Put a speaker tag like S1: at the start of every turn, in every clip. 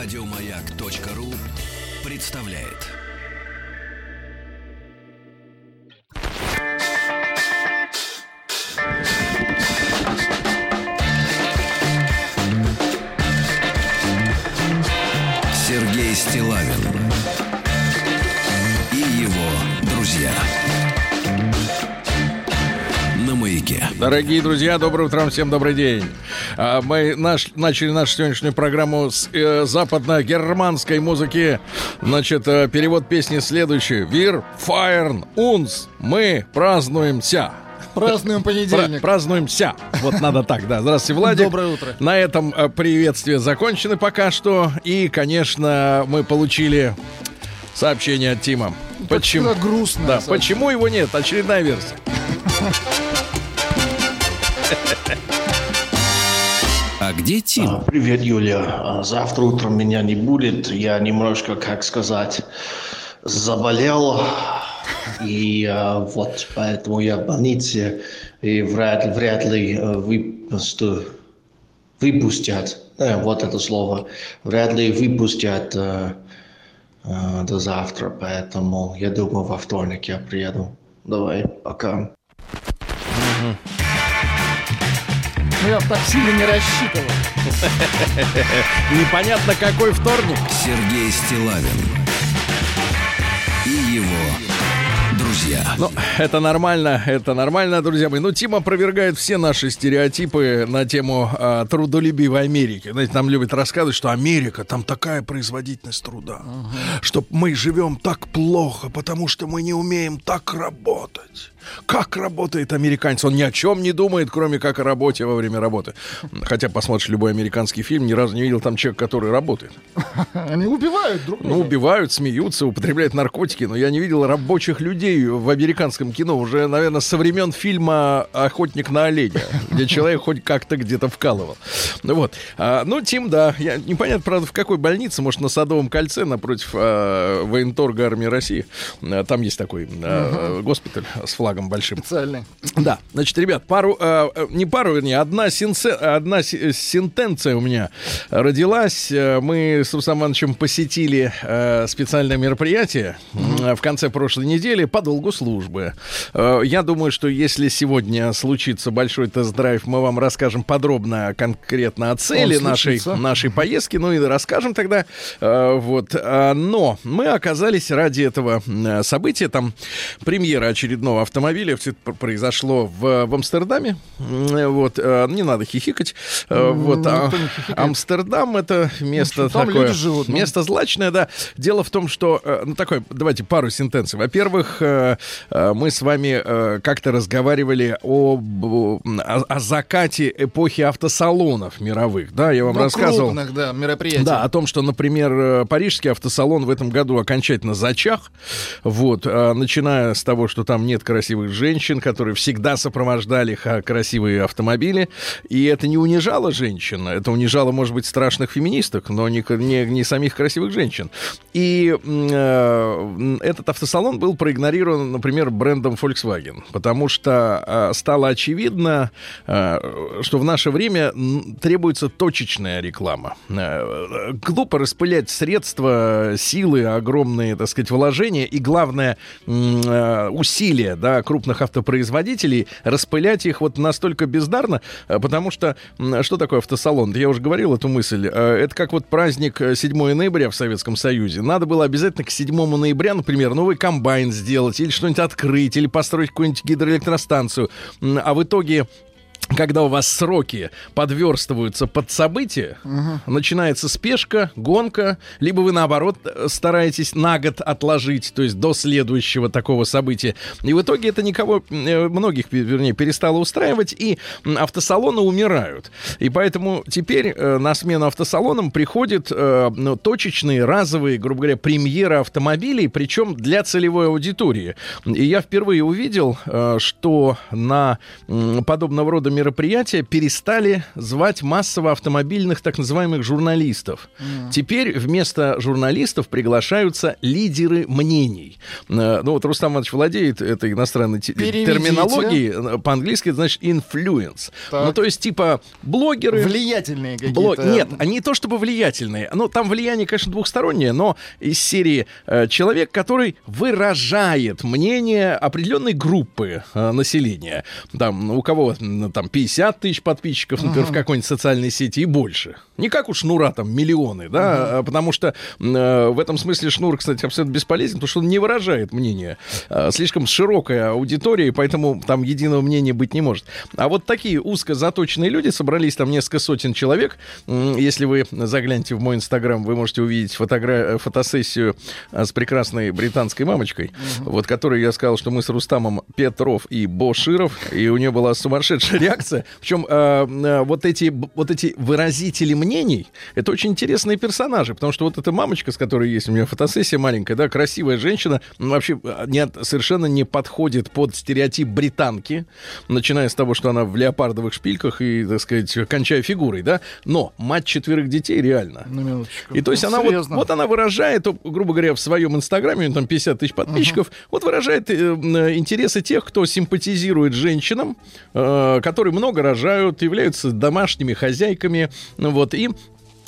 S1: Радиомаяк.ру представляет. Сергей Стилавин и его друзья. На маяке.
S2: Дорогие друзья, доброе утро, всем добрый день. А, Мы наш, начали нашу сегодняшнюю программу с э, западно-германской музыки. Значит, э, перевод песни следующий. Wir feiern uns. Мы празднуемся.
S3: Празднуем
S2: Пра-
S3: понедельник.
S2: празднуемся. Вот надо так, да. Здравствуйте, Владик.
S3: Доброе утро.
S2: На этом э, приветствия закончены пока что. И, конечно, мы получили сообщение от Тима. Почему?
S3: всегда грустное
S2: Да,
S3: сообщение.
S2: почему его нет? Очередная версия.
S1: А где
S4: А,
S1: Тим?
S4: Привет, Юля. А, Завтра утром меня не будет. Я немножко, как сказать, заболел. И а, вот поэтому я в больнице. И вряд, вряд ли э, выпусту- выпустят. э, вот это слово. Вряд ли выпустят э, э, до завтра. Поэтому я думаю, во вторник я приеду. Давай, пока.
S3: Ну, я так сильно не рассчитывал.
S2: Непонятно, какой вторник.
S1: Сергей Стилавин и его друзья.
S2: Ну, это нормально, это нормально, друзья мои. Ну, Тим опровергает все наши стереотипы на тему а, трудолюбивой Америки. Знаете, нам любят рассказывать, что Америка, там такая производительность труда, что мы живем так плохо, потому что мы не умеем так работать. Как работает американец? Он ни о чем не думает, кроме как о работе во время работы. Хотя посмотришь любой американский фильм, ни разу не видел там человека, который работает.
S3: Они убивают друг друга.
S2: Ну, убивают, смеются, употребляют наркотики, но я не видел рабочих людей в американском кино уже, наверное, со времен фильма «Охотник на оленя», где человек хоть как-то где-то вкалывал. Ну вот. А, ну, Тим, да, я непонятно, правда, в какой больнице, может, на Садовом кольце напротив а, военторга армии России. А, Там есть такой а, госпиталь с флагом большим.
S3: Специальный.
S2: Да, значит, ребят, пару, э, э, не пару, вернее, одна, синсе, одна си- сентенция у меня родилась. Э, Мы с Русом Ивановичем посетили э, специальное мероприятие в конце прошлой недели по долгу службы. Э, я думаю, что если сегодня случится большой тест-драйв, мы вам расскажем подробно, конкретно о цели нашей, нашей поездки, ну и расскажем тогда. Э, вот. А, Но мы оказались ради этого события, там премьера очередного автомобиля, все это пр- произошло в, в Амстердаме. Вот. э, Не надо хихикать. Э, Вот. а. Амстердам это место
S3: там
S2: такое.
S3: живут, ну.
S2: Место злачное, да. Дело в том, что, э, ну, такой, давайте пару сентенций. Во-первых, мы с вами как-то разговаривали об, о, о закате эпохи автосалонов мировых, да, я вам
S3: Ну,
S2: рассказывал.
S3: крупных, да, мероприятий.
S2: Да, о том, что, например, парижский автосалон в этом году окончательно зачах. Вот, начиная с того, что там нет красивых женщин, которые всегда сопровождали красивые автомобили. И это не унижало женщин, это унижало, может быть, страшных феминисток, но не, не, не самих красивых женщин. И э, этот автосалон был проигнорирован, например, брендом Volkswagen, потому что э, стало очевидно, э, что в наше время требуется точечная реклама. Э, Глупо распылять средства, силы, огромные, так сказать, вложения и, главное, э, усилия да, крупных автопроизводителей, распылять их вот настолько бездарно, э, потому что что такое автосалон? Я уже говорил эту мысль. Э, Это как вот праздник э, 7 ноября в Советском Союзе. Надо было обязательно к 7 ноября, например, новый комбайн сделать, или что-нибудь открыть, или построить какую-нибудь гидроэлектростанцию. А в итоге когда у вас сроки подверстываются под события, начинается спешка, гонка, либо вы наоборот стараетесь на год отложить, то есть до следующего такого события. И в итоге это никого, э, многих, вернее, перестало устраивать, и автосалоны умирают. И поэтому теперь э, на смену автосалонам приходят э, ну, точечные, разовые, грубо говоря, премьеры автомобилей, причем для целевой аудитории. И я впервые увидел, что на подобного рода мероприятия мероприятия перестали звать массово автомобильных так называемых журналистов. Теперь вместо журналистов приглашаются лидеры мнений. Э, Ну вот Рустам Иванович владеет этой иностранной те-
S3: Переведите.
S2: терминологией. Э, По-английски это значит influence.
S3: Так.
S2: Ну то есть типа блогеры...
S3: Влиятельные какие-то.
S2: Блог... Нет, они не то чтобы влиятельные. Ну, там влияние, конечно, двухстороннее, но из серии э, человек, который выражает мнение определенной группы населения. Там, у кого там 50 тысяч подписчиков, например, в какой-нибудь социальной сети и больше. Не как у Шнура там миллионы, да, а потому что э, в этом смысле Шнур, кстати, абсолютно бесполезен, потому что он не выражает мнение. Э, слишком широкая аудитория, и поэтому там единого мнения быть не может. А вот такие узко заточенные люди собрались там несколько сотен человек. Если вы заглянете в мой инстаграм, вы можете увидеть фотогра- фотосессию а, с прекрасной британской мамочкой, вот которой я сказал, что мы с Рустамом Петров и Боширов, и у нее была сумасшедшая реакция. Причем э, э, вот эти вот эти выразители мнений, это очень интересные персонажи, потому что вот эта мамочка, с которой есть у меня фотосессия маленькая, да, красивая женщина, вообще э, не совершенно не подходит под стереотип британки, начиная с того, что она в леопардовых шпильках и, так сказать, кончая фигурой, да, но мать четверых детей реально.
S3: На минуточку.
S2: И то есть
S3: Ну,
S2: она вот,
S3: серьезно.
S2: вот она выражает, грубо говоря, в своем инстаграме, у нее там 50 тысяч подписчиков, вот выражает э, м, э, интересы тех, кто симпатизирует женщинам, э, которые много рожают, являются домашними хозяйками, вот, и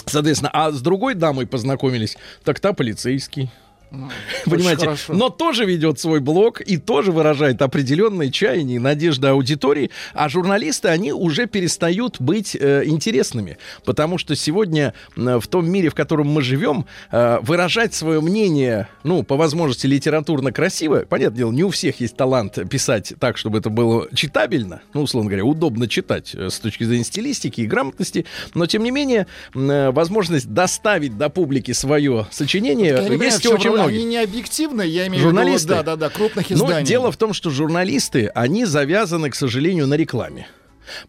S2: Соответственно, а с другой дамой познакомились, так та полицейский. Понимаете?
S3: хорошо.
S2: Но тоже ведет свой блог и тоже выражает определенные чаяния и надежды аудитории. А журналисты, они уже перестают быть э, интересными. Потому что сегодня э, в том мире, в котором мы живем, э, выражать свое мнение, ну, по возможности, литературно красиво. Понятное дело, не у всех есть талант писать так, чтобы это было читабельно. Ну, условно говоря, удобно читать э, с точки зрения стилистики и грамотности. Но, тем не менее, э, возможность доставить до публики свое сочинение
S3: Я не понимаю, в
S2: есть очень. Многих.
S3: Они не объективны, я имею
S2: Журналисты?
S3: в виду, да, да, да, крупных
S2: Но
S3: изданий.
S2: дело в том, что журналисты, они завязаны, к сожалению, на рекламе.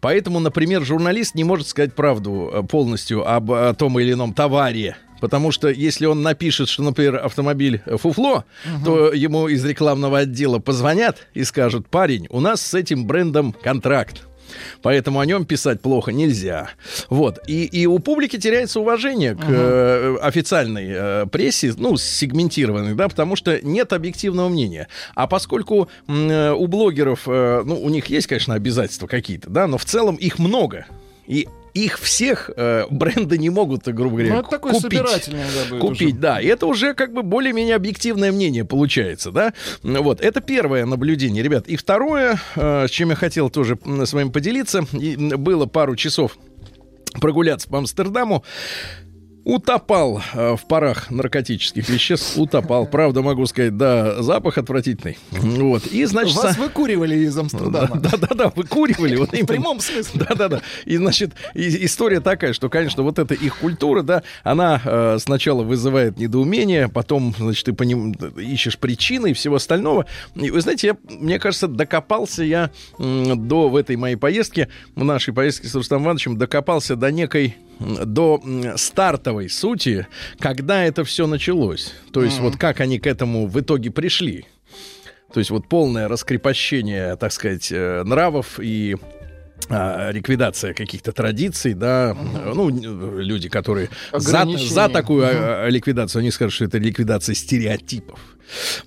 S2: Поэтому, например, журналист не может сказать правду э, полностью об о том или ином товаре. Потому что если он напишет, что, например, автомобиль э, фуфло, то ему из рекламного отдела позвонят и скажут, парень, у нас с этим брендом контракт. Поэтому о нем писать плохо нельзя. Вот. И, и у публики теряется уважение к э, официальной э, прессе, ну, сегментированной, да, потому что нет объективного мнения. А поскольку э, у блогеров, э, ну, у них есть, конечно, обязательства какие-то, да, но в целом их много. И их всех э, бренды не могут, грубо говоря,
S3: Ну, это такое
S2: купить.
S3: да, будет
S2: Купить,
S3: уже.
S2: да. И это уже как бы более-менее объективное мнение получается, да. Вот, это первое наблюдение, ребят. И второе, э, с чем я хотел тоже с вами поделиться, и, было пару часов прогуляться по Амстердаму. Утопал э, в парах наркотических веществ, утопал. Правда, могу сказать, да, запах отвратительный. Вот. И, значит,
S3: Вас выкуривали из Амстердама.
S2: да-да-да, выкуривали. Вот
S3: В
S2: именно.
S3: прямом смысле.
S2: Да-да-да. И, значит, и- история такая, что, конечно, вот эта их культура, да, она э, сначала вызывает недоумение, потом, значит, ты по ним ищешь причины и всего остального. И, вы знаете, я, мне кажется, докопался я м, до в этой моей поездке, в нашей поездке с Рустам Ивановичем, докопался до некой до стартовой сути, когда это все началось. То есть вот как они к этому в итоге пришли. То есть вот полное раскрепощение, так сказать, э, нравов и а, ликвидация каких-то традиций, да, ну, люди, которые за, за такую а, ликвидацию, они скажут, что это ликвидация стереотипов.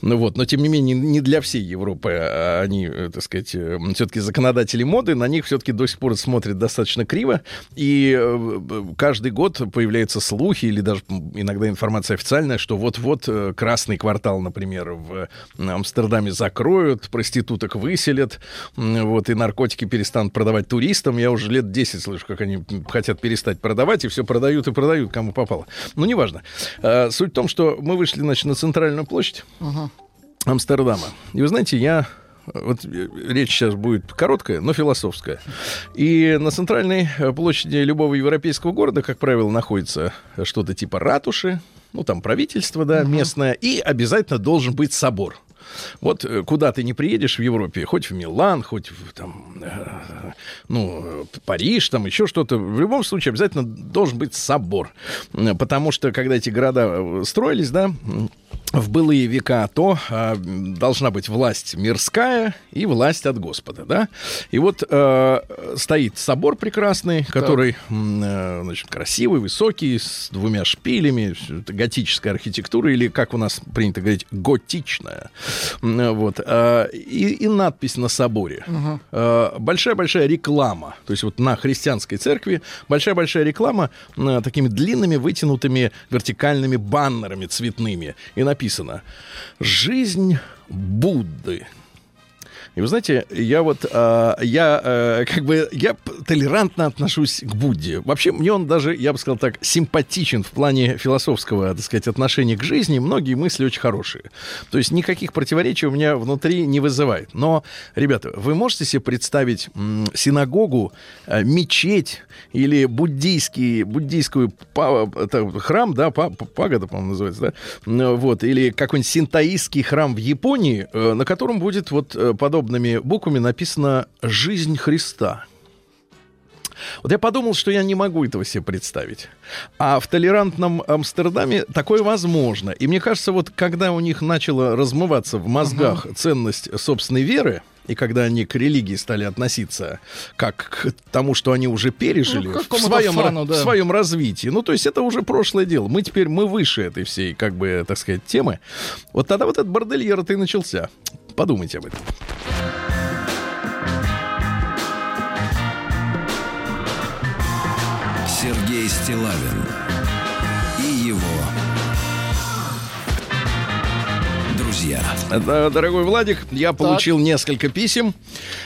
S2: Ну вот, но тем не менее не для всей Европы а, они, э, так сказать, все-таки законодатели моды, на них все-таки до сих пор смотрят достаточно криво, и э, э, каждый год появляются слухи или даже иногда информация официальная, что вот-вот э, красный квартал, например, в Амстердаме закроют, проституток выселят, вот, и наркотики перестанут продавать туристам. Я уже лет 10 слышу, как они хотят перестать продавать, и все продают и продают, кому попало. Ну, неважно. Э, Суть в том, что мы вышли, значит, на центральную площадь Амстердама. И вы знаете, я вот э, речь сейчас будет короткая, но философская. И на центральной э, площади любого европейского города, как правило, находится что-то типа ратуши, ну там правительство, да, местное, и обязательно должен быть собор. Вот э, куда ты не приедешь в Европе, хоть в Милан, хоть в там, э, ну, Париж, там еще что-то, в любом случае обязательно должен быть собор. Потому что, когда эти города э, строились, да, в былые века, то э, должна быть власть мирская и власть от Господа, да? И вот э, стоит собор прекрасный, который, э, значит, красивый, высокий, с двумя шпилями, готическая архитектура, или, как у нас принято говорить, готичная. Вот. Э, и, и надпись на соборе. Угу. большая-большая реклама. То есть вот на христианской церкви большая-большая реклама э, такими длинными, вытянутыми вертикальными баннерами цветными. И написано «Жизнь Будды». И вы знаете, я вот, э, я э, как бы, я толерантно отношусь к Будде. Вообще, мне он даже, я бы сказал так, симпатичен в плане философского, так сказать, отношения к жизни. Многие мысли очень хорошие. То есть никаких противоречий у меня внутри не вызывает. Но, ребята, вы можете себе представить синагогу, э, мечеть или буддийский, буддийскую это, храм, да, па, пагода, по-моему, называется, да, вот, или какой-нибудь синтаистский храм в Японии, э, на котором будет вот подобное крупными буквами написано «Жизнь Христа». Вот я подумал, что я не могу этого себе представить. А в толерантном Амстердаме такое возможно. И мне кажется, вот когда у них начала размываться в мозгах uh-huh. ценность собственной веры, и когда они к религии стали относиться как к тому, что они уже пережили ну, в, своем, фану, да. в своем развитии. Ну, то есть это уже прошлое дело. Мы теперь, мы выше этой всей, как бы, так сказать, темы. Вот тогда вот этот бордельер-то и начался. Подумайте об этом.
S1: Сергей Стилавин друзья.
S2: Дорогой Владик, я так. получил несколько писем.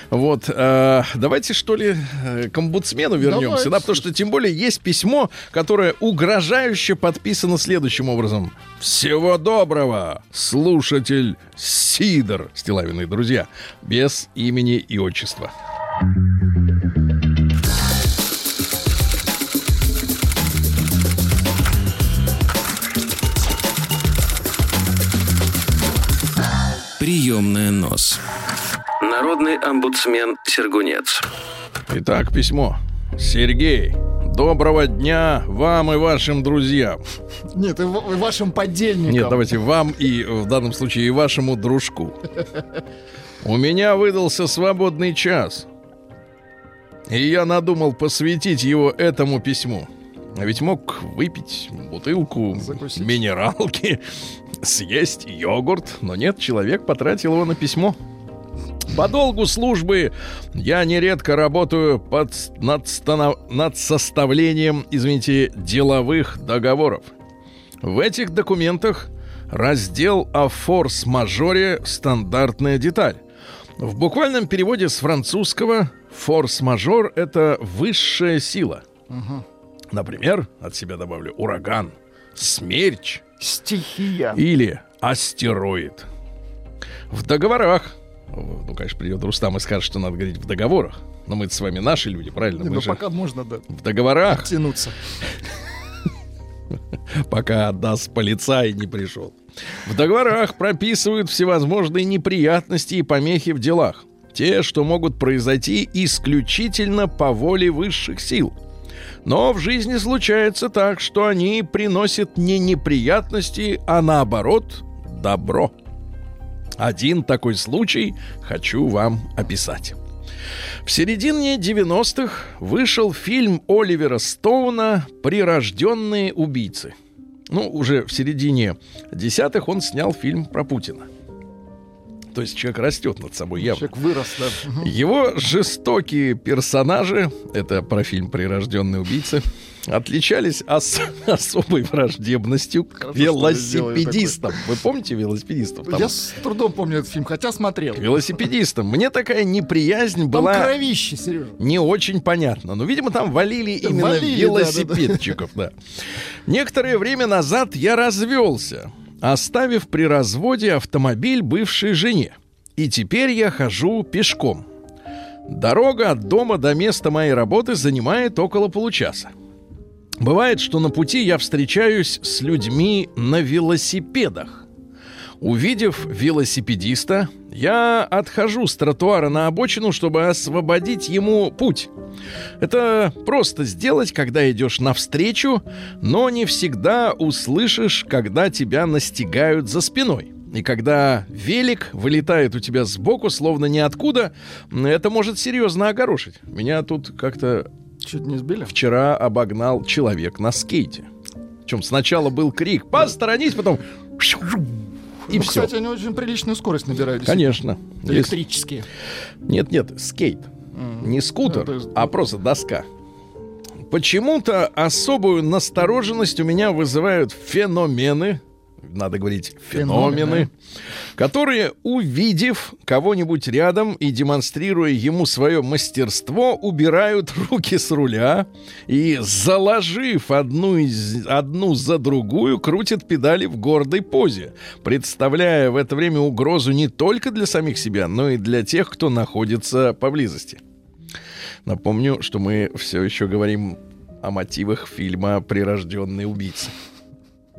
S2: Вот, э, давайте что ли э, к омбудсмену вернемся, да, потому что тем более есть письмо, которое угрожающе подписано следующим образом: всего доброго, слушатель Сидор, Стилавины друзья, без имени и отчества.
S1: Приемная нос. Народный омбудсмен Сергунец.
S2: Итак, письмо. Сергей, доброго дня вам и вашим друзьям.
S3: Нет, и, вашим подельникам.
S2: Нет, давайте вам и в данном случае и вашему дружку. У меня выдался свободный час. И я надумал посвятить его этому письму. А ведь мог выпить бутылку Закусить. минералки, съесть йогурт, но нет, человек потратил его на письмо. По долгу службы я нередко работаю под, над, станов, над составлением, извините, деловых договоров. В этих документах раздел о форс-мажоре «Стандартная деталь». В буквальном переводе с французского «форс-мажор» — это высшая сила. Угу. Например, от себя добавлю ураган, смерч,
S3: стихия
S2: или астероид. В договорах, ну, конечно, придет Рустам и скажет, что надо говорить в договорах. Но мы с вами наши люди, правильно? Не,
S3: ну,
S2: же
S3: пока можно, да.
S2: В договорах.
S3: Оттянуться.
S2: Пока отдаст полицай не пришел. В договорах прописывают всевозможные неприятности и помехи в делах. Те, что могут произойти исключительно по воле высших сил – но в жизни случается так, что они приносят не неприятности, а наоборот добро. Один такой случай хочу вам описать. В середине 90-х вышел фильм Оливера Стоуна «Прирожденные убийцы». Ну, уже в середине десятых он снял фильм про Путина – то есть человек растет над собой явно.
S3: Человек вырос, да.
S2: Его жестокие персонажи, это про фильм «Прирожденные убийцы», отличались ос- особой враждебностью к Хорошо, велосипедистам. Вы помните велосипедистов?
S3: Там... Я с трудом помню этот фильм, хотя смотрел. К
S2: велосипедистам. Мне такая неприязнь там была...
S3: кровище, Сережа.
S2: Не очень понятно. Но, видимо, там валили именно валили, велосипедчиков, да, да, да. Некоторое время назад я развелся оставив при разводе автомобиль бывшей жене. И теперь я хожу пешком. Дорога от дома до места моей работы занимает около получаса. Бывает, что на пути я встречаюсь с людьми на велосипедах. Увидев велосипедиста, я отхожу с тротуара на обочину, чтобы освободить ему путь. Это просто сделать, когда идешь навстречу, но не всегда услышишь, когда тебя настигают за спиной. И когда велик вылетает у тебя сбоку, словно ниоткуда, это может серьезно огорошить. Меня тут как-то
S3: Чуть не сбили?
S2: вчера обогнал человек на скейте. Причем сначала был крик «Посторонись!», потом и
S3: ну,
S2: все.
S3: кстати, они очень приличную скорость набирают.
S2: Конечно.
S3: Электрические.
S2: Нет, нет, скейт. Не скутер,
S3: есть-
S2: а просто доска. Почему-то особую настороженность у меня вызывают феномены, надо говорить феномены,
S3: Феномены.
S2: которые, увидев кого-нибудь рядом и демонстрируя ему свое мастерство, убирают руки с руля и, заложив одну, из, одну за другую, крутят педали в гордой позе, представляя в это время угрозу не только для самих себя, но и для тех, кто находится поблизости. Напомню, что мы все еще говорим о мотивах фильма «Прирожденный убийца».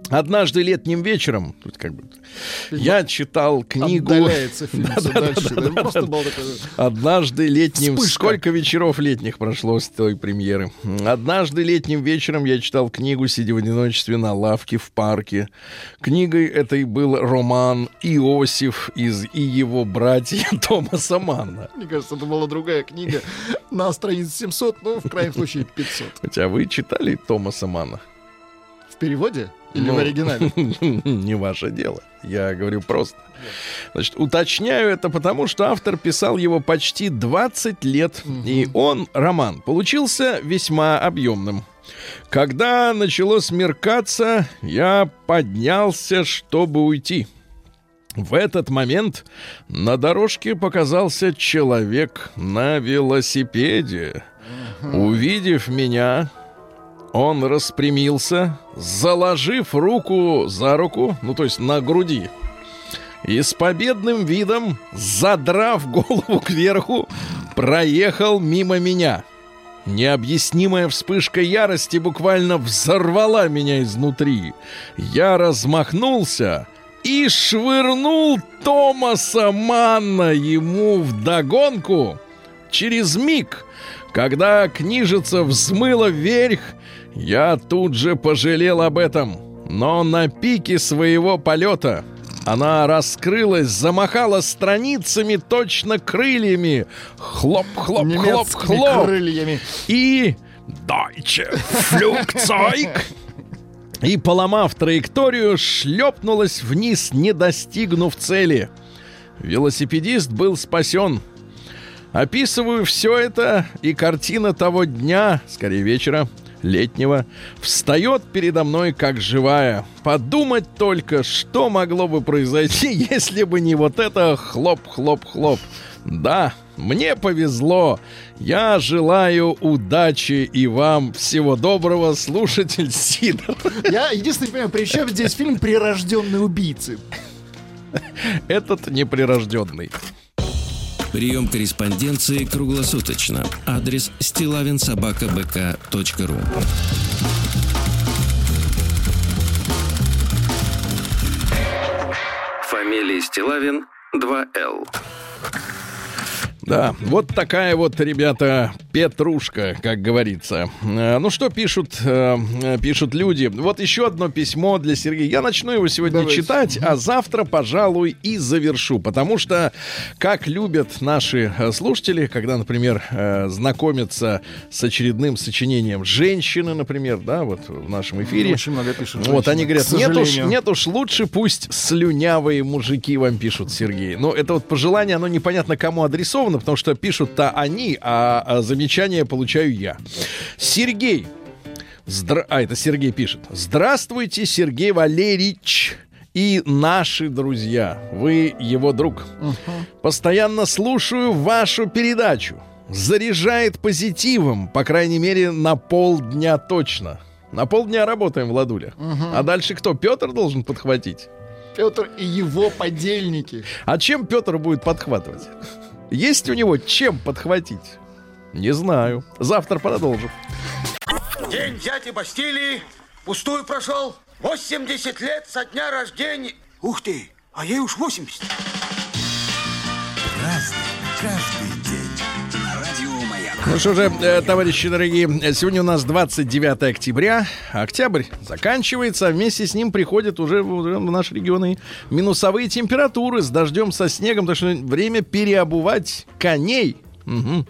S2: Однажды летним вечером, тут как бы, я читал книгу... Однажды летним...
S3: Вспышка.
S2: Сколько вечеров летних прошло с той премьеры? Однажды летним вечером я читал книгу, сидя в одиночестве на лавке в парке. Книгой этой был роман «Иосиф» из «И его братья» Томаса Манна.
S3: Мне кажется, это была другая книга на странице 700, ну, в крайнем случае, 500.
S2: Хотя вы читали Томаса Манна?
S3: В переводе или
S2: Ну,
S3: в оригинале?
S2: Не ваше дело. Я говорю просто. Значит, уточняю это потому, что автор писал его почти 20 лет, и он, роман, получился весьма объемным. Когда начало смеркаться, я поднялся, чтобы уйти. В этот момент на дорожке показался человек на велосипеде. Увидев меня, он распрямился, заложив руку за руку, ну то есть на груди, и с победным видом, задрав голову кверху, проехал мимо меня. Необъяснимая вспышка ярости буквально взорвала меня изнутри. Я размахнулся и швырнул Томаса Манна ему вдогонку. Через миг, когда книжица взмыла вверх, я тут же пожалел об этом. Но на пике своего полета она раскрылась, замахала страницами точно крыльями. Хлоп, хлоп, хлоп,
S3: Немецкими
S2: хлоп.
S3: крыльями.
S2: И Deutsche Flugzeug и, поломав траекторию, шлепнулась вниз, не достигнув цели. Велосипедист был спасен. Описываю все это, и картина того дня, скорее вечера, летнего, встает передо мной как живая. Подумать только, что могло бы произойти, если бы не вот это хлоп-хлоп-хлоп. Да, мне повезло. Я желаю удачи и вам всего доброго, слушатель Сидор.
S3: Я единственное не понимаю, при чем здесь фильм «Прирожденные убийцы»?
S2: Этот неприрожденный.
S1: Прием корреспонденции круглосуточно. Адрес стилавинсобакабк.ру Фамилия Стилавин 2Л.
S2: Да, вот такая вот, ребята, петрушка, как говорится. Э, Ну что пишут, э, э, пишут люди? Вот еще одно письмо для Сергея. Я начну его сегодня
S3: Давайте.
S2: читать, а завтра, пожалуй, и завершу. Потому что, как любят наши слушатели, когда, например, знакомятся с очередным сочинением женщины, например, да, вот в нашем эфире.
S3: Очень много пишут.
S2: Вот
S3: женщины,
S2: они говорят, нет уж, нет уж, лучше пусть слюнявые мужики вам пишут, Сергей. Но это вот пожелание, оно непонятно кому адресовано, потому что пишут-то они, а, а замечания получаю я. Сергей. Здра... А, это Сергей пишет. Здравствуйте, Сергей Валерьевич и наши друзья. Вы его друг. Постоянно слушаю вашу передачу. Заряжает позитивом, по крайней мере, на полдня точно. На полдня работаем, Владуля. А дальше кто? Петр должен подхватить.
S3: Петр и его подельники.
S2: А чем Петр будет подхватывать? Есть у него чем подхватить? Не знаю. Завтра продолжим.
S5: День дяди Бастилии пустую прошел. 80 лет со дня рождения. Ух ты! А ей уж 80.
S2: Ну что же, э, товарищи дорогие, сегодня у нас 29 октября. Октябрь заканчивается, а вместе с ним приходят уже в наши регионы минусовые температуры с дождем, со снегом. Так что время переобувать коней. Мгм.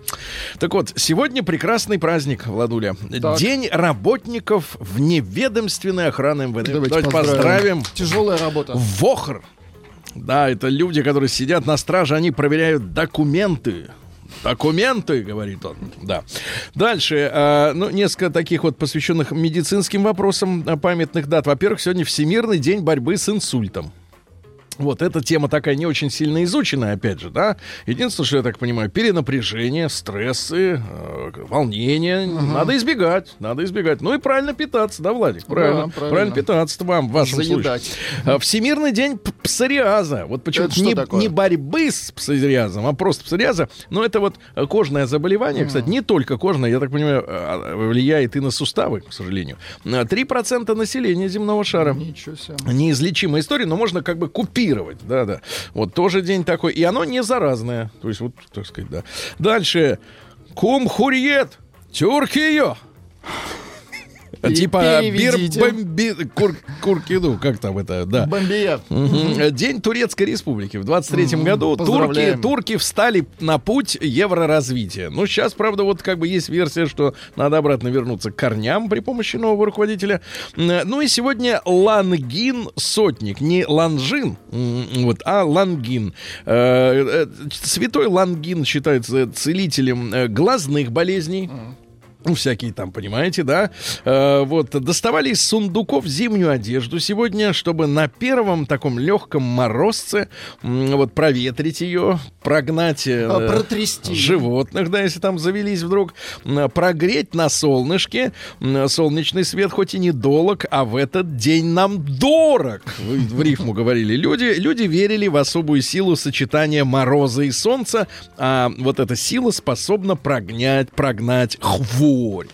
S2: Так вот, сегодня прекрасный праздник, Владуля.
S3: Так.
S2: День работников вневедомственной охраны МВД.
S3: Давайте
S2: поздравим.
S3: Тяжелая работа.
S2: ВОХР. Да, это люди, которые сидят на страже, они проверяют документы. Документы, говорит он. Да. Дальше, э, ну, несколько таких вот посвященных медицинским вопросам э, памятных дат. Во-первых, сегодня Всемирный день борьбы с инсультом. Вот, эта тема такая не очень сильно изученная, опять же, да. Единственное, что я так понимаю, перенапряжение, стрессы, э, волнение надо избегать, надо избегать. Ну и правильно питаться, да, Владик? Правильно,
S3: правильно.
S2: правильно питаться вам в вашем
S3: Заедать.
S2: случае. А, Всемирный день псориаза. Вот почему
S3: Это что
S2: не,
S3: такое?
S2: не борьбы с псориазом, а просто псориаза. Но это вот э, кожное заболевание, кстати, не только кожное, я так понимаю, э, влияет и на суставы, к сожалению. А, 3% населения земного шара
S3: Ничего себе.
S2: неизлечимая история, но можно как бы купировать, да, да. Вот тоже день такой, и оно не заразное, то есть вот, так сказать, да. Дальше, кумхурьет, тюркиё. Типа бирбомби... Кур, куркиду, как там это, да.
S3: Бомбия.
S2: Мгм. День Турецкой Республики. В 23-м году турки, турки встали на путь евроразвития. Ну, сейчас, правда, вот как бы есть версия, что надо обратно вернуться к корням при помощи нового руководителя. Ну и сегодня Лангин Сотник. Не Ланжин, вот, а Лангин. Э, э, Святой Лангин считается целителем э, глазных болезней. Ну, всякие там, понимаете, да? Э, вот, доставали из сундуков зимнюю одежду сегодня, чтобы на первом таком легком морозце вот проветрить ее, прогнать э,
S3: А, протрясти.
S2: животных, да, если там завелись вдруг, прогреть на солнышке. М, Солнечный свет хоть и недолг, а в этот день нам дорог. В рифму говорили. Люди, люди верили в особую силу сочетания мороза и солнца, а вот эта сила способна прогнать, прогнать хворь.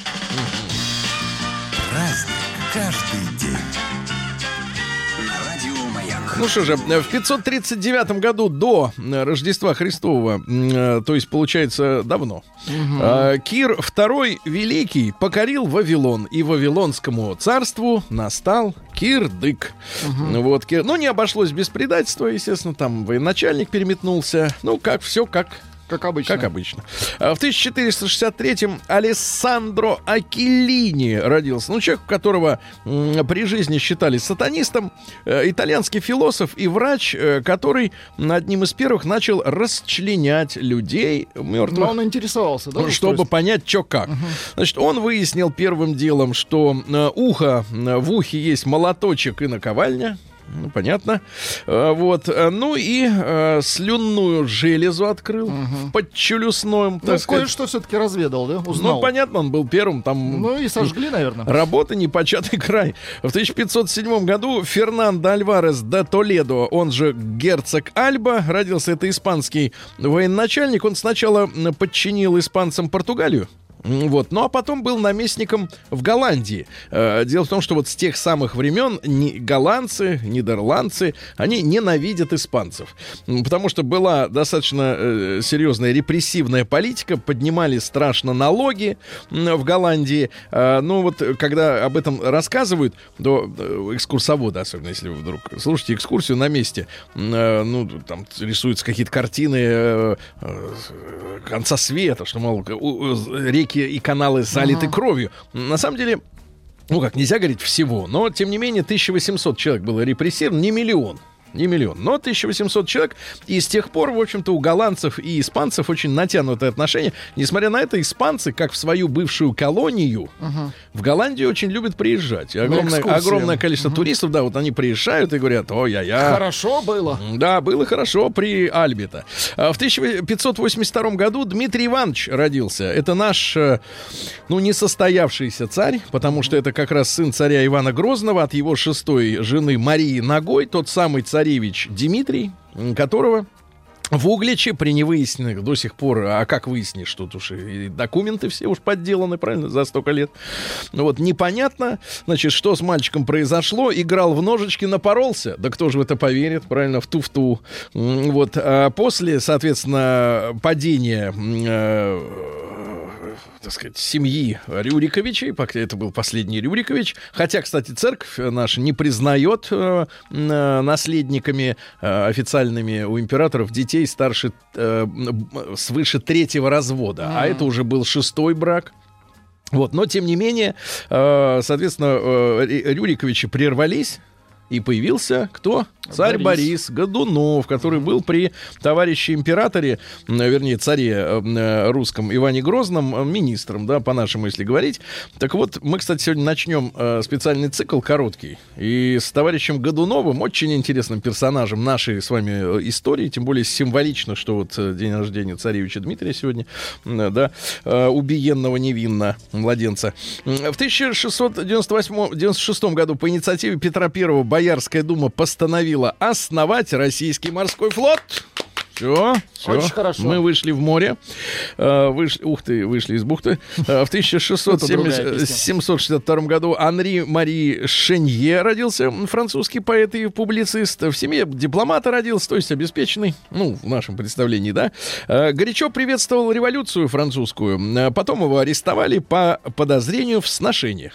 S2: Ну что же, в 539 году до э, Рождества Христова, э, то есть получается давно, э, Кир II Великий покорил Вавилон, и Вавилонскому царству настал Кирдык. Вот, Кир- ну не обошлось без предательства, естественно, там военачальник переметнулся, ну как все как
S3: Как обычно.
S2: как обычно. А В 1463-м Алессандро Акеллини родился. Ну, человек, которого при жизни считали сатанистом. Э, итальянский философ и врач, э, который одним из первых начал расчленять людей мертвых.
S3: Но он интересовался, да?
S2: Чтобы понять, что как. Значит, он выяснил первым делом, что э, ухо, в ухе есть молоточек и наковальня. Ну, понятно. Э, вот. э, Ну и э, слюнную железу открыл в подчелюстном, так
S3: Ну,
S2: сказать.
S3: кое-что все-таки разведал, да? Узнал.
S2: Ну, понятно, он был первым там.
S3: Ну и сожгли, наверное.
S2: Работа непочатый край. В 1507 году Фернандо Альварес де Толедо, он же герцог Альба, родился это испанский военачальник. Он сначала подчинил испанцам Португалию. Вот. Ну а потом был наместником в Голландии. Э, Дело в том, что вот с тех самых времен голландцы, нидерландцы, они ненавидят испанцев. Потому что была достаточно э, серьезная репрессивная политика, поднимали страшно налоги в Голландии. А, Ну вот, э, когда об этом рассказывают, то э, экскурсоводы, особенно если вы вдруг слушаете экскурсию на месте, э, ну, там рисуются какие-то картины э, э, конца света, что, мол, у- реки и каналы залиты кровью. На самом деле, ну как, нельзя говорить всего, но, тем не менее, 1800 человек было репрессировано, не миллион. Не миллион, но 1800 человек. И с тех пор, в общем-то, у голландцев и испанцев очень натянутые отношения. Несмотря на это, испанцы, как в свою бывшую колонию, в Голландию очень любят приезжать. И огромное, огромное количество туристов, да, вот они приезжают и говорят, ой-я-я.
S3: Хорошо было.
S2: Да, было хорошо при Альбе-то. А В 1582 году Дмитрий Иванович родился. Это наш, э, ну, несостоявшийся царь, потому что это как раз сын царя Ивана Грозного от его шестой жены Марии Ногой, тот самый царевич Дмитрий, которого В Угличе при невыясненных до сих пор, а как выяснишь, тут уж и документы все уж подделаны, правильно, за столько лет. Вот непонятно, значит, что с мальчиком произошло. Играл в ножички, напоролся. Да кто же в это поверит, правильно, в туфту. Вот. А после, соответственно, падения э, так сказать, семьи Рюриковичей, пока это был последний Рюрикович. Хотя, кстати, церковь наша не признает э, э, наследниками э, официальными у императоров детей старше э, м, свыше третьего развода. А это уже был шестой брак. Вот, но тем не менее, э, соответственно, э, Рю- Рюриковичи прервались. И появился кто? Царь Борис.
S3: Борис.
S2: Годунов, который был при товарище императоре, вернее, царе э, э, русском Иване Грозном, э, министром, да, по-нашему, если говорить. Так вот, мы, кстати, сегодня начнем специальный цикл короткий. И с товарищем Годуновым, очень интересным персонажем нашей с вами истории, тем более символично, что вот день рождения царевича Дмитрия сегодня, да, убиенного невинно младенца. В 1698-96 году по инициативе Петра I Боярская дума постановила основать российский морской флот. Все,
S3: Очень хорошо.
S2: Мы вышли в море. Э, вышли, ух ты, вышли из бухты. Э, В
S3: Это другая
S2: 1670
S3: песня.
S2: 762 году Анри Мари Шенье родился, французский поэт и публицист. В семье дипломата родился, то есть обеспеченный, ну, в нашем представлении, да. Э, Горячо приветствовал революцию французскую. Потом его арестовали по подозрению в сношениях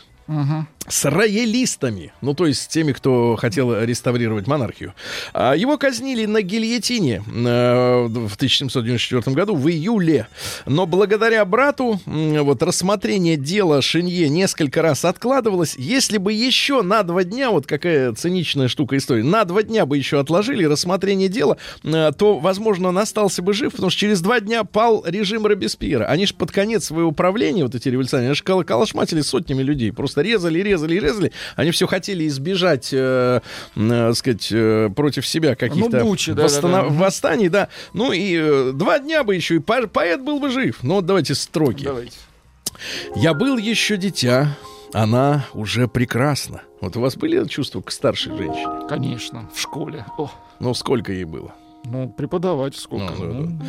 S2: с роялистами, ну то есть с теми, кто хотел реставрировать монархию. А Его казнили на гильотине э, в 1794 году в июле, но благодаря брату вот рассмотрение дела Шинье несколько раз откладывалось. Если бы еще на два дня, вот какая циничная штука истории, на два дня бы еще отложили рассмотрение дела, э, то, возможно, он остался бы жив, потому что через два дня пал режим Робеспьера. Они же под конец своего правления, вот эти революционеры, они же калашматили сотнями людей, просто резали, резали, резали. Они все хотели избежать, э, э, сказать, э, против себя каких-то
S3: Ну, бучи, да,
S2: восстана-
S3: да, да. Мгм.
S2: восстаний, да. Ну и э, два дня бы еще, и по- поэт был бы жив. Ну вот давайте строки.
S3: Давайте.
S2: Я был еще дитя, она уже прекрасна. Вот у вас были чувства к старшей женщине?
S3: Конечно, в школе. О,
S2: Ну, сколько ей было?
S3: ну, преподавать сколько?
S2: Ну, да,
S3: Ну,
S2: да.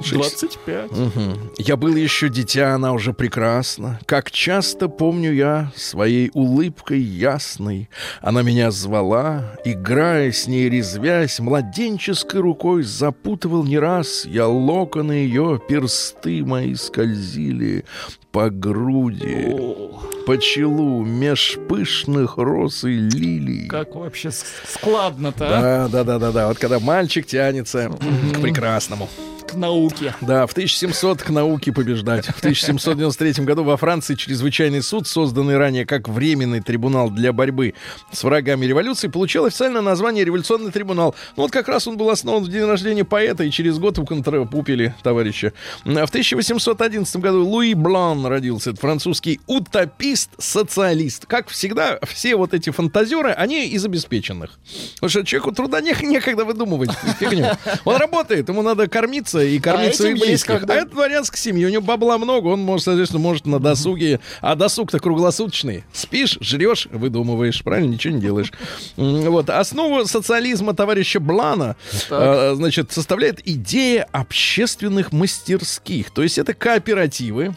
S2: Шесть.
S3: 25.
S2: Мгм. Я был еще дитя, она уже прекрасна. Как часто помню я своей улыбкой ясной. Она меня звала, играя с ней, резвясь, младенческой рукой запутывал не раз. Я локоны ее, персты мои скользили по груди,
S3: О,
S2: по челу, меж пышных роз и лилий.
S3: как вообще складно-то, а?
S2: Да, да, да, да, да. Вот когда мальчик тянется к прекрасному.
S3: К науке.
S2: Да, в 1700 к науке побеждать. В 1793 году во Франции чрезвычайный суд, созданный ранее как временный трибунал для борьбы с врагами революции, получил официальное название революционный трибунал. Ну вот как раз он был основан в день рождения поэта, и через год уконтрапупили товарища. В 1811 году Луи Блан родился. Это французский утопист-социалист. Как всегда, все вот эти фантазеры, они из обеспеченных. Потому что человеку труда не- некогда выдумывать фигню. Он работает, ему надо кормиться и кормить
S3: этим
S2: своих близких.
S3: когда.
S2: А это дворянская семья, у него бабла много, он, может, соответственно, может на досуге. А досуг-то круглосуточный. Спишь, жрешь, выдумываешь, правильно, ничего не делаешь. Вот. Основу социализма товарища Блана, э, значит, составляет идея общественных мастерских. То есть это кооперативы,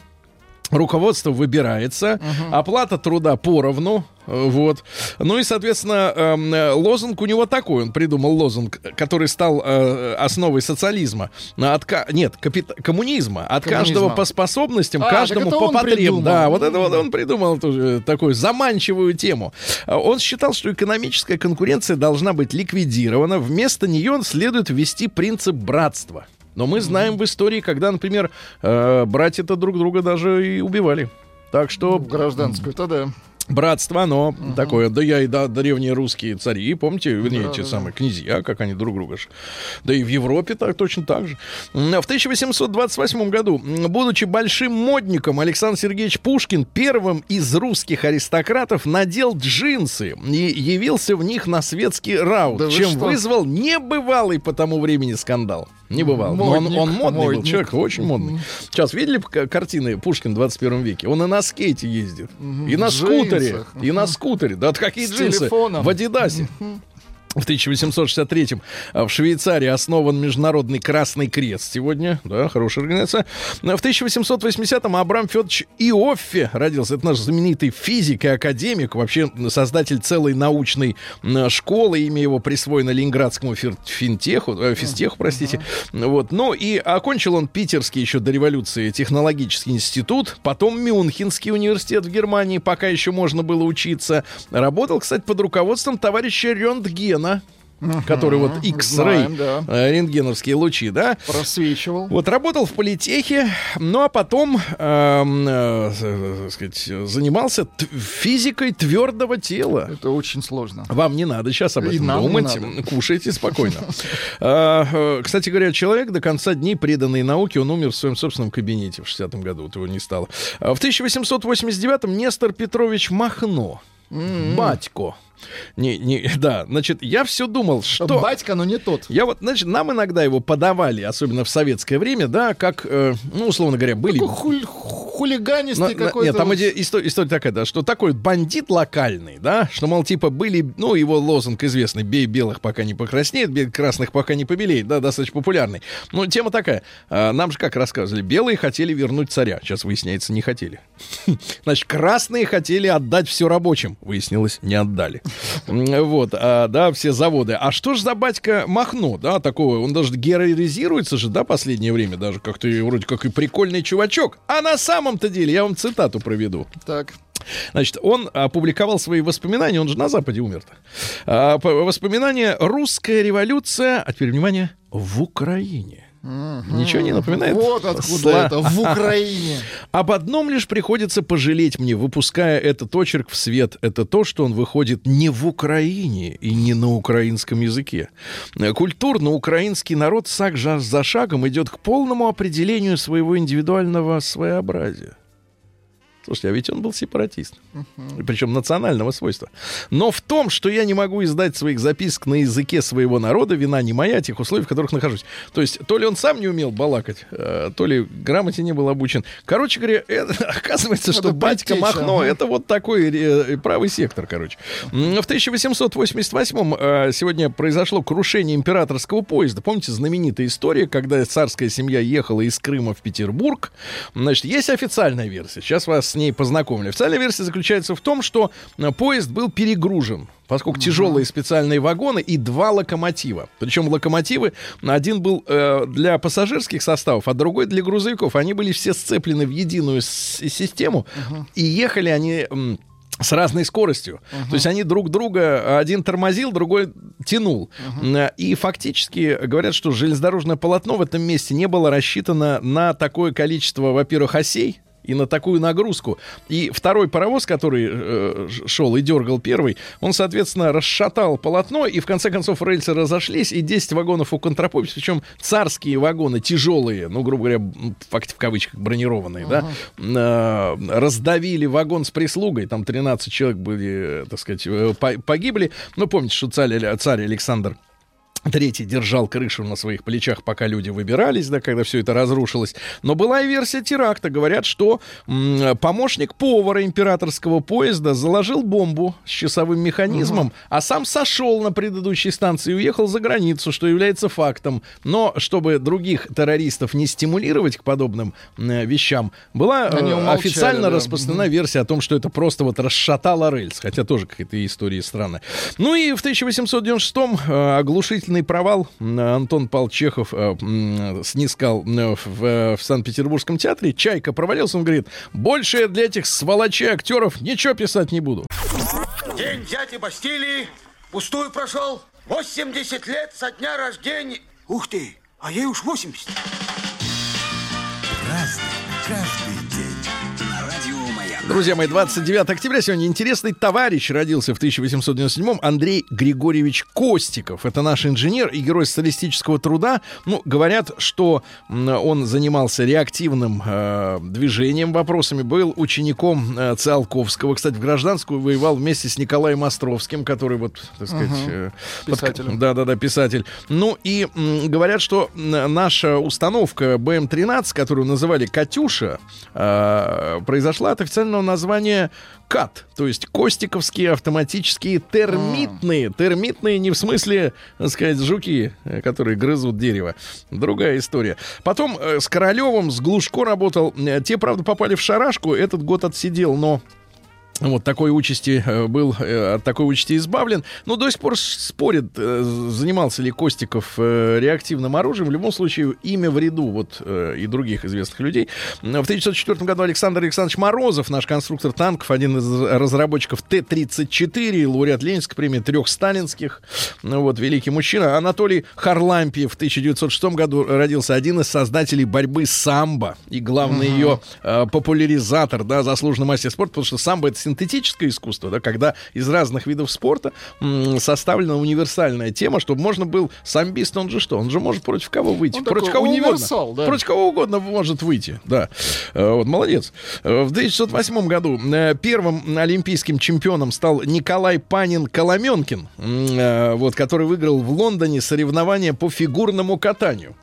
S2: Руководство выбирается, оплата труда поровну, вот. Ну и, соответственно, эм, э, лозунг у него такой, он придумал лозунг, который стал э, основой социализма. От, ка- нет, капит- коммунизма. От
S3: Коммунизма.
S2: каждого по способностям,
S3: А,
S2: каждому по потребам. Да, вот это вот он придумал тоже такую заманчивую тему. Он считал, что экономическая конкуренция должна быть ликвидирована. Вместо нее следует ввести принцип братства. Но мы знаем в истории, когда, например, э, братья-то друг друга даже и убивали. Так что
S3: Гражданскую-то да.
S2: Братство, оно такое. Да я и да, древние русские цари, помните, вернее,
S3: Да,
S2: те
S3: да,
S2: самые князья, как они друг друга ж. Да и в Европе так точно так же. В 1828 году, будучи большим модником, Александр Сергеевич Пушкин первым из русских аристократов надел джинсы и явился в них на светский раут,
S3: Да вы
S2: чем
S3: что?
S2: вызвал небывалый по тому времени скандал. Не бывал. Но он,
S3: Модник,
S2: он модный был,
S3: модник.
S2: человек очень модный. Сейчас видели картины Пушкин в 21 веке? Он и на скейте ездит, и на
S3: в
S2: скутере,
S3: джинсах.
S2: и на скутере. Да какие
S3: С
S2: джинсы?
S3: телефоном.
S2: В Адидасе. В 1863-м в Швейцарии основан Международный Красный Крест сегодня. Да, хорошая организация. В 1880-м Абрам Федорович Иоффе родился. Это наш знаменитый физик и академик, вообще создатель целой научной школы. Имя его присвоено Ленинградскому финтеху, э, физтеху, простите. Uh-huh. Вот. Ну и окончил он Питерский еще до революции технологический институт, потом Мюнхенский университет в Германии, пока еще можно было учиться. Работал, кстати, под руководством товарища Рентгена рентгена, Uh-huh, который вот X-ray, да. Э, рентгеновские лучи, да?
S3: Просвечивал.
S2: Вот работал в политехе, ну а потом, э, э, э, сказать, занимался т- физикой твердого тела.
S3: Это очень сложно.
S2: Вам не надо сейчас об этом И думать, кушайте спокойно. А, кстати говоря, человек до конца дней, преданный науке, он умер в своем собственном кабинете в 60-м году, вот его не стало. А в 1889-м Нестор Петрович Махно, mm-hmm. батько, не, не, да, значит, я все думал, что...
S3: Батька, но не тот.
S2: Я вот, значит, нам иногда его подавали, особенно в советское время, да, как, э, ну, условно говоря, были...
S3: Такой хуль, хулиганистый
S2: какой-то. Нет, там вот... история, история такая, да, что такой бандит локальный, да, что, мол, типа, были, ну, его лозунг известный, бей белых, пока не покраснеет, бей красных, пока не побелеет, да, достаточно популярный. Ну, тема такая, э, нам же как рассказывали, белые хотели вернуть царя, сейчас выясняется, не хотели. Значит, красные хотели отдать все рабочим, выяснилось, не отдали. Вот, а, да, все заводы. А что ж за батька Махно, да, такого? Он даже героизируется же, да, последнее время даже как-то вроде как и прикольный чувачок. А на самом-то деле, я вам цитату проведу.
S3: Так.
S2: Значит, он опубликовал свои воспоминания, он же на Западе умер-то. А, воспоминания «Русская революция», а теперь, внимание, в Украине. Ничего не напоминает?
S3: Вот откуда Сла... это, в Украине.
S2: Об одном лишь приходится пожалеть мне, выпуская этот очерк в свет. Это то, что он выходит не в Украине и не на украинском языке. Культурно украинский народ шаг за шагом идет к полному определению своего индивидуального своеобразия. Слушайте, а ведь он был сепаратист. Uh-huh. Причем национального свойства. Но в том, что я не могу издать своих записок на языке своего народа, вина не моя, тех условий, в которых нахожусь. То есть, то ли он сам не умел балакать, э, то ли грамоте не был обучен. Короче говоря, это, оказывается, что батька Махно, это вот такой э, правый сектор, короче. В 1888 э, сегодня произошло крушение императорского поезда. Помните знаменитая история, когда царская семья ехала из Крыма в Петербург? Значит, есть официальная версия. Сейчас вас ней познакомили. Официальная версия заключается в том, что э, поезд был перегружен поскольку тяжелые специальные вагоны и два локомотива. Причем локомотивы, один был э, для пассажирских составов, а другой для грузовиков. Они были все сцеплены в единую систему, uh-huh. и ехали они... М- с разной скоростью. Uh-huh. То есть они друг друга, один тормозил, другой тянул. Uh-huh. И фактически говорят, что железнодорожное полотно в этом месте не было рассчитано на такое количество, во-первых, осей, и на такую нагрузку. И второй паровоз, который э, шел и дергал первый, он, соответственно, расшатал полотно, и в конце концов рельсы разошлись, и 10 вагонов у контрапопись, причем царские вагоны, тяжелые, ну, грубо говоря, в, в кавычках бронированные, uh-huh. да, э, раздавили вагон с прислугой, там 13 человек были, так сказать, э, погибли. Ну, помните, что царь, царь Александр Третий держал крышу на своих плечах, пока люди выбирались, да, когда все это разрушилось. Но была и версия теракта. Говорят, что м- помощник повара императорского поезда заложил бомбу с часовым механизмом, угу. а сам сошел на предыдущей станции и уехал за границу, что является фактом. Но чтобы других террористов не стимулировать к подобным э, вещам, была э, умолчали, официально да. распространена угу. версия о том, что это просто вот расшатало рельс. Хотя тоже какая-то история странная. Ну и в 1896-м э, оглушительный Полный провал. Антон Павел Чехов э, снискал э, в, э, в Санкт-Петербургском театре. Чайка провалился, он говорит, больше для этих сволочей актеров ничего писать не буду.
S5: День дяди Бастилии пустую прошел. 80 лет со дня рождения. Ух ты, а ей уж 80.
S2: Друзья мои, 29 октября сегодня интересный товарищ родился в 1897-м, Андрей Григорьевич Костиков. Это наш инженер и герой социалистического труда. Ну, говорят, что он занимался реактивным э, движением, вопросами, был учеником э, Циолковского. Кстати, в гражданскую воевал вместе с Николаем Островским, который вот, так сказать... Угу. Э,
S3: писатель.
S2: Да-да-да, писатель. Ну, и м, говорят, что наша установка БМ-13, которую называли «Катюша», э, произошла от официального название КАТ, то есть Костиковские автоматические термитные. Термитные не в смысле, так сказать, жуки, э, которые грызут дерево. Другая история. Потом э, с Королевым, с Глушко работал. Э, Те, правда, попали в шарашку. Этот год отсидел, но вот такой участи э, был э, от такой участи избавлен. Но до сих пор с- спорят, э, занимался ли Костиков реактивным оружием. В любом случае, имя в ряду вот и других известных людей. В 1904 году Александр Александрович Морозов, наш конструктор танков, один из разработчиков Т-34, лауреат Ленинской премии, трех сталинских, ну вот, великий мужчина. Анатолий Харлампиев в 1906 году родился один из создателей борьбы самбо и главный ее э, популяризатор, да, заслуженный мастер спорта, потому что самбо это синтетическое искусство, да, когда из разных видов спорта м, составлена универсальная тема, чтобы можно был самбист, он же что, он же может против кого выйти,
S3: Он
S2: против кого угодно,
S3: да.
S2: против кого угодно может выйти, да, Э, вот молодец. Э, В 1908 году э, первым олимпийским чемпионом стал Николай Панин Коломенкин, вот, который выиграл в Лондоне соревнования по фигурному катанию.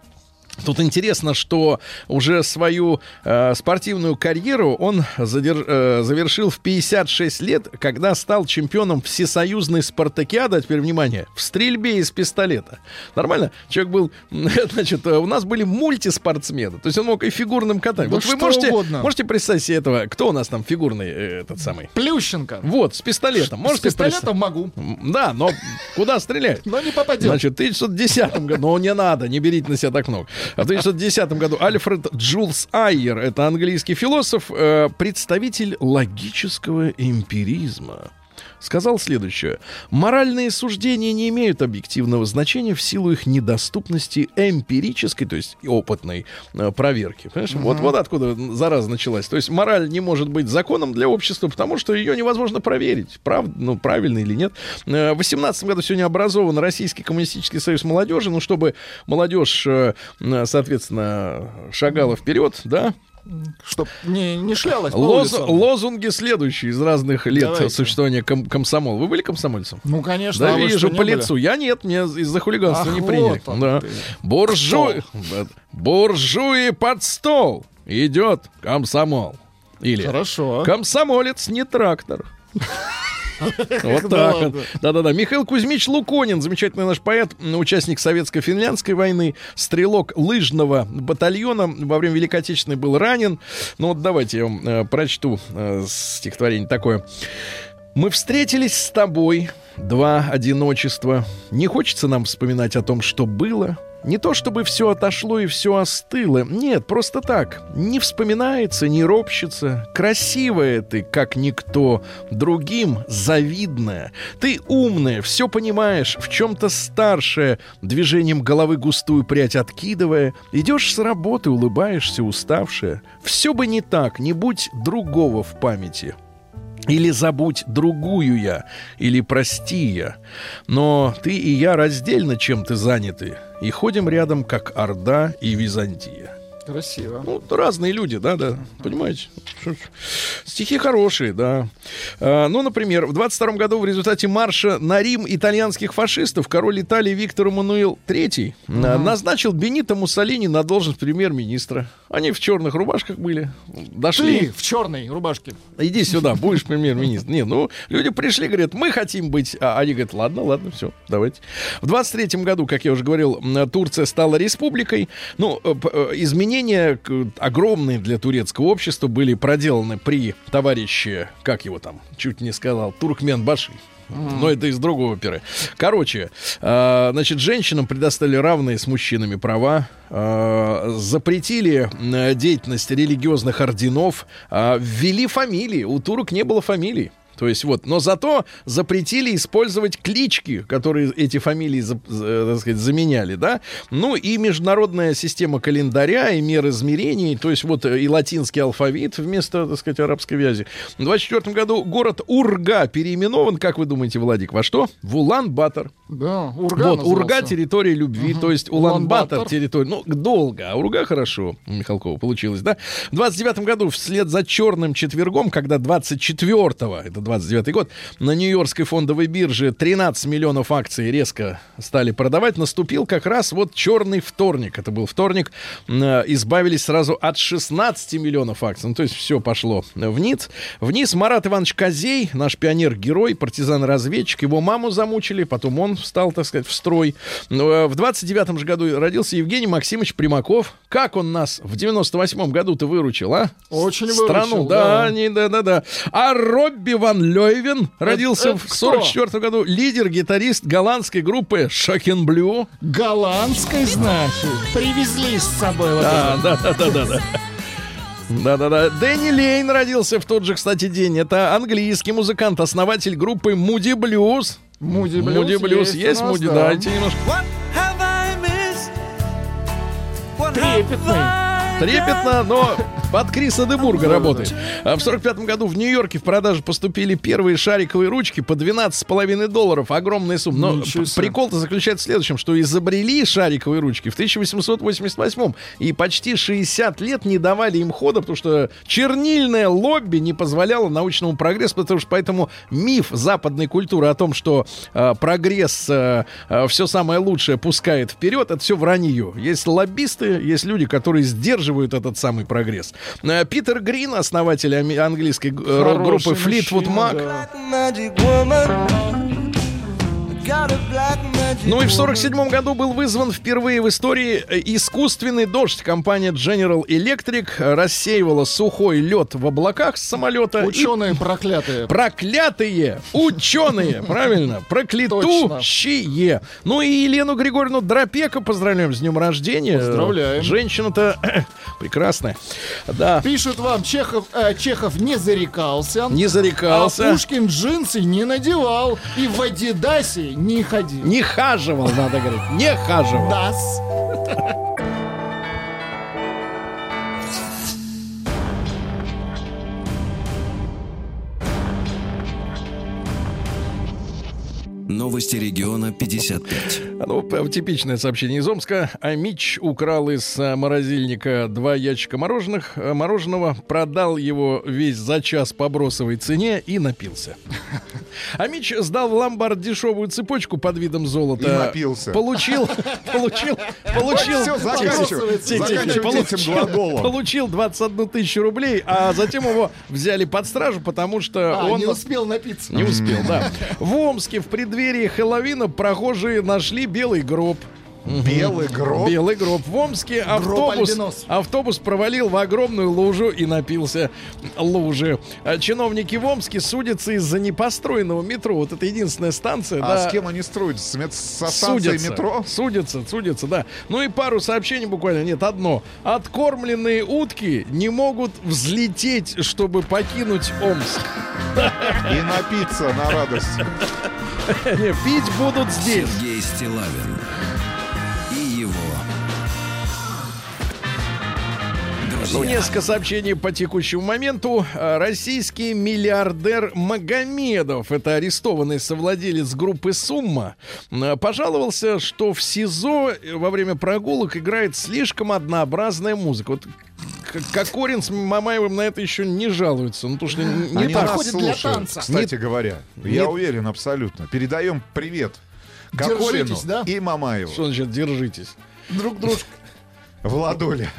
S2: Тут интересно, что уже свою э, спортивную карьеру он задер- э, завершил в 56 лет, когда стал чемпионом всесоюзной спартакиады, а теперь внимание, в стрельбе из пистолета. Нормально? Человек был, значит, э, у нас были мультиспортсмены, то есть он мог и фигурным катанием.
S3: Да
S2: вот вы можете,
S3: угодно.
S2: можете представить себе этого, кто у нас там фигурный э, этот самый?
S3: Плющенко.
S2: Вот, с пистолетом.
S3: С
S2: Можете
S3: пистолетом могу?
S2: Да, но куда стрелять?
S3: но не попадет.
S2: Значит, в 1910 году, ну не надо, не берите на себя так много. В 1910 году Альфред Джулс Айер, это английский философ, э, представитель логического эмпиризма, сказал следующее. Моральные суждения не имеют объективного значения в силу их недоступности эмпирической, то есть опытной э, проверки. Понимаешь? Вот, вот откуда зараза началась. То есть мораль не может быть законом для общества, потому что ее невозможно проверить, прав, ну, правильно или нет. Э, В 18 году сегодня образован Российский коммунистический союз молодежи, ну, чтобы молодежь, э, соответственно, шагала вперед, да,
S3: Чтоб не, не шлялась по
S2: Лоз- лозунги следующие из разных лет
S3: Давайте.
S2: существования ком- комсомола. Вы были комсомольцем?
S3: Ну, конечно.
S2: Да,
S3: а
S2: вижу по лицу. Я нет, меня из-за хулиганства
S3: Ах,
S2: не
S3: вот
S2: приняли.
S3: он
S2: Да.
S3: ты.
S2: Буржуи под стол. Идет комсомол. Или
S3: Хорошо.
S2: комсомолец не трактор. Вот так вот. Да-да-да. Михаил Кузьмич Луконин, замечательный наш поэт, участник советско-финляндской войны, стрелок лыжного батальона, во время Великой Отечественной был ранен. Ну вот давайте я вам э, прочту э, стихотворение такое. Мы встретились с тобой, два одиночества. Не хочется нам вспоминать о том, что было. Не то чтобы все отошло и все остыло. Нет, просто так. Не вспоминается, не ропщется. Красивая ты, как никто. Другим завидная. Ты умная, все понимаешь, в чем-то старшая. Движением головы густую прядь откидывая. Идешь с работы, улыбаешься, уставшая. Все бы не так, не будь другого в памяти. Или забудь другую я, или прости я. Но ты и я раздельно чем-то заняты, и ходим рядом, как Орда и Византия.
S3: Красиво.
S2: Ну, разные люди, да, да, понимаете? Что ж. Стихи хорошие, да. А, ну, например, в 22 году в результате марша на Рим итальянских фашистов король Италии Виктор Эммануил III а, назначил Бенито Муссолини на должность премьер-министра. Они в черных рубашках были, дошли.
S3: Ты в черной рубашке.
S2: Иди сюда, будешь премьер-министр. Не, ну, люди пришли, говорят, мы хотим быть... А они говорят, ладно, ладно, все, давайте. В 23-м году, как я уже говорил, Турция стала республикой. Ну, э, э, изменения огромные для турецкого общества были проделаны при товарище, как его там, чуть не сказал, Туркмен Баши. Но это из другого оперы. Короче, э, значит, женщинам предоставили равные с мужчинами права, э, запретили деятельность религиозных орденов, э, ввели фамилии. У турок не было фамилий. То есть вот, но зато запретили использовать клички, которые эти фамилии, так сказать, заменяли, да. Ну и международная система календаря и мер измерений, то есть вот э, и латинский алфавит вместо, так сказать, арабской вязи. В 24 году город Урга переименован, как вы думаете, Владик, во что? В Улан-Батор.
S3: Да, Урга
S2: Вот, Урга
S3: назывался.
S2: территория любви, то есть Улан-Батор территория. Ну, долго, а Урга хорошо, Михалкова получилось, да? В 29 году, вслед за черным четвергом, когда 24-го, это 29 год, на Нью-Йоркской фондовой бирже 13 миллионов акций резко стали продавать, наступил как раз вот черный вторник. Это был вторник. Э, Избавились сразу от 16 миллионов акций. Ну, то есть все пошло вниз. Вниз Марат Иванович Козей, наш пионер-герой, партизан-разведчик. Его маму замучили, потом он встал, так сказать, в строй. Э, В 29 же году родился Евгений Максимович Примаков. Как он нас в 98 году-то выручил, а?
S3: Очень
S2: Страну,
S3: выручил,
S2: да,
S3: да.
S2: не, да, да, да. А Робби Ван Лёйвен родился
S3: это
S2: в
S3: кто?
S2: 44 году. Лидер, гитарист голландской группы Shocking Blue.
S3: Голландской, значит. Привезли с собой вот
S2: Да, да, да, да, да, да. Да-да-да. Дэнни Лейн родился в тот же, кстати, день. Это английский музыкант, основатель группы Муди Блюз.
S3: Муди Блюз
S2: Муди Блюз
S3: есть
S2: Муди,
S3: да.
S2: дайте немножко.
S3: Трепетный.
S2: Трепетно, но под Криса Дебурга работает. А в 45 году в Нью-Йорке в продажу поступили первые шариковые ручки по 12,5 долларов. Огромная сумма. Но прикол-то заключается в следующем, что изобрели шариковые ручки в 1888 и почти 60 лет не давали им хода, потому что чернильное лобби не позволяло научному прогрессу, потому что поэтому миф западной культуры о том, что э, прогресс все самое лучшее пускает вперед, это все вранье. Есть лоббисты, есть люди, которые сдерживают этот самый прогресс. Э, Питер Грин, основатель английской э,
S3: Хороший
S2: группы Fleetwood Mac,
S3: да.
S2: Ну и в 47 году был вызван впервые в истории э, искусственный дождь. Компания General Electric рассеивала сухой лед в облаках с самолета. и
S3: Ученые проклятые.
S2: Проклятые ученые, правильно, проклятущие. Ну и Елену Григорьевну Дропека поздравляем с днем рождения.
S3: Поздравляем.
S2: Женщина-то прекрасная. Да,
S3: Пишет вам, Чехов, э, Чехов не зарекался.
S2: не
S3: А
S2: зарекался.
S3: Пушкин джинсы не надевал и в Адидасе не ходил.
S2: Не хаживал, надо говорить. Не хаживал.
S3: Дас.
S1: Новости региона 55.
S2: Ну, типичное сообщение из Омска. Амич украл из а, морозильника два ящика мороженых, а, мороженого, продал его весь за час по бросовой цене и напился. Амич сдал в ломбард дешевую цепочку под видом золота.
S6: И напился.
S2: Получил, получил, получил.
S6: Всё, заканчивай.
S2: Получил-
S6: этим глаголом.
S2: Получил 21 тысячу рублей, а затем его взяли под стражу, потому что
S3: А,
S2: он...
S3: не успел напиться.
S2: Не успел, да. В Омске в преддверии Хэллоуина прохожие нашли белый гроб.
S6: Белый гроб.
S2: Белый гроб. В Омске автобус, автобус провалил в огромную лужу и напился лужи. А Чиновники в Омске судятся из-за непостроенного метро. Вот это единственная станция.
S6: А
S2: да,
S6: с кем они строят? С мет- со станцией
S2: Судятся,
S6: метро?
S2: судятся, судятся, да. Ну и пару сообщений буквально, нет, одно. Откормленные утки не могут взлететь, чтобы покинуть Омск.
S6: И напиться на радость.
S2: Не, Пить будут здесь.
S1: Сергей Стилавин
S2: Ну, несколько сообщений по текущему моменту. А, Российский миллиардер Магомедов, это арестованный совладелец группы «Сумма», пожаловался, что в СИЗО во время прогулок играет слишком однообразная музыка. Вот Кокорин с Мамаевым на это еще не жалуются. Ну, потому что не
S6: Они
S2: так.
S6: нас
S3: для танца.
S6: кстати говоря. Я уверен абсолютно. Передаем привет Кокорину
S3: Держитесь, да?
S6: и Мамаеву.
S2: Что значит держитесь?
S3: Друг дружка.
S6: Владуля.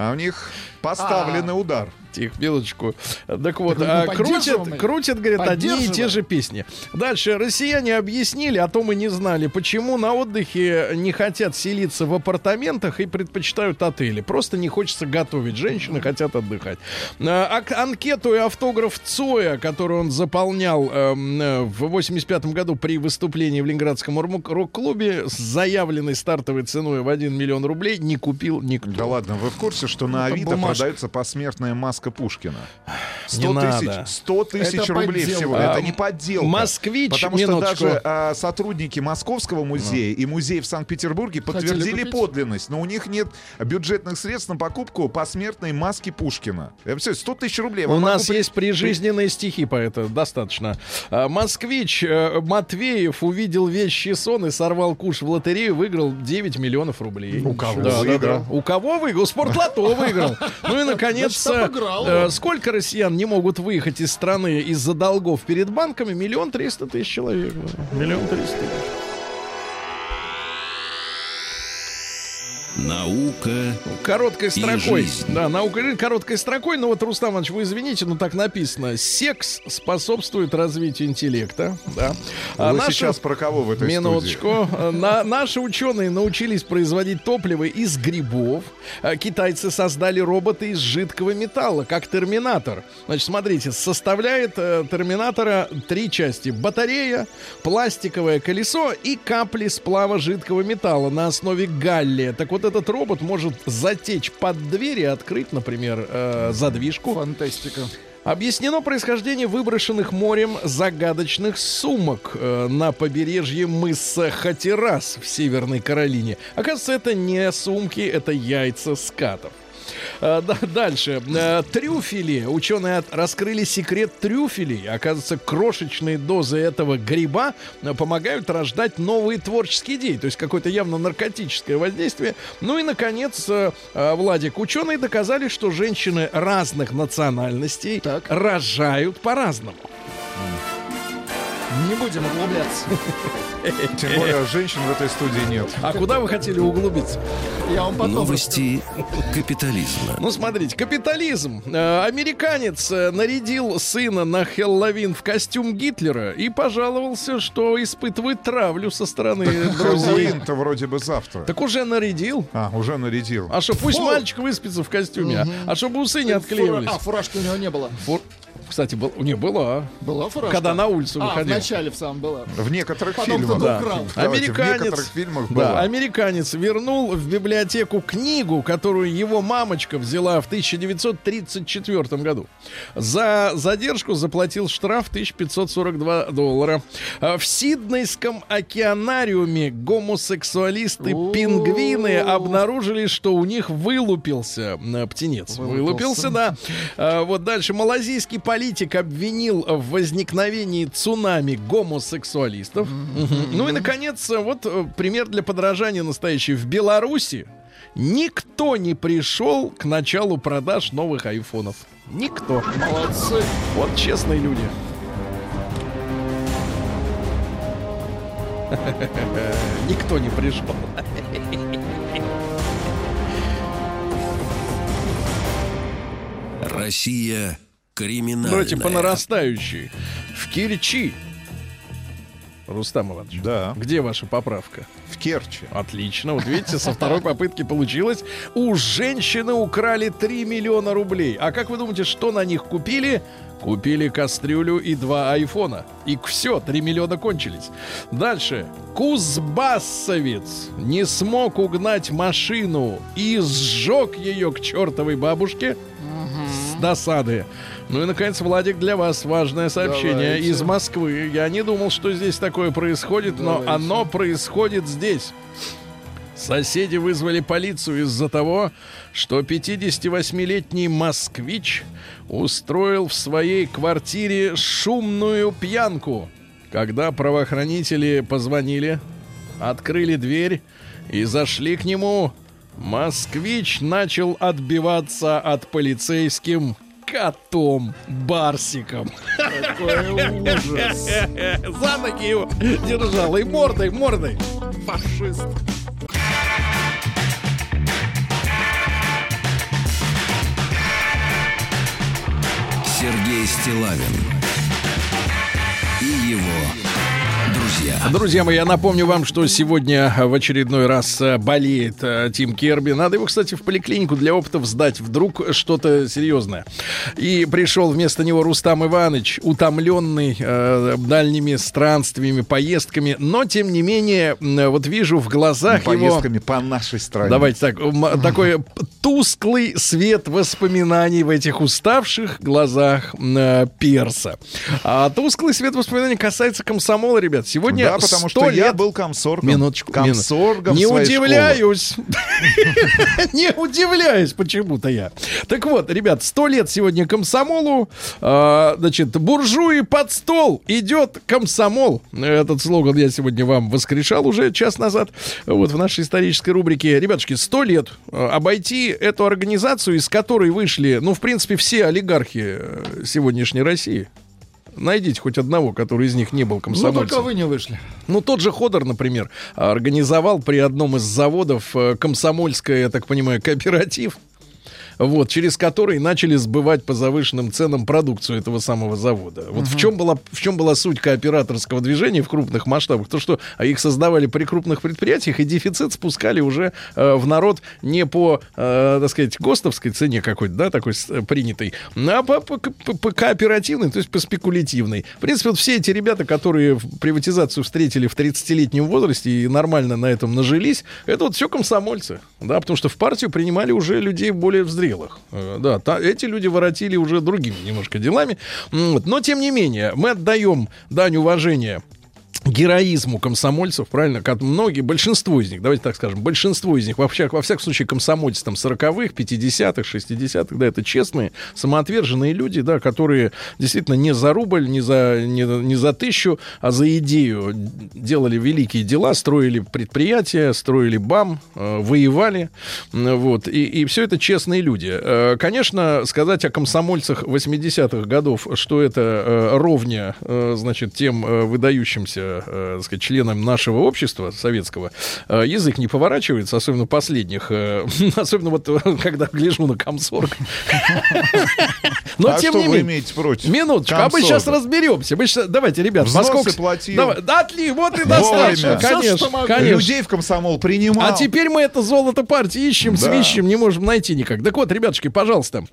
S6: А у них поставленный удар.
S2: Тихо, минуточку. Так вот,
S3: Так мы
S2: а, крутят,
S3: их.
S2: крутят, говорят, одни и те же песни. Дальше. Россияне объяснили, а то мы не знали, почему на отдыхе не хотят селиться в апартаментах и предпочитают отели. Просто не хочется готовить. Женщины хотят отдыхать. А, анкету и автограф Цоя, которую он заполнял э, в 85 году при выступлении в Ленинградском рок- рок-клубе с заявленной стартовой ценой в 1 миллион рублей, не купил никто.
S6: Да ладно, вы в курсе, что на
S3: Это
S6: Авито
S3: бумажка.
S6: продается посмертная маска маска Пушкина.
S2: Не
S6: 100
S2: надо.
S6: тысяч, 100 тысяч
S3: Это
S6: рублей
S3: подделка.
S6: всего.
S2: А,
S6: Это не подделка.
S2: «Москвич»,
S6: Потому что
S2: минуточку.
S6: даже а, сотрудники Московского музея и музея в Санкт-Петербурге подтвердили
S3: купить.
S6: подлинность, но у них нет бюджетных средств на покупку посмертной маски Пушкина. Я представляю, 100 тысяч рублей.
S2: У нас
S6: при-
S2: есть прижизненные стихи по это достаточно. А, Москвич э, Матвеев увидел вещий сон и сорвал куш в лотерею, выиграл 9 миллионов рублей.
S6: У кого
S2: Да, да,
S6: выиграл?
S2: да. У кого выиграл? Спортлото выиграл. Ну и, наконец, э, сколько россиян не могут выехать из страны из-за долгов перед банками? Миллион триста тысяч человек. Миллион триста тысяч.
S1: Наука
S2: Короткой
S1: И
S2: строкой.
S1: жизнь.
S2: Да, наука и жизнь короткой строкой. Но вот, Рустам Иванович, вы извините, но так написано. Секс способствует развитию интеллекта. Да. А
S6: Вы
S2: наши-
S6: сейчас про кого в этой
S2: Минуточку. На, наши ученые научились производить топливо из грибов. А Китайцы создали роботы из жидкого металла, как терминатор. Значит, смотрите, составляет э, терминатора три части. Батарея, пластиковое колесо и капли сплава жидкого металла на основе галлия. Так вот, этот робот может затечь под дверь и открыть, например, э, задвижку.
S3: Фантастика.
S2: Объяснено происхождение выброшенных морем загадочных сумок э, на побережье мыса Хатерас в Северной Каролине. Оказывается, это не сумки, это яйца скатов. Э, да, дальше. Э, Трюфели. Ученые раскрыли секрет трюфелей. Оказывается, крошечные дозы этого гриба э, помогают рождать новые творческие идеи. То есть какое-то явно наркотическое воздействие. Ну и, наконец, Владик, ученые доказали, что женщины разных национальностей
S3: Так.
S2: рожают по-разному.
S3: Не будем углубляться.
S6: Тем более женщин в этой студии нет.
S2: А куда вы хотели углубиться?
S3: Я вам потом
S1: новости капитализма.
S2: Ну, смотрите, капитализм. Э, американец э, нарядил сына на Хеллоуин в костюм Гитлера и пожаловался, что испытывает травлю со стороны друзей.
S6: Хэллоуин-то вроде бы завтра.
S2: Так уже нарядил.
S6: А, уже нарядил.
S2: А что, пусть
S3: Фу.
S2: мальчик выспится в костюме, а- а чтобы усы не отклеивались.
S3: А, фуражки у него не было.
S2: Фур- Кстати, был... не была.
S3: Была фуражка?
S2: Когда на улицу
S3: А,
S2: выходил.
S3: Начале в самом была.
S6: В некоторых
S3: Потом
S6: фильмах.
S3: украл.
S6: Давайте,
S2: Американец,
S6: В некоторых фильмах
S2: да,
S6: было.
S2: американец вернул в библиотеку книгу, которую его мамочка взяла в 1934 году. За задержку заплатил штраф 1542 доллара. А В Сиднейском океанариуме гомосексуалисты-пингвины обнаружили, что у них вылупился э, птенец. Вылупился, да. А, Вот дальше. Малазийский политик обвинил в возникновении цунами гомосексуалистов. Мгм. Ну и, наконец, вот э, пример для подражания настоящий. В Беларуси никто не пришел к началу продаж новых айфонов. Никто.
S3: Молодцы.
S2: Вот честные люди. Никто не пришел.
S1: Россия криминальная.
S2: Давайте по нарастающей. В Кирчи. Рустам Иванович.
S6: Да,
S2: Где ваша поправка?
S6: в Керчи.
S2: Отлично. Вот видите, со второй попытки получилось. У женщины украли 3 миллиона рублей. А как вы думаете, что на них купили? Купили кастрюлю и два айфона. И все, 3 миллиона кончились. Дальше. Кузбассовец не смог угнать машину и сжег ее к чертовой бабушке досады. Ну и, наконец, Владик, для вас важное сообщение
S3: Давайте.
S2: из Москвы. Я не думал, что здесь такое происходит, но
S3: Давайте.
S2: оно происходит здесь. Соседи вызвали полицию из-за того, что 58-летний москвич устроил в своей квартире шумную пьянку. Когда правоохранители позвонили, открыли дверь и зашли к нему, москвич начал отбиваться от полицейским котом Барсиком.
S3: Какой ужас.
S2: За ноги его держал и мордой, мордой.
S3: Фашист.
S1: Сергей Стилавин и его друзья.
S2: Друзья мои, я напомню вам, что сегодня в очередной раз э, болеет э, Тим Керби. Надо его, кстати, в поликлинику для опытов сдать. Вдруг что-то серьезное. И пришел вместо него Рустам Иванович, утомленный э, дальними странствиями, поездками. Но, тем не менее, вот вижу в глазах его...
S6: Поездками по нашей стране.
S2: Давайте так, такой тусклый свет воспоминаний в этих уставших глазах э, перса. А тусклый свет воспоминаний касается комсомола, ребят. Сегодня
S6: Да, потому
S2: 100
S6: что я
S2: лет-
S6: был комсоргом.
S2: Минуточку.
S6: Комсоргом
S2: Не удивляюсь. Не удивляюсь почему-то я. Так вот, ребят, сто лет сегодня комсомолу. А, Значит, буржуи под стол. Идет комсомол. Этот слоган я сегодня вам воскрешал уже час назад. Вот в нашей исторической рубрике. Ребятушки, сто лет а, обойти эту организацию, из которой вышли, ну, в принципе, все олигархи э, сегодняшней России. Найдите хоть одного, который из них не был
S3: Ну,
S2: комсомольцем.
S3: только вы не вышли.
S2: Ну, тот же Ходор, например, организовал при одном из заводов э, комсомольское, я так понимаю, кооператив. Вот, через который начали сбывать по завышенным ценам продукцию этого самого завода. Вот в чем была в чем была суть кооператорского движения в крупных масштабах? То, что а, их создавали при крупных предприятиях и дефицит спускали уже э, в народ не по, э, так сказать, ГОСТовской цене какой-то, да, такой э, принятой, а по, по- по- по кооперативной, то есть по спекулятивной. В принципе, вот все эти ребята, которые в- приватизацию встретили в 30-летнем возрасте и нормально на этом нажились, это вот все комсомольцы, да, потому что в партию принимали уже людей более взрослых. Да, та- эти люди воротили уже другими немножко делами. Но, тем не менее, мы отдаем дань уважения героизму комсомольцев, правильно, как многие, большинство из них, давайте так скажем, большинство из них, во, всяк- во всяком случае, комсомольцы там 40-х, 50-х, 60-х, да, это честные, самоотверженные люди, да, которые действительно не за рубль, не за, не, не за тысячу, а за идею. Делали великие дела, строили предприятия, строили БАМ, э, воевали, вот, и, и все это честные люди. Э, Конечно, сказать о комсомольцах 80-х годов, что это э, ровня, э, значит, тем выдающимся, э, так сказать, членам нашего общества советского, э, язык не поворачивается, особенно последних, э, особенно вот э, когда гляжу на комсорг. Но
S6: а
S2: тем
S6: что
S2: не
S6: вы
S2: менее.
S6: имеете против?
S2: Минуточку, а мы сейчас разберемся. Мы давайте, ребят,
S6: Взносы
S2: поскольку...
S6: платил.
S2: Давай, да, отли, вот и достаточно, конечно,
S3: могу.
S2: конечно.
S6: Людей в комсомол принимал.
S2: А теперь мы это золото партии ищем,
S6: Да.
S2: свищем, не можем найти никак. Так вот, ребятушки, пожалуйста.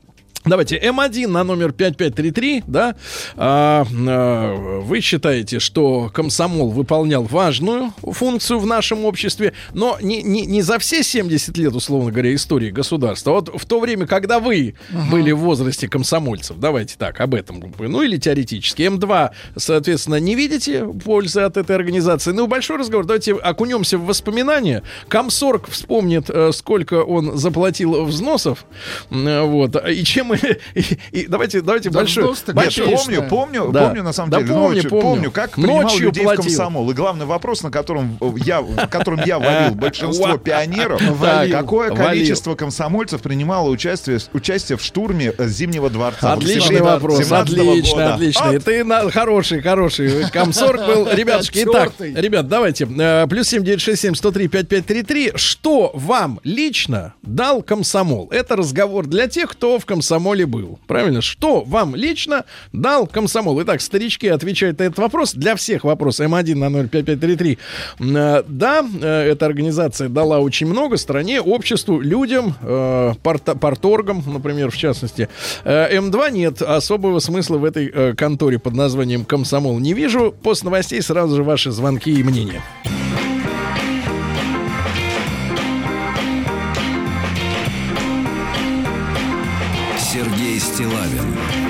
S2: Давайте, М1 на номер 5533, да, а, а, вы считаете, что комсомол выполнял важную функцию в нашем обществе, но не, не, не за все 70 лет, условно говоря, истории государства, а вот в то время, когда вы были в возрасте комсомольцев, давайте так, об этом, ну или теоретически. М2, соответственно, не видите пользы от этой организации. Ну, большой разговор, давайте окунемся в воспоминания. Комсорг вспомнит, э, сколько он заплатил взносов, вот, и чем мы... И, и давайте, давайте
S3: Да взнос-то
S6: Нет, помню, помню,
S2: Да.
S6: помню на самом
S2: Да
S6: деле
S2: помню,
S6: ночью,
S2: помню.
S6: помню, как принимал
S2: Ночью
S6: людей
S2: платил.
S6: в комсомол. И главный вопрос, на котором я, которым я валил большинство пионеров,
S2: Валил.
S6: какое количество комсомольцев принимало участие, участие в штурме э, Зимнего дворца?
S2: Отличный
S6: 17
S2: вопрос,
S6: 17
S2: отлично, отлично. Ты хороший, хороший комсорг был. Ребятушки, итак, ребят, давайте. э, Плюс семь девять шесть семь сто три пять пять три три. Что вам лично дал комсомол? Это разговор для тех, кто в комсомоле был. Правильно? Что вам лично дал комсомол? Итак, старички отвечают на этот вопрос. Для всех вопрос М1 на 05533. Э, Да, э, эта организация дала очень много стране, обществу, людям, э, порта- порторгам, например, в частности. Э, М2 нет особого смысла в этой конторе под названием «Комсомол» не вижу. После новостей сразу же ваши звонки и мнения.
S1: Стилавин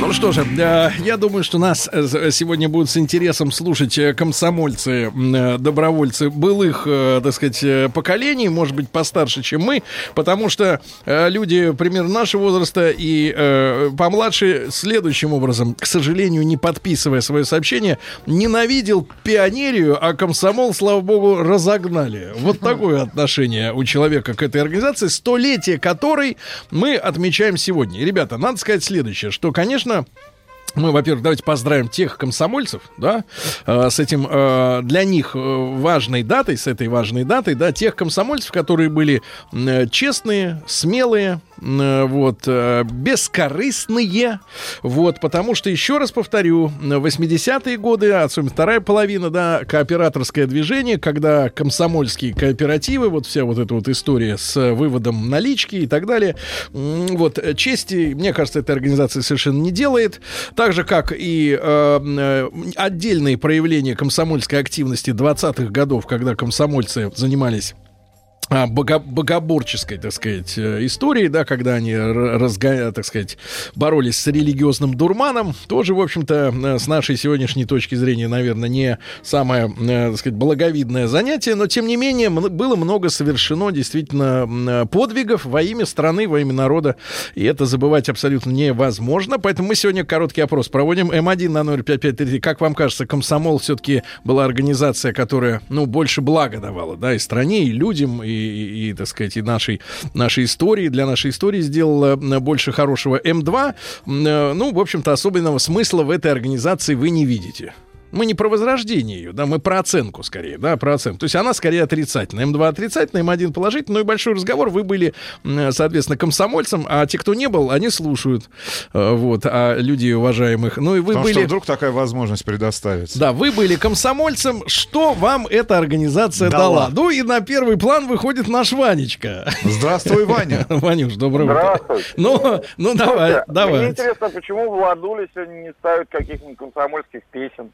S2: Ну что же, э, я думаю, что нас э, сегодня будут с интересом слушать э, комсомольцы, добровольцы былых, так сказать, поколений, может быть, постарше, чем мы, потому что люди примерно нашего возраста и помладше следующим образом, к сожалению, не подписывая свое сообщение, ненавидел пионерию, а комсомол, слава богу, разогнали. Вот такое отношение у человека к этой организации, столетие которой мы отмечаем сегодня. И, ребята, надо сказать следующее, что, конечно, мы, во-первых, давайте поздравим тех комсомольцев, да, э, с этим э, для них э, важной датой, с этой важной датой, да, тех комсомольцев, которые были э, честные, смелые, вот, э, бескорыстные, вот, потому что, еще раз повторю, 80-е годы, особенно вторая половина, да, кооператорское движение, когда комсомольские кооперативы, вот вся вот эта вот история с выводом налички и так далее, вот, э, чести, мне кажется, эта организация совершенно не делает, так же, как и э, э, отдельные проявления комсомольской активности 20-х годов, когда комсомольцы занимались а, бого- богоборческой, так сказать, э, истории, да, когда они, р- разга- так сказать, боролись с религиозным дурманом, тоже, в общем-то, э, с нашей сегодняшней точки зрения, наверное, не самое, э, так сказать, благовидное занятие, но, тем не менее, было много совершено действительно подвигов во имя страны, во имя народа, и это забывать абсолютно невозможно, поэтому мы сегодня короткий опрос проводим. М1 на 05533. Как вам кажется, комсомол все-таки была организация, которая, ну, больше блага давала, да, и стране, и людям, и, и, и, так сказать, и нашей, нашей истории, для нашей истории сделала м, больше хорошего. М2, м, э, ну, в общем-то, особенного смысла в этой организации вы не видите. Мы не про возрождение ее, да, мы про оценку скорее, да, про оценку. То есть она скорее отрицательная. М2 отрицательная, М1 положительная. Ну и большой разговор. Вы были, соответственно, комсомольцем, а те, кто не был, они слушают. Э, Вот, а людей уважаемых. Ну и вы
S6: Потому
S2: были...
S6: что вдруг такая возможность предоставится.
S2: Да, вы были комсомольцем. Что вам эта организация дала?
S6: Дала.
S2: Ну и на первый план выходит наш Ванечка.
S6: Здравствуй, Ваня.
S2: Ванюш, доброе утро.
S7: Здравствуйте.
S2: Ну, ну давай,
S7: Слушайте, Мне
S2: давай.
S7: интересно, почему Владуля сегодня не ставит каких-нибудь комсомольских песен?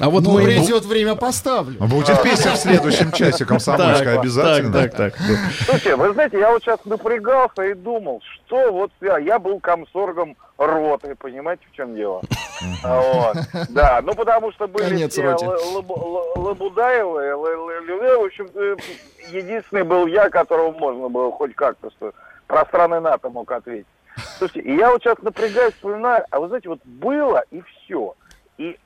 S2: А вот
S3: Ну,
S2: мы...
S3: придет время, поставлю.
S6: Будет песня в следующем часе комсомольская обязательно.
S2: Так, так, так.
S7: Слушайте, вы знаете, я вот сейчас напрягался и думал, что вот я, я был комсоргом роты, понимаете, в чем дело? Вот. Да, ну потому что были
S3: Конец
S7: все Лабудаевы, в общем, э, единственный был я, которого можно было хоть как-то, что про страны НАТО мог ответить. Слушайте, и я вот сейчас напрягаюсь, вспоминаю, а вы знаете, вот было и все. И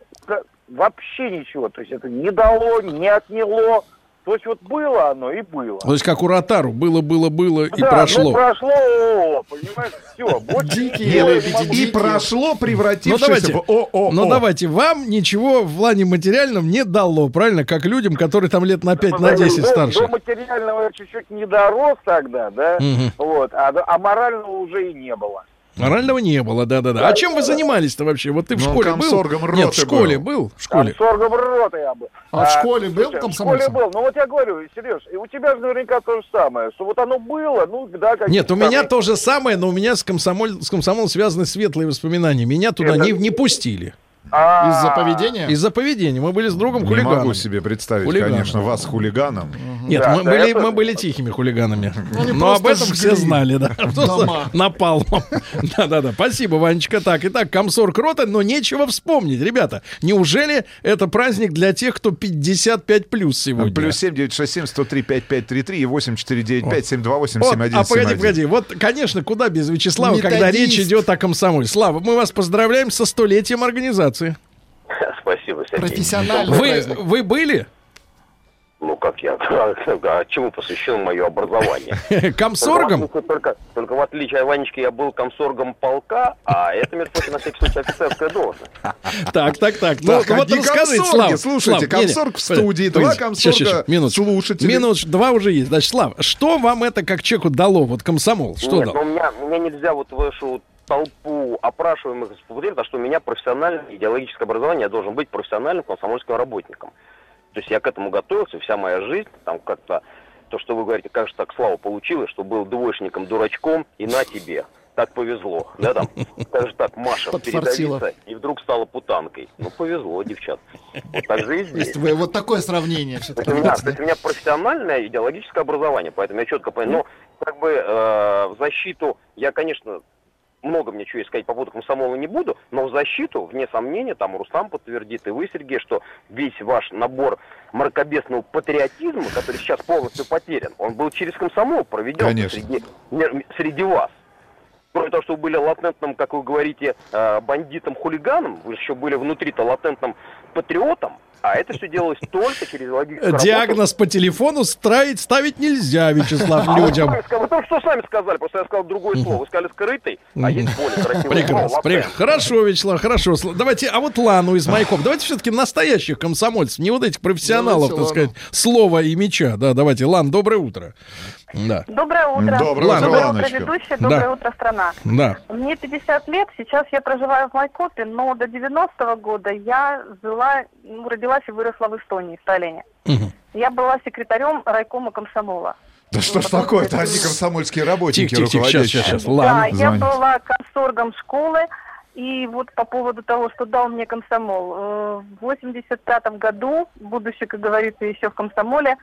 S7: вообще ничего, то есть это не дало, не отняло. То есть вот было оно и было.
S2: То есть как у Ротару. Было, было, было и
S7: Да,
S2: прошло.
S7: Ну, прошло, о, понимаешь, все.
S3: Дикие.
S6: И прошло,
S2: Ну
S6: превратившись
S2: давайте,
S6: в ООО.
S2: ну давайте, вам ничего в плане материальном не дало, правильно? Как людям, которые там лет на 5, на
S7: Знаете,
S2: 10
S7: до-
S2: старше.
S7: До материального я чуть-чуть не дорос тогда, да, вот, а, до- а морального уже и не было.
S2: Морального не было, да-да-да. А чем вы занимались-то вообще? Вот ты в
S6: Ну,
S2: школе был? Нет, в школе
S6: был.
S2: был? В школе.
S7: Комсоргом роты я был.
S3: А в школе был
S7: слушай,
S3: комсомольцем?
S7: В школе был. Ну вот я говорю, Сереж, и у тебя же наверняка то же самое, что вот оно было, ну да, какие-то
S2: Нет, у меня
S7: там-
S2: то же самое, но у меня с, комсомоль, с комсомолом связаны светлые воспоминания. Меня туда не, не пустили.
S7: А,
S3: Из-за поведения?
S2: Из-за поведения. Мы были с другом
S6: Не
S2: хулиганами.
S6: могу себе представить,
S2: Хулиганом.
S6: конечно, вас хулиганом.
S2: Нет,
S7: Да,
S2: мы,
S7: да,
S2: были,
S7: я
S2: мы были тихими хулиганами.
S3: Они
S2: Но об этом все знали, да. Напалмом. Да-да-да. Спасибо, Ванечка. Так, итак, комсорг рота, но нечего вспомнить. Ребята, неужели это праздник для тех, кто 55 плюс сегодня?
S6: Плюс 7 967 103 5533 и 8495 728
S2: Вот,
S6: 71
S2: а погоди, погоди. Вот, конечно, куда без Вячеслава, когда речь идет о комсомоле. Слава, мы вас поздравляем со столетием организации.
S7: Спасибо, Сергей.
S3: Профессиональный
S2: Вы, вы были
S7: Ну как я? А чему посвящено мое образование?
S2: комсоргом?
S7: Только, только, только в отличие от Ванечки я был комсоргом полка, а это, между прочим, на всякий случай офицерская должность.
S2: Так, так, так. Ну,
S6: Так,
S2: вот
S6: комсорги.
S2: Слава.
S6: Слушайте,
S2: Слав,
S6: комсорг в студии, два комсорга
S2: минуточку.
S6: слушателей.
S2: Минут, два уже есть. Значит, Слав, что вам это как человеку дало, вот комсомол? Что
S7: Нет,
S2: дал?
S7: ну, у меня, у меня нельзя вот в вашу толпу опрашиваемых спутать, потому что у меня профессиональное идеологическое образование, я должен быть профессиональным комсомольским работником. То есть я к этому готовился, вся моя жизнь, там как-то, то, что вы говорите, как же так слава получилось, что был двоечником, дурачком, и на тебе. Так повезло, да, там, как же так, Маша передавится и вдруг стала путанкой. Ну, повезло, девчат. Вот так же и здесь.
S3: есть вы вот такое сравнение все-таки.
S7: у меня, то есть у меня профессиональное идеологическое образование, поэтому я четко понимаю. Но как бы э, в защиту я, конечно, много мне чего искать по поводу комсомола не буду, но в защиту, вне сомнения, там Рустам подтвердит, и вы, Сергей, что весь ваш набор мракобесного патриотизма, который сейчас полностью потерян, он был через комсомол проведен
S6: Конечно.
S7: среди, среди вас. Кроме того, что вы были латентным, как вы говорите, э, бандитом-хулиганом, вы еще были внутри-то латентным патриотом, а это все делалось только через логическую работу.
S2: Диагноз по телефону ставить, ставить нельзя, Вячеслав,
S7: А
S2: людям.
S7: Вы только что сами сказали, просто я сказал другое слово. Вы сказали скрытый, а есть более красивое.
S2: Прекрасно. Хорошо, Вячеслав, хорошо. Давайте, а вот Лану из Майкоп. Давайте все-таки настоящих комсомольцев, не вот этих профессионалов, так сказать, слова и меча. Да, давайте. Лан, доброе утро. Да.
S8: Доброе утро.
S6: Доброе
S2: Лана,
S8: Доброе утро, ведущая.
S2: Да.
S8: Доброе утро, страна.
S2: Да.
S8: Мне 50 лет, сейчас я проживаю в Майкопе, но до 90-го года я жила, ну, родилась и выросла в Эстонии, в Таллине.
S2: Мгм.
S8: Я была секретарем райкома комсомола.
S6: Да что ж такое-то, одни комсомольские работники
S2: Тихо, тихо, тихо, сейчас, сейчас. Ладно.
S8: да, я была комсоргом школы, и вот по поводу того, что дал мне комсомол. э, В 85 году, будучи, как говорится, еще в комсомоле,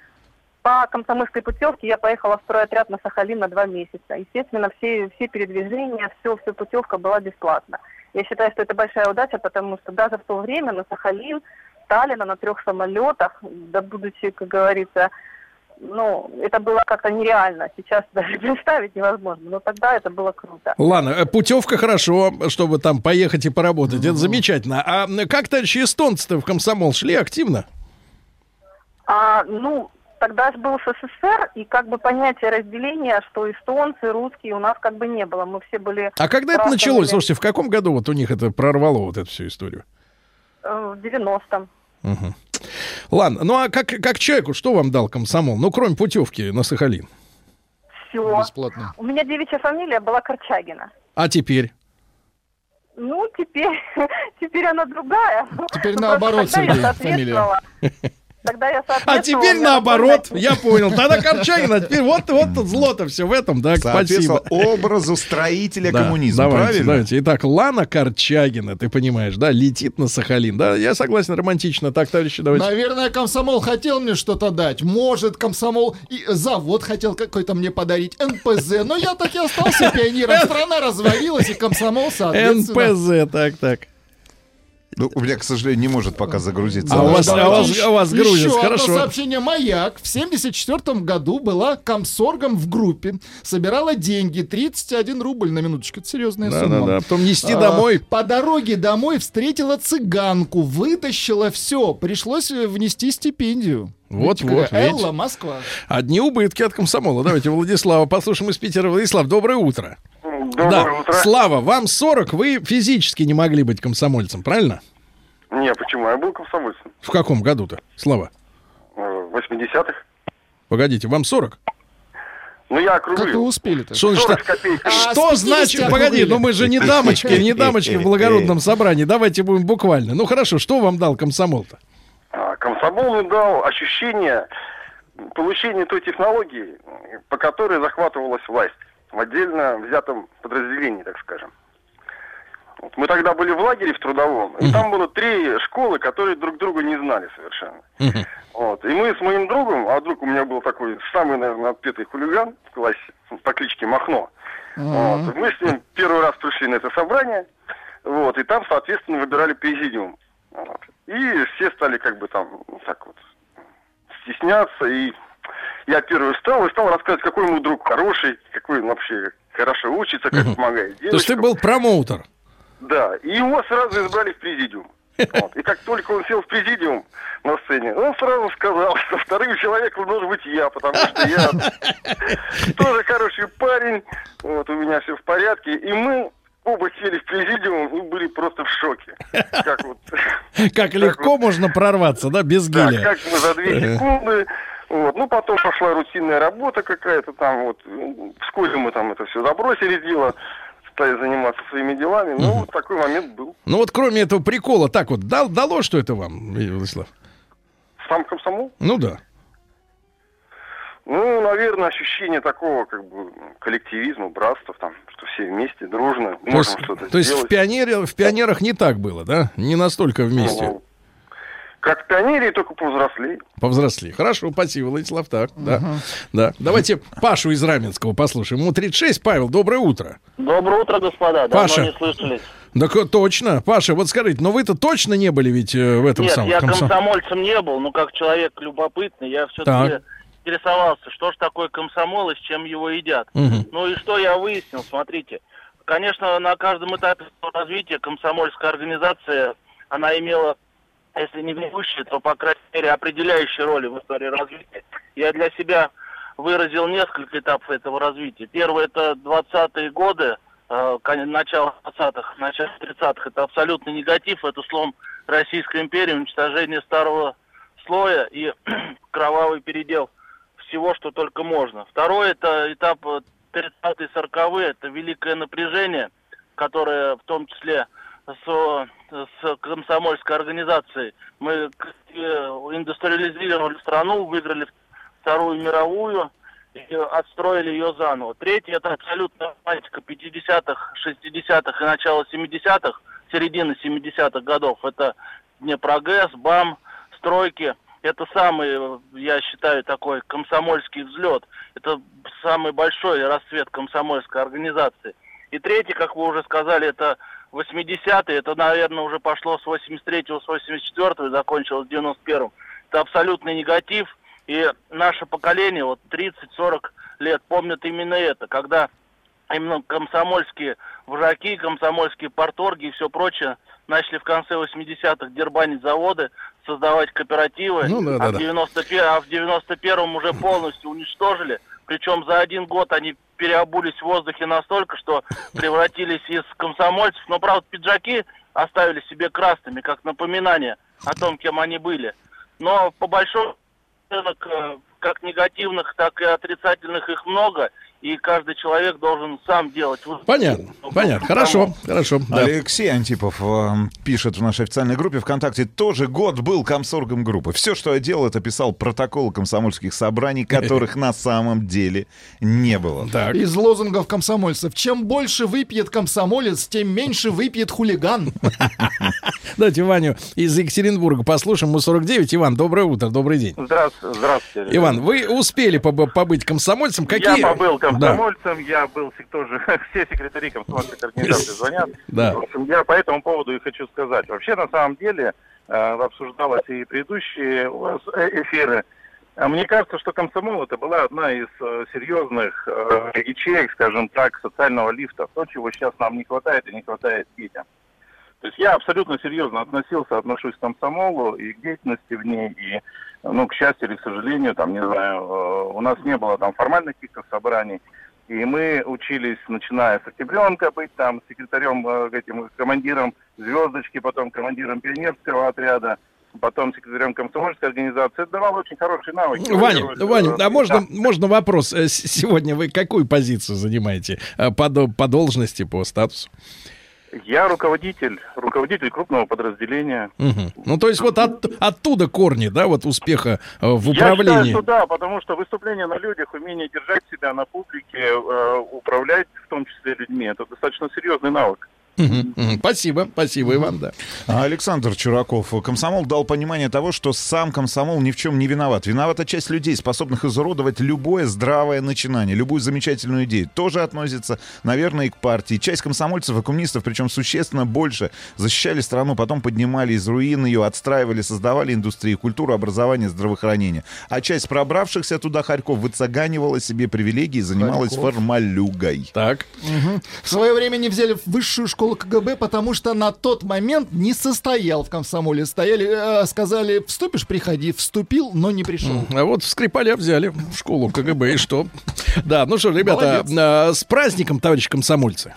S8: по комсомольской путевке я поехала в стройотряд на Сахалин на два месяца. Естественно, все, все передвижения, все, все путевка была бесплатна. Я считаю, что это большая удача, потому что даже в то время на Сахалин, Таллина на трех самолетах, да будучи, как говорится, ну, это было как-то нереально. Сейчас даже представить невозможно. Но тогда это было круто.
S2: Ладно, э, путевка хорошо, чтобы там поехать и поработать. Это замечательно. А м, как товарищи эстонцы-то в комсомол шли активно?
S8: А, ну, тогда же был СССР, и как бы понятие разделения, что эстонцы, русские у нас как бы не было. Мы все были
S2: А когда это началось? Слушайте, в каком году вот у них это прорвало вот эту всю историю?
S8: э, в 90-м.
S2: Мгм. Ладно, ну а как, как человеку, что вам дал комсомол? Ну, кроме путевки на Сахалин.
S8: Все.
S3: Бесплатно.
S8: У меня девичья фамилия была Корчагина.
S2: А теперь?
S8: Ну, теперь, теперь она другая.
S3: Теперь
S8: Ну,
S3: наоборот, Сергей, фамилия.
S8: Тогда я
S2: А теперь наоборот,
S8: был
S2: я понял. Тогда Корчагин, а теперь вот, вот тут зло-то все в этом, да, спасибо.
S6: Образу строителя
S2: Да,
S6: коммунизма,
S2: давайте,
S6: правильно?
S2: давайте. Итак, Лана Корчагина, ты понимаешь, да, летит на Сахалин. Да, я согласен, романтично. Так, товарищи, давайте.
S3: Наверное, комсомол хотел мне что-то дать. Может, комсомол и завод хотел какой-то мне подарить. НПЗ. Но я так и остался пионером. Страна развалилась, и комсомол, соответственно.
S2: НПЗ, так, так.
S6: Ну, у меня, к сожалению, не может пока загрузиться.
S2: А у вас, а у вас,
S3: еще-
S2: а у вас
S3: еще
S2: грузится,
S3: одно
S2: хорошо.
S3: сообщение. Маяк в 74 году была комсоргом в группе. Собирала деньги. 31 рубль на минуточку. Это серьезная
S2: Да,
S3: сумма.
S2: да, да. Потом нести
S3: А,
S2: домой.
S3: По дороге домой встретила цыганку, вытащила все. Пришлось э, внести стипендию.
S2: Вот,
S3: Видите,
S2: вот.
S3: Элла, Москва.
S2: Одни убытки от комсомола. Давайте Владислава послушаем из Питера. Владислав, доброе утро.
S9: Доброе
S2: да.
S9: утро.
S2: Слава, вам 40, вы физически не могли быть комсомольцем, правильно?
S9: Не, почему? Я был комсомольцем.
S2: В каком году-то, Слава?
S9: Э, В 80-х.
S2: Погодите, вам 40?
S9: Ну, я
S3: Как вы
S9: округлил.
S3: успели-то?
S2: Что, значит,
S9: 40 копеек.
S3: А,
S2: что
S3: 50
S2: значит, погоди, ну мы же не дамочки, не дамочки в благородном собрании. Давайте будем буквально. Ну хорошо, что вам дал комсомол-то?
S9: А, Комсомол мне дал ощущение получения той технологии, по которой захватывалась власть в отдельно взятом подразделении, так скажем. Вот мы тогда были в лагере в трудовом, и там было три школы, которые друг друга не знали совершенно. Вот. И мы с моим другом, а друг у меня был такой самый, наверное, отпетый хулиган в классе по кличке Махно. Вот. Мы с ним первый раз пришли на это собрание, вот, и там, соответственно, выбирали президиум. Вот. И все стали как бы там ну, так вот стесняться, и я первый встал и стал рассказывать, какой мой друг хороший, какой он вообще хорошо учится, как
S2: Мгм.
S9: помогает
S2: То есть ты
S9: девочкам.
S2: был промоутер.
S9: Да, и его сразу избрали в президиум. Вот. И как только он сел в президиум на сцене, он сразу сказал, что вторым человеком должен быть я, потому что я тоже хороший парень, вот у меня все в порядке, и мы оба сели в президиум и были просто в шоке. Как вот,
S2: Как легко можно прорваться, да, без
S9: да,
S2: геля.
S9: как мы за две
S2: Ага.
S9: секунды. Вот. Ну, потом пошла рутинная работа какая-то там, вот. Ну, Вскоре мы там это все забросили дело, стали заниматься своими делами. Ну, вот такой момент был.
S2: Ну вот кроме этого прикола, так вот, дал, дало что это вам, Владислав?
S9: Сам комсомол?
S2: Ну да.
S9: Ну, наверное, ощущение такого, как бы, коллективизма, братства, там, что все вместе, дружно,
S2: То
S9: можем что-то
S2: то есть в,
S9: сделать.
S2: пионере, в пионерах не так было, да? Не настолько вместе.
S9: Ну, Как пионерии, только повзрослее.
S2: Повзрослели. Хорошо, спасибо, Владислав. Так, да. да. Давайте Пашу из Раменского послушаем. Ему 36. Павел, доброе утро.
S10: Доброе утро, господа. Давно
S2: Паша.
S10: не слышались.
S2: Так э, точно. Паша, вот скажите, но вы-то точно не были ведь э, в этом
S10: Нет,
S2: самом
S10: я
S2: комсом-
S10: комсомольцем не был, но как человек любопытный, я все-таки
S2: Так.
S10: интересовался, что ж такое комсомол и с чем его едят.
S2: Мгм.
S10: Ну и что я выяснил, смотрите. Конечно, на каждом этапе развития комсомольская организация, она имела, если не ведущие, то, по крайней мере, определяющие роли в истории развития. Я для себя выразил несколько этапов этого развития. Первый – это 20-е годы, э, начало 20-х, начало 30-х. Это абсолютный негатив, это слом Российской империи, уничтожение старого слоя и кровавый передел всего, что только можно. Второй это этап 30-е, 40-е, это великое напряжение, которое в том числе с, с комсомольской организацией. Мы э, индустриализировали страну, выиграли Вторую мировую, и отстроили ее заново. Третий это абсолютно романтика 50-х, 60-х и начала 70-х, середины 70-х годов. Это Днепрогэс, БАМ, стройки. Это самый, я считаю, такой комсомольский взлет. Это самый большой расцвет комсомольской организации. И третий, как вы уже сказали, это 80-е. Это, наверное, уже пошло с 83-го, с 84-го и закончилось в 91-м. Это абсолютный негатив. И наше поколение, вот 30-40 лет, помнят именно это, когда именно комсомольские вожаки, комсомольские порторги и все прочее начали в конце 80-х дербанить заводы, создавать кооперативы,
S2: Ну да,
S10: а,
S2: да,
S10: в
S2: да.
S10: 91, а в 91-м уже полностью уничтожили. Причем за один год они переобулись в воздухе настолько, что превратились из комсомольцев. Но, правда, пиджаки оставили себе красными, как напоминание о том, кем они были. Но по большому рынок э, как негативных, так и отрицательных их много, и каждый человек должен сам делать.
S2: Понятно, понятно. Хорошо, хорошо. да.
S6: Алексей Антипов э, пишет в нашей официальной группе ВКонтакте, тоже год был комсоргом группы. Все, что я делал, это писал протоколы комсомольских собраний, которых на самом деле не было.
S2: Так.
S3: Из лозунгов комсомольцев. Чем больше выпьет комсомолец, тем меньше выпьет хулиган.
S2: Давайте Ваню из Екатеринбурга послушаем. Мы 49. Иван, доброе утро, добрый день.
S11: Здравствуйте.
S2: Иван, вы успели побы- побыть комсомольцем? Какие...
S11: Я побыл
S2: Да,
S11: комсомольцем, я был тоже, все секретари комсомольской организации звонят.
S2: Да.
S11: В общем, я по этому поводу и хочу сказать. Вообще, на самом деле, э, обсуждалось и предыдущие у вас э, эфиры. А Мне кажется, что комсомол это была одна из э, серьезных э, ячеек, скажем так, социального лифта. То, чего сейчас нам не хватает и не хватает детям. То есть я абсолютно серьезно относился, отношусь к комсомолу и к деятельности в ней, и, ну, к счастью или к сожалению, там, не знаю, э, у нас не было там формальных каких-то собраний, и мы учились, начиная с октябренка, быть там секретарем, э, этим, командиром звездочки, потом командиром пионерского отряда, потом секретарем комсомольской организации. Это давало очень хорошие навыки.
S2: Ваня,
S11: Во-первых,
S2: Ваня,
S11: э,
S2: а можно,
S11: да.
S2: можно вопрос? Сегодня вы какую позицию занимаете по, по должности, по статусу?
S11: Я руководитель, руководитель крупного подразделения.
S2: Мгм. Ну, то есть вот от- оттуда корни, да, вот успеха э, в
S11: Я считаю,
S2: управлении.
S11: что да, потому что выступление на людях, умение держать себя на публике, э, управлять в том числе людьми, это достаточно серьезный навык.
S2: Спасибо, спасибо, Иван, да.
S6: А Александр Чураков, комсомол дал понимание того, что сам комсомол ни в чем не виноват. Виновата часть людей, способных изуродовать любое здравое начинание, любую замечательную идею. Тоже относится, наверное, и к партии. Часть комсомольцев и коммунистов, причем существенно больше, защищали страну, потом поднимали из руин ее, отстраивали, создавали индустрии, культуру, образование, здравоохранение. А часть пробравшихся туда хорьков выцеганивала себе привилегии и занималась
S3: Хорьков.
S6: формалюгой.
S2: Так.
S3: В свое время не взяли в высшую школу КГБ, потому что на тот момент не состоял в комсомоле. Стояли, э, сказали, вступишь, приходи. Вступил, но не пришел.
S2: А вот Скрипаля взяли в школу КГБ, и что? Да, ну что, ребята, э, с праздником, товарищи комсомольцы.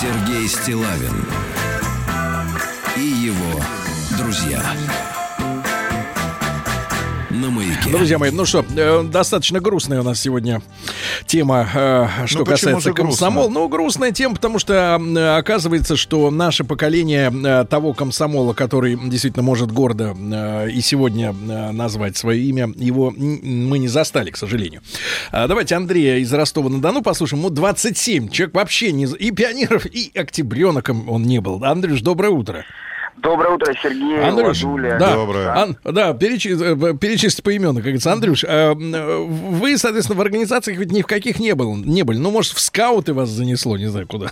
S1: Сергей Стилавин и его друзья.
S2: Друзья мои, ну что, э, достаточно грустная у нас сегодня тема, э, что
S6: Ну,
S2: касается комсомола. Ну, грустная тема, потому что оказывается, что наше поколение э, того комсомола, который действительно может гордо и сегодня назвать свое имя, его мы не застали, к сожалению. А, Давайте Андрея из Ростова-на-Дону послушаем. Ему 27. Человек вообще не... И пионеров, и октябреноком он не был. Андрюш, доброе утро.
S12: Доброе утро, Сергей,
S2: Андрюш,
S12: Владуля.
S2: да,
S6: Доброе.
S2: Ан- да, перечи- э, перечислить поименно, как говорится. Андрюш, э, э, вы, соответственно, в организациях ведь ни в каких не, был, не были. Ну, может, в скауты вас занесло, не знаю, куда.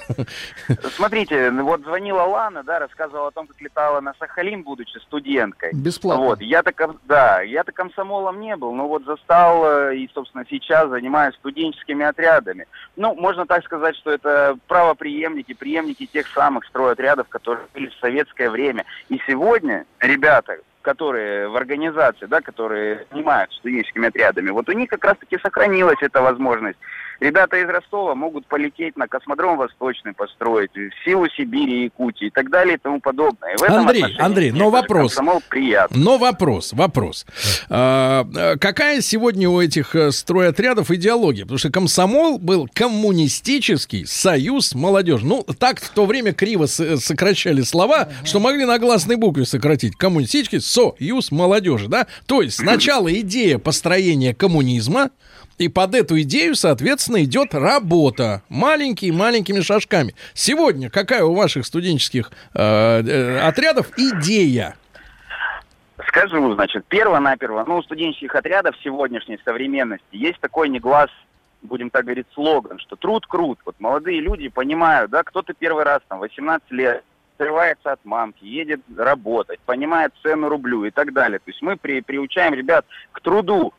S12: Смотрите, ну вот звонила Лана, да, рассказывала о том, как летала на Сахалин, будучи студенткой.
S3: Бесплатно.
S12: Вот, я-то, да, я-то комсомолом не был, но вот застал и, собственно, сейчас занимаюсь студенческими отрядами. Ну, можно так сказать, что это правоприемники, преемники тех самых стройотрядов, которые были в советское время. И сегодня ребята, которые в организации, да, которые занимаются студенческими отрядами, вот у них как раз-таки сохранилась эта возможность Ребята из Ростова могут полететь на космодром Восточный построить, в силу Сибири, Якутии и так далее и тому подобное. И в этом
S2: Андрей, Андрей, но вопрос.
S12: приятно.
S2: Но вопрос, вопрос. А, а, какая сегодня у этих э, стройотрядов идеология? Потому что комсомол был коммунистический союз молодежи. Ну, так в то время криво с- сокращали слова, что могли на гласной букве сократить. Коммунистический союз молодежи, да? То есть сначала идея построения коммунизма, и под эту идею, соответственно, идет работа маленькими-маленькими шажками. Сегодня какая у ваших студенческих э, э, отрядов идея?
S12: Скажу, значит, перво-наперво, ну, у студенческих отрядов сегодняшней современности есть такой неглас, будем так говорить, слоган, что труд крут. Вот молодые люди понимают, да, кто-то первый раз, там, 18 лет, отрывается от мамки, едет работать, понимает цену рублю и так далее. То есть мы при, приучаем ребят к труду.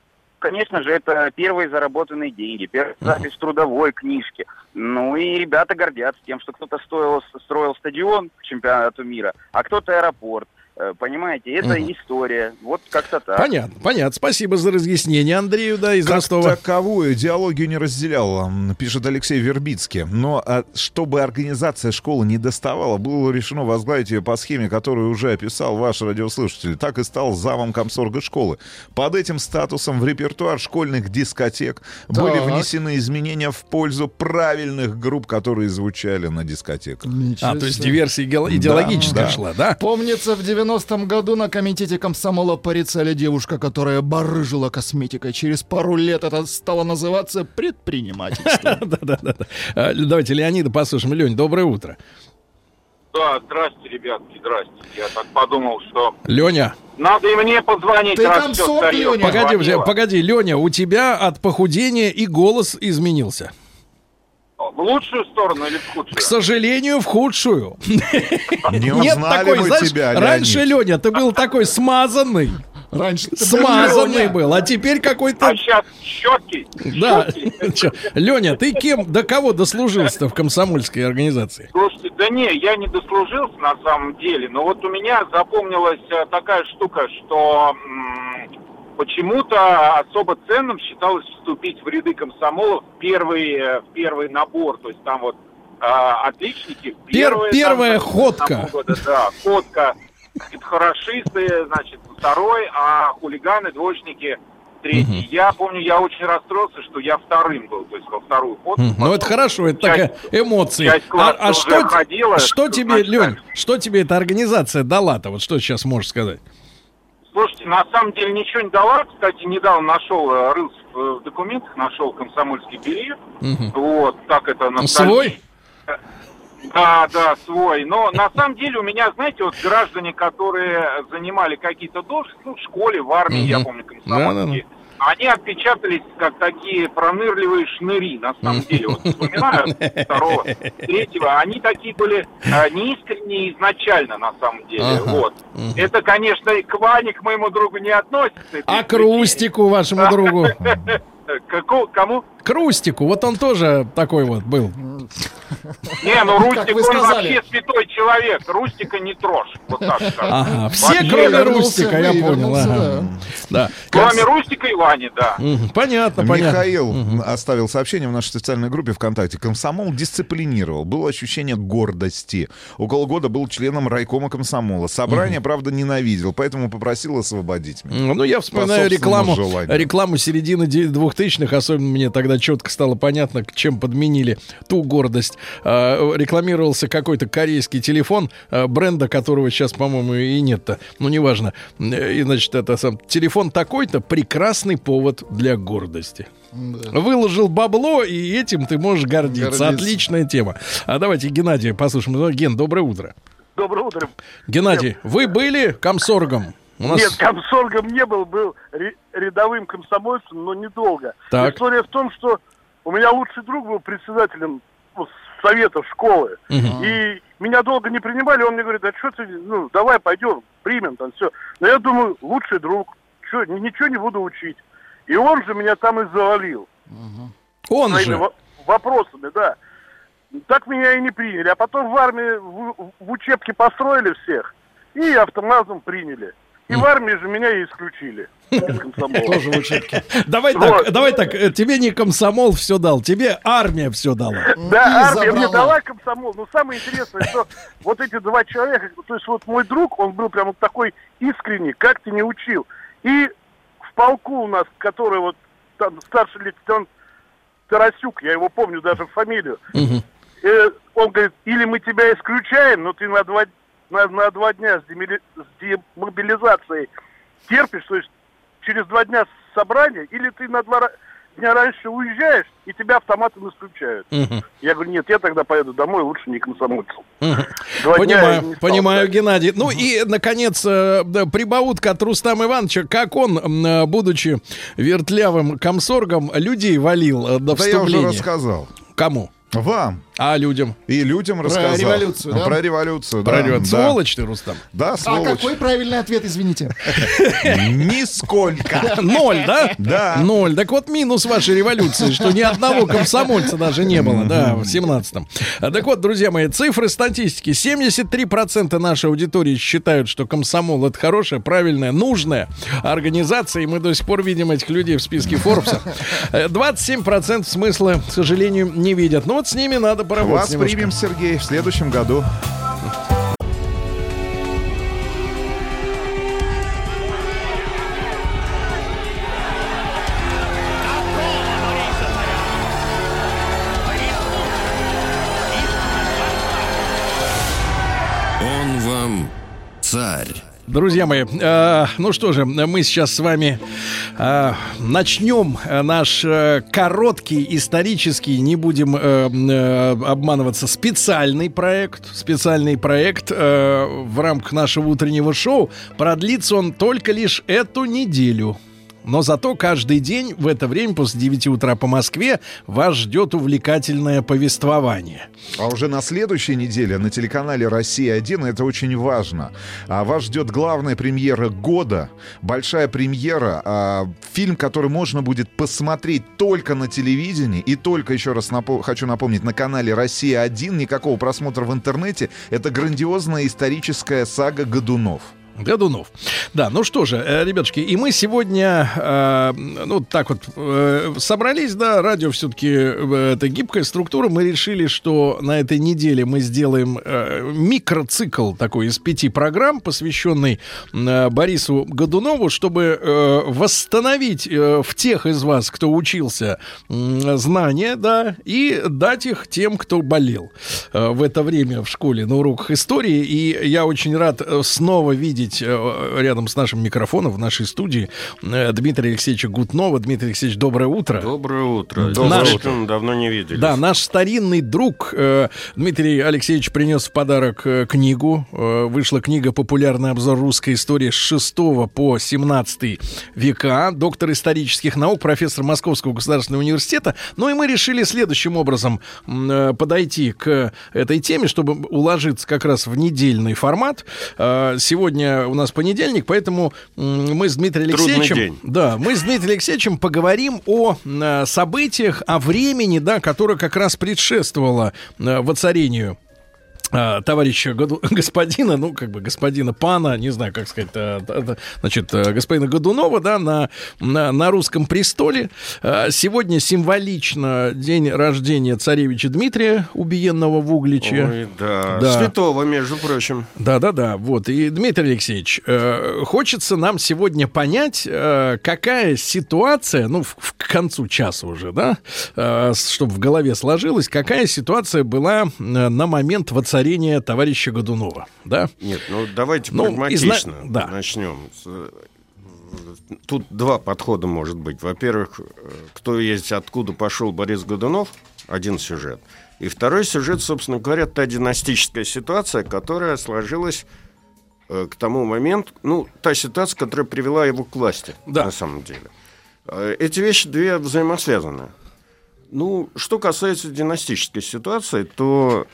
S12: Конечно же, это первые заработанные деньги, первая запись трудовой книжке. Ну и ребята гордятся тем, что кто-то стоил, строил стадион к чемпионату мира, а кто-то аэропорт. Э, Понимаете, это
S2: Мгм.
S12: история. Вот как-то так.
S2: Понятно, понятно. Спасибо за разъяснение Андрею, да, из
S6: Как
S2: Ростова.
S6: таковую идеологию не разделял, м, пишет Алексей Вербицкий. Но а, чтобы организация школы не доставала, было решено возглавить ее по схеме, которую уже описал ваш радиослушатель. Так и стал замом комсорга школы. Под этим статусом в репертуар школьных дискотек были
S3: Так.
S6: внесены изменения в пользу правильных групп, которые звучали на дискотеках.
S3: Ничего
S2: А, то есть диверсия идеол- идеологическая
S6: да.
S2: шла, да?
S3: Помнится, в 90-м году на комитете комсомола порицали девушка, которая барыжила косметикой. Через пару лет это стало называться предпринимательством.
S2: Да-да-да. А, Давайте Леонида послушаем. Лень, доброе утро.
S13: Да, здрасте, ребятки, здрасте. Я так подумал, что
S2: Леня,
S13: надо и мне позвонить,
S3: Ты
S13: всё встаёт,
S3: Лёня?
S2: погоди, погоди, Леня, у тебя от похудения и голос изменился.
S13: В лучшую сторону или в худшую?
S2: К сожалению, в худшую.
S6: Не
S2: Нет такой,
S6: мы
S2: знаешь,
S6: тебя,
S2: раньше,
S6: Леонид.
S2: Леня, ты был такой смазанный,
S3: Раньше
S2: смазанный был, а теперь какой-то...
S13: А сейчас щетки?
S2: Да, Леня, ты кем, до кого дослужился-то в комсомольской организации?
S13: Слушайте, да не, я не дослужился на самом деле, но вот у меня запомнилась э, такая штука, что почему-то особо ценным считалось вступить в ряды комсомола в первый, э, в первый набор, то есть там вот э, отличники. первые,
S2: первая
S13: там,
S2: ходка.
S13: года, да, ходка. Хорошисты, значит, второй, а хулиганы, двоечники третий. Я помню, я очень расстроился, что я вторым был, то есть во вторую ходку.
S2: Хм, Ну, это хорошо, это
S13: Часть-
S2: такая
S13: часть
S2: А, а что,
S13: ходила,
S2: что
S13: что
S2: тебе,
S13: значит,
S2: Лень, что тебе эта организация дала-то? Вот что сейчас можешь сказать?
S13: Слушайте, на самом деле ничего не дала. Кстати, недавно нашел, э, рылся в, документах, нашел комсомольский билет.
S2: Мгм.
S13: Вот, так это на
S2: Свой?
S13: Да, да, свой. Но на самом деле у меня, знаете, вот граждане, которые занимали какие-то должности, ну, в школе, в армии, я
S2: Мгм.
S13: помню, комсомольские, они отпечатались как такие пронырливые шныри, на самом деле. Вот вспоминаю второго, третьего. Они такие были э, неискренние изначально, на самом деле.
S2: Ага.
S13: Вот. Это, конечно, и к Ване, к моему другу не относится.
S2: А к Рустику, вашему другу?
S13: Каку- Кому?
S2: К Рустику, вот он тоже такой вот был.
S13: Не, ну
S3: Как
S13: Рустик, он
S3: сказали.
S13: вообще святой человек. Рустика не трожь. Вот так скажем.
S2: Ага, все,
S13: Вообще,
S2: кроме Рустика, я понял. ага. Да.
S13: Кроме Рустика и Вани, да.
S2: Мгм, Понятно, понятно.
S6: Михаил оставил сообщение в нашей специальной группе ВКонтакте. Комсомол дисциплинировал. Было ощущение гордости. Около года был членом райкома комсомола. Собрание, правда, ненавидел, поэтому попросил освободить меня.
S2: Ну, я
S6: По
S2: вспоминаю рекламу,
S6: желанию.
S2: рекламу середины де- 2000-х, особенно мне тогда четко стало понятно, к чем подменили ту гордость. А, рекламировался какой-то корейский телефон, а, бренда которого сейчас, по-моему, и нет-то, ну, неважно. И, значит, это сам телефон такой-то, прекрасный повод для гордости. Выложил бабло, и этим ты можешь гордиться.
S3: Гордиться.
S2: Отличная тема. А давайте Геннадия послушаем. Ну, Ген, доброе утро.
S14: Доброе утро.
S2: Геннадий, вы были комсоргом? У нас-
S14: Нет, комсоргом не был, был рядовым комсомольцем, но недолго.
S2: Так.
S14: История в том, что у меня лучший друг был председателем ну, советов школы.
S2: Мгм.
S14: И меня долго не принимали, он мне говорит, а что ты, ну, давай пойдем, примем там все. Но я думаю, лучший друг, что, ничего не буду учить. И он же меня там и завалил.
S2: Он
S14: своими
S2: же.
S14: во- вопросами, да. Так меня и не приняли. А потом в армии в, в учебке построили всех и автоматом приняли. И в армии же меня и исключили.
S3: Тоже в учебке.
S2: Давай так, давай так, э, тебе не комсомол все дал, тебе армия все дала.
S14: Да, армия мне дала комсомол. Но самое интересное, что вот эти два человека, то есть вот мой друг, он был прям вот такой искренний, как ты не учил. И в полку у нас, который вот там старший лейтенант Тарасюк, я его помню даже фамилию, э, он говорит, или мы тебя исключаем, но ты на два, на, на два дня с, демили- с демобилизацией терпишь, то есть через два дня собрания, или ты на два дня раньше уезжаешь, и тебя автоматом исключают. Я говорю, нет, я тогда поеду домой, лучше не комсомольцем. Два я
S2: Понимаю,
S14: не стал
S2: понимаю. Геннадий. Ну и, наконец, э, прибаутка от Рустама Ивановича, как он, э, будучи вертлявым комсоргом, людей валил э, до
S6: Да я уже
S2: вступления.
S6: рассказал.
S2: Кому?
S6: Вам.
S2: А людям?
S6: И людям рассказал.
S3: революцию, да?
S6: Про революцию,
S2: Про
S6: да.
S2: революцию.
S6: Да.
S2: Сволочь ты, Рустам.
S6: Да,
S3: А
S6: сволочь.
S3: какой правильный ответ, извините?
S6: Нисколько.
S2: Ноль, да?
S6: Да.
S2: Ноль. Так вот, минус вашей революции, что ни одного комсомольца даже не было, да, в 17-м. А, Так вот, друзья мои, цифры статистики. 73% нашей аудитории считают, что комсомол это хорошая, правильная, нужная организация, и мы до сих пор видим этих людей в списке Форбса. Э, 27% смысла, к сожалению, не видят. Ну вот с ними надо поработать
S6: Вас
S2: немножко.
S6: примем, Сергей, в следующем году.
S2: Друзья мои, э, ну что же, мы сейчас с вами э, начнем э, наш э, короткий исторический, не будем э, э, обманываться, специальный проект. Специальный проект э, в рамках нашего утреннего шоу. Продлится он только лишь эту неделю. Но зато каждый день в это время после 9 утра по Москве вас ждет увлекательное повествование.
S6: А уже на следующей неделе на телеканале «Россия-1» это очень важно. А вас ждет главная премьера года, большая премьера, а, фильм, который можно будет посмотреть только на телевидении и только, еще раз напо- хочу напомнить, на канале «Россия-1», никакого просмотра в интернете. Это грандиозная историческая сага «Годунов».
S2: Годунов. Да, ну что же, э, ребятушки, и мы сегодня, э, ну так вот, э, собрались, да, радио все-таки это гибкая структура, мы решили, что на этой неделе мы сделаем э, микроцикл такой из пяти программ, посвященный э, Борису Годунову, чтобы э, восстановить э, в тех из вас, кто учился, м, знания, да, и дать их тем, кто болел э, в это время в школе на уроках истории. И я очень рад э, снова видеть э, рядом с нашим микрофоном в нашей студии э, Дмитрия Алексеевича Гутнова. Дмитрий Алексеевич, доброе утро.
S15: Доброе утро.
S2: Доброе
S15: Наш-
S2: утро.
S15: Давно не виделись.
S2: Да, наш старинный друг э, Дмитрий Алексеевич принес в подарок книгу. Вышла книга «Популярный обзор русской истории с 6 по 17 века». Доктор исторических наук, профессор Московского государственного университета. Ну и мы решили следующим образом подойти к этой теме, чтобы уложиться как раз в недельный формат. Э, сегодня у нас понедельник, поэтому мы с Дмитрием
S15: Трудный
S2: Алексеевичем...
S15: день.
S2: Да, мы с Дмитрием Алексеевичем поговорим о э, событиях, о времени, да, которое как раз предшествовало э, воцарению товарища Году- господина, ну, как бы господина пана, не знаю, как сказать, э, значит, э, господина Годунова, да, на, на, на русском престоле. Э, Сегодня символично день рождения царевича Дмитрия, убиенного в Угличе.
S15: Ой, да.
S2: Да.
S15: Святого, между прочим.
S2: Да, да, да. Вот. И, Дмитрий Алексеевич, э, хочется нам сегодня понять, какая ситуация, ну, в, в- концу часа уже, да, чтобы в голове сложилось, какая ситуация была на момент воцарения товарища Годунова, да?
S15: Нет, ну давайте
S2: Ну,
S15: прагматично
S2: изна- да.
S15: начнем. Э, Тут два подхода может быть. Во-первых, э, кто есть, откуда пошел Борис Годунов, один сюжет. И второй сюжет, собственно говоря, та династическая ситуация, которая сложилась э, к тому моменту, ну, та ситуация, которая привела его к власти, на самом деле. Э, Эти вещи две взаимосвязаны. Ну, что касается династической ситуации, то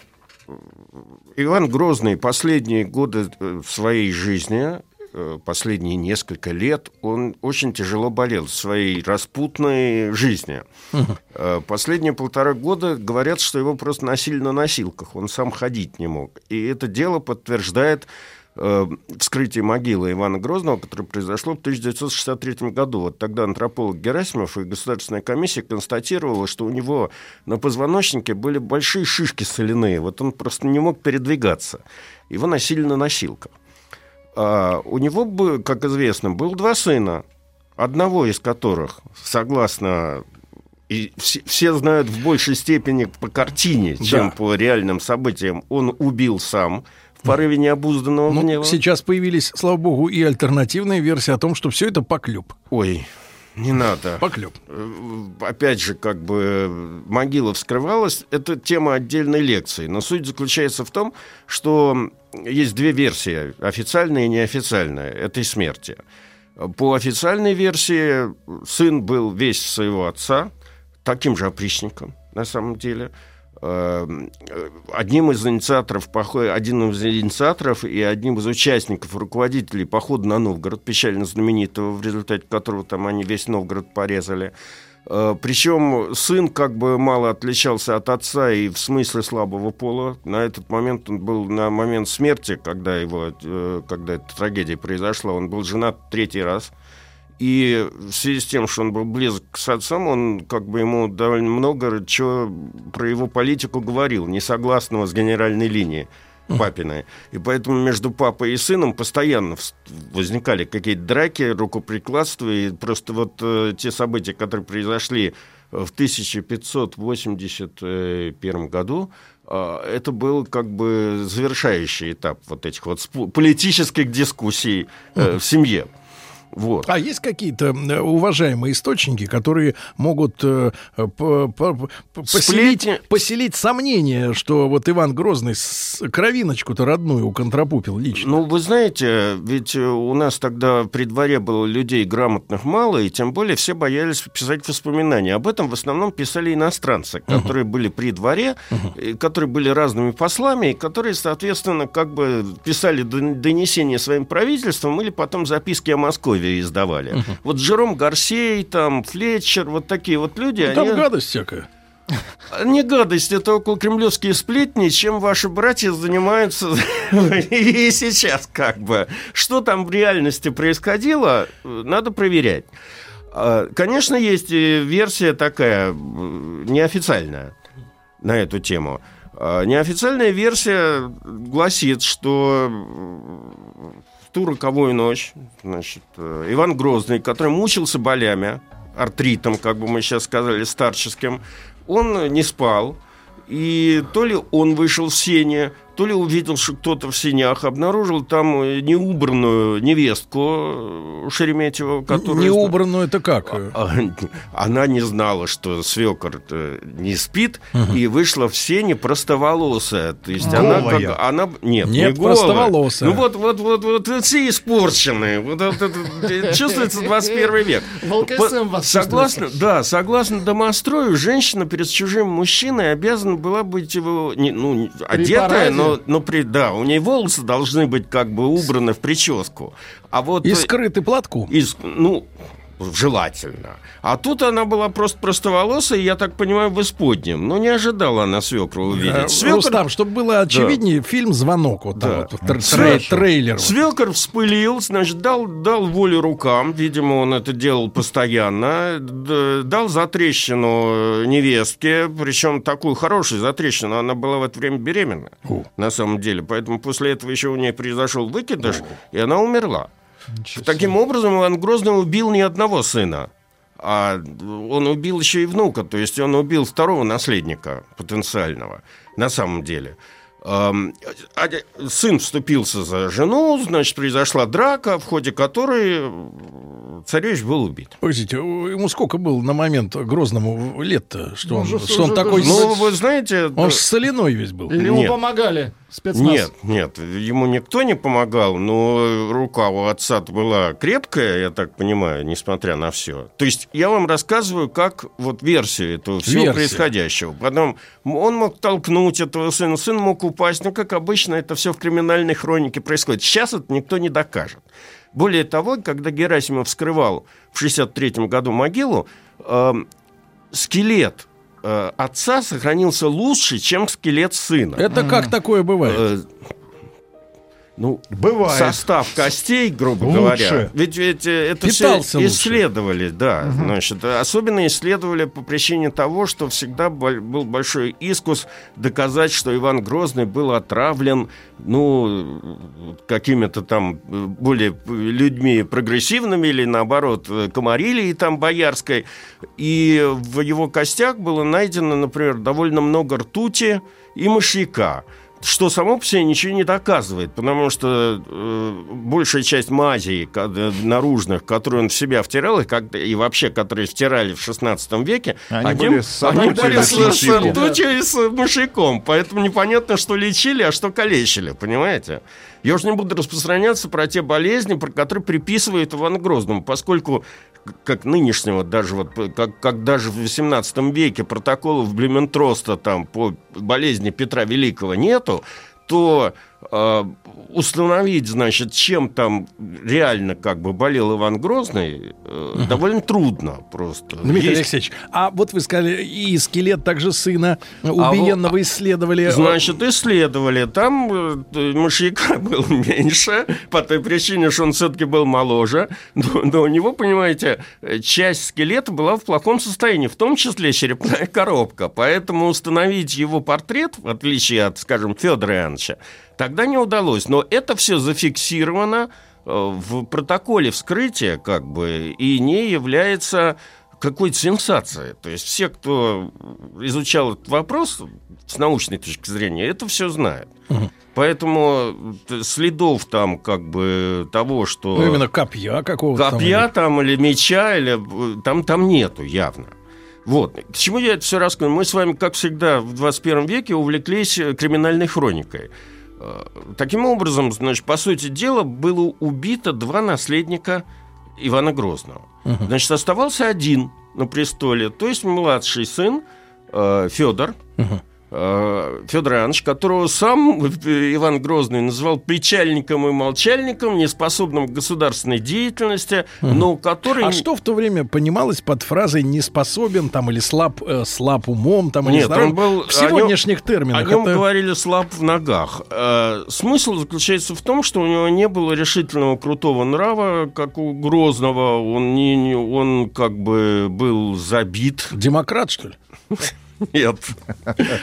S15: Иван Грозный последние годы э, в своей жизни, э, последние несколько лет, он очень тяжело болел в своей распутной жизни. Э, Последние полтора года говорят, что его просто носили на носилках, он сам ходить не мог. И это дело подтверждает вскрытие могилы Ивана Грозного, которое произошло в 1963 году. Вот тогда антрополог Герасимов и Государственная комиссия констатировала, что у него на позвоночнике были большие шишки соляные. Вот он просто не мог передвигаться. Его носили на носилках. А у него, как известно, было два сына, одного из которых, согласно и все, все знают в большей степени по картине, чем
S2: Да.
S15: по реальным событиям, он убил сам в порыве необузданного
S2: Ну,
S15: гнева.
S2: сейчас появились, слава богу, и альтернативные версии о том, что все это поклеп.
S15: Ой, не надо.
S2: Поклеп.
S15: Э, Опять же, как бы э, могила вскрывалась, это тема отдельной лекции. Но суть заключается в том, что есть две версии, официальная и неофициальная, этой смерти. По официальной версии сын был весь своего отца, таким же опричником, на самом деле. Э, Одним из инициаторов один из инициаторов и одним из участников, руководителей похода на Новгород, печально знаменитого, в результате которого там они весь Новгород порезали. Э, Причем сын как бы мало отличался от отца и в смысле слабого пола. На этот момент он был на момент смерти, когда его, э, когда эта трагедия произошла, он был женат третий раз. И в связи с тем, что он был близок с отцом, он как бы ему довольно много чего про его политику говорил, несогласного с генеральной линией папиной. И поэтому между папой и сыном постоянно возникали какие-то драки, рукоприкладства. И просто вот э, те события, которые произошли в 1581 году, э, это был как бы завершающий этап вот этих вот политических дискуссий э, в семье. Вот.
S2: А есть какие-то уважаемые источники, которые могут э, по- по- по- поселить, поселить сомнение, что вот Иван Грозный кровиночку-то родную уконтропупил лично?
S15: Ну, вы знаете, ведь э, у нас тогда при дворе было людей грамотных мало, и тем более все боялись писать воспоминания. Об этом в основном писали иностранцы, которые были при дворе, и которые были разными послами, и которые, соответственно, как бы писали дон- донесения своим правительствам или потом записки о Москве издавали. Вот Жером Гарсей, там, Флетчер, вот такие вот люди.
S2: Ну, там
S15: они-
S2: гадость всякая.
S15: не гадость, это около кремлевские сплетни, чем ваши братья занимаются и сейчас как бы. Что там в реальности происходило, надо проверять. А, Конечно, есть и версия такая, неофициальная на эту тему. А, Неофициальная версия гласит, что ту роковую ночь значит, э, Иван Грозный, который мучился болями, артритом, как бы мы сейчас сказали, старческим, он не спал, и то ли он вышел в сене, то ли увидел, что кто-то в сенях, обнаружил там э, неубранную невестку э, Шереметьева, которая...
S2: Неубранную это как?
S15: А, Она не знала, что свекор не спит, и вышла в сене простоволосая. То есть она
S2: Голая.
S15: как... Она, нет,
S2: Нет,
S15: не голая.
S2: простоволосая.
S15: Ну вот, вот, вот, вот, вот все испорченные. Вот это- это- чувствуется 21 век.
S3: Вас
S15: Согласно, да, согласно домострою, женщина перед чужим мужчиной обязана была быть его, не- ну, одетая. Но, но при, да, у нее волосы должны быть как бы убраны в прическу. А вот
S2: И скрыты платком.
S15: из, ну, желательно. А тут она была просто простоволосая, я так понимаю, в исподнем. Но не ожидала она свекру
S2: Э,
S15: увидеть. Свекор-
S2: Рустам, чтобы было очевиднее, фильм «Звонок», вот там
S15: Да.
S2: вот, тр-
S15: Свекор-
S2: трей- трейлер. вот.
S15: Свекор вспылил, значит, дал, дал волю рукам, видимо, он это делал постоянно, дал затрещину э, невестке, причем такую хорошую затрещину, она была в это время беременна, на самом деле, поэтому после этого еще у нее произошел выкидыш, и она умерла. Таким образом, Иван Грозный убил не одного сына, а он убил еще и внука, то есть он убил второго наследника потенциального, на самом деле. Эм, а- а- Сын вступился за жену, значит, произошла драка, в ходе которой царевич был убит.
S2: Погодите, у- ему сколько было на момент Грозному лет-то? Что
S3: Ну,
S2: он,
S3: уже-
S2: что он такой...
S15: Ну, вы знаете...
S2: Он же соляной весь был.
S3: Или ему помогали спецназ?
S15: Нет, нет, ему никто не помогал, но рука у отца была крепкая, я так понимаю, несмотря на все. То есть я вам рассказываю, как вот версию этого всего
S2: Версия.
S15: происходящего. Потом он мог толкнуть этого сына, сын мог упасть, но как обычно это все в криминальной хронике происходит. Сейчас это никто не докажет. Более того, когда Герасимов вскрывал в 63 году могилу, эм, скелет э, отца сохранился лучше, чем скелет сына.
S2: Это как такое бывает?
S15: Э, ну,
S6: Бывает.
S15: состав костей, грубо
S6: Лучше.
S15: говоря. Ведь, ведь э, это
S2: Питался
S15: все
S2: лучше.
S15: исследовали, да. Значит, э, особенно исследовали по причине того, что всегда был большой искус доказать, что Иван Грозный был отравлен, ну, какими-то там э, более э, людьми прогрессивными или, наоборот, комарилией там боярской. И в его костях было найдено, например, довольно много ртути и мышьяка что само по себе ничего не доказывает, потому что э, большая часть мазей э, наружных, которые он в себя втирал, и, как, и вообще, которые втирали в 16 веке,
S6: Они были с
S15: они были с,
S6: с
S15: ртутью и с мышьяком. Поэтому непонятно, что лечили, а что калечили, понимаете? Я уже не буду распространяться про те болезни, про которые приписывают Ивану Грозному, поскольку как нынешнего, даже вот, как, как даже в 18 веке протоколов Блюментроста там по болезни Петра Великого нету, то установить, значит, чем там реально как бы болел Иван Грозный, э, довольно трудно просто.
S2: Дмитрий
S15: Есть-
S2: Алексеевич, а вот вы сказали, и скелет также сына
S15: А
S2: убиенного исследовали.
S15: Значит, исследовали. Там э, мышьяка было меньше, по той причине, что он все-таки был моложе. Но, но у него, понимаете, э, часть скелета была в плохом состоянии, в том числе черепная коробка. Поэтому установить его портрет, в отличие от, скажем, Федора Ивановича, тогда не удалось. Но это все зафиксировано э, в протоколе вскрытия, как бы, и не является какой-то сенсацией. То есть все, кто изучал этот вопрос с научной точки зрения, это все знают. Поэтому т- следов там как бы того, что...
S2: Ну, именно копья какого-то. там
S15: Копья там или меча, или э, там, там нету явно. Вот. К чему я это все рассказываю? Мы с вами, как всегда, в 21 веке увлеклись э, криминальной хроникой. Э, Таким образом, значит, по сути дела, было убито два наследника Ивана Грозного. Значит, оставался один на престоле, то есть младший сын э, Федор. Федор Иванович, которого сам э, Иван Грозный называл печальником и молчальником, неспособным к государственной деятельности, но который...
S2: А что в то время понималось под фразой «не способен» там, или «слаб, э, слаб умом» там, или
S15: Нет,
S2: здоров?
S15: он был...
S2: В
S15: о нем-
S2: сегодняшних терминах.
S15: О нем
S2: это-
S15: говорили слаб в ногах. Э, смысл заключается в том, что у него не было решительного крутого нрава, как у Грозного. Он, не, не- он как бы был забит.
S2: Демократ, что ли?
S15: Нет.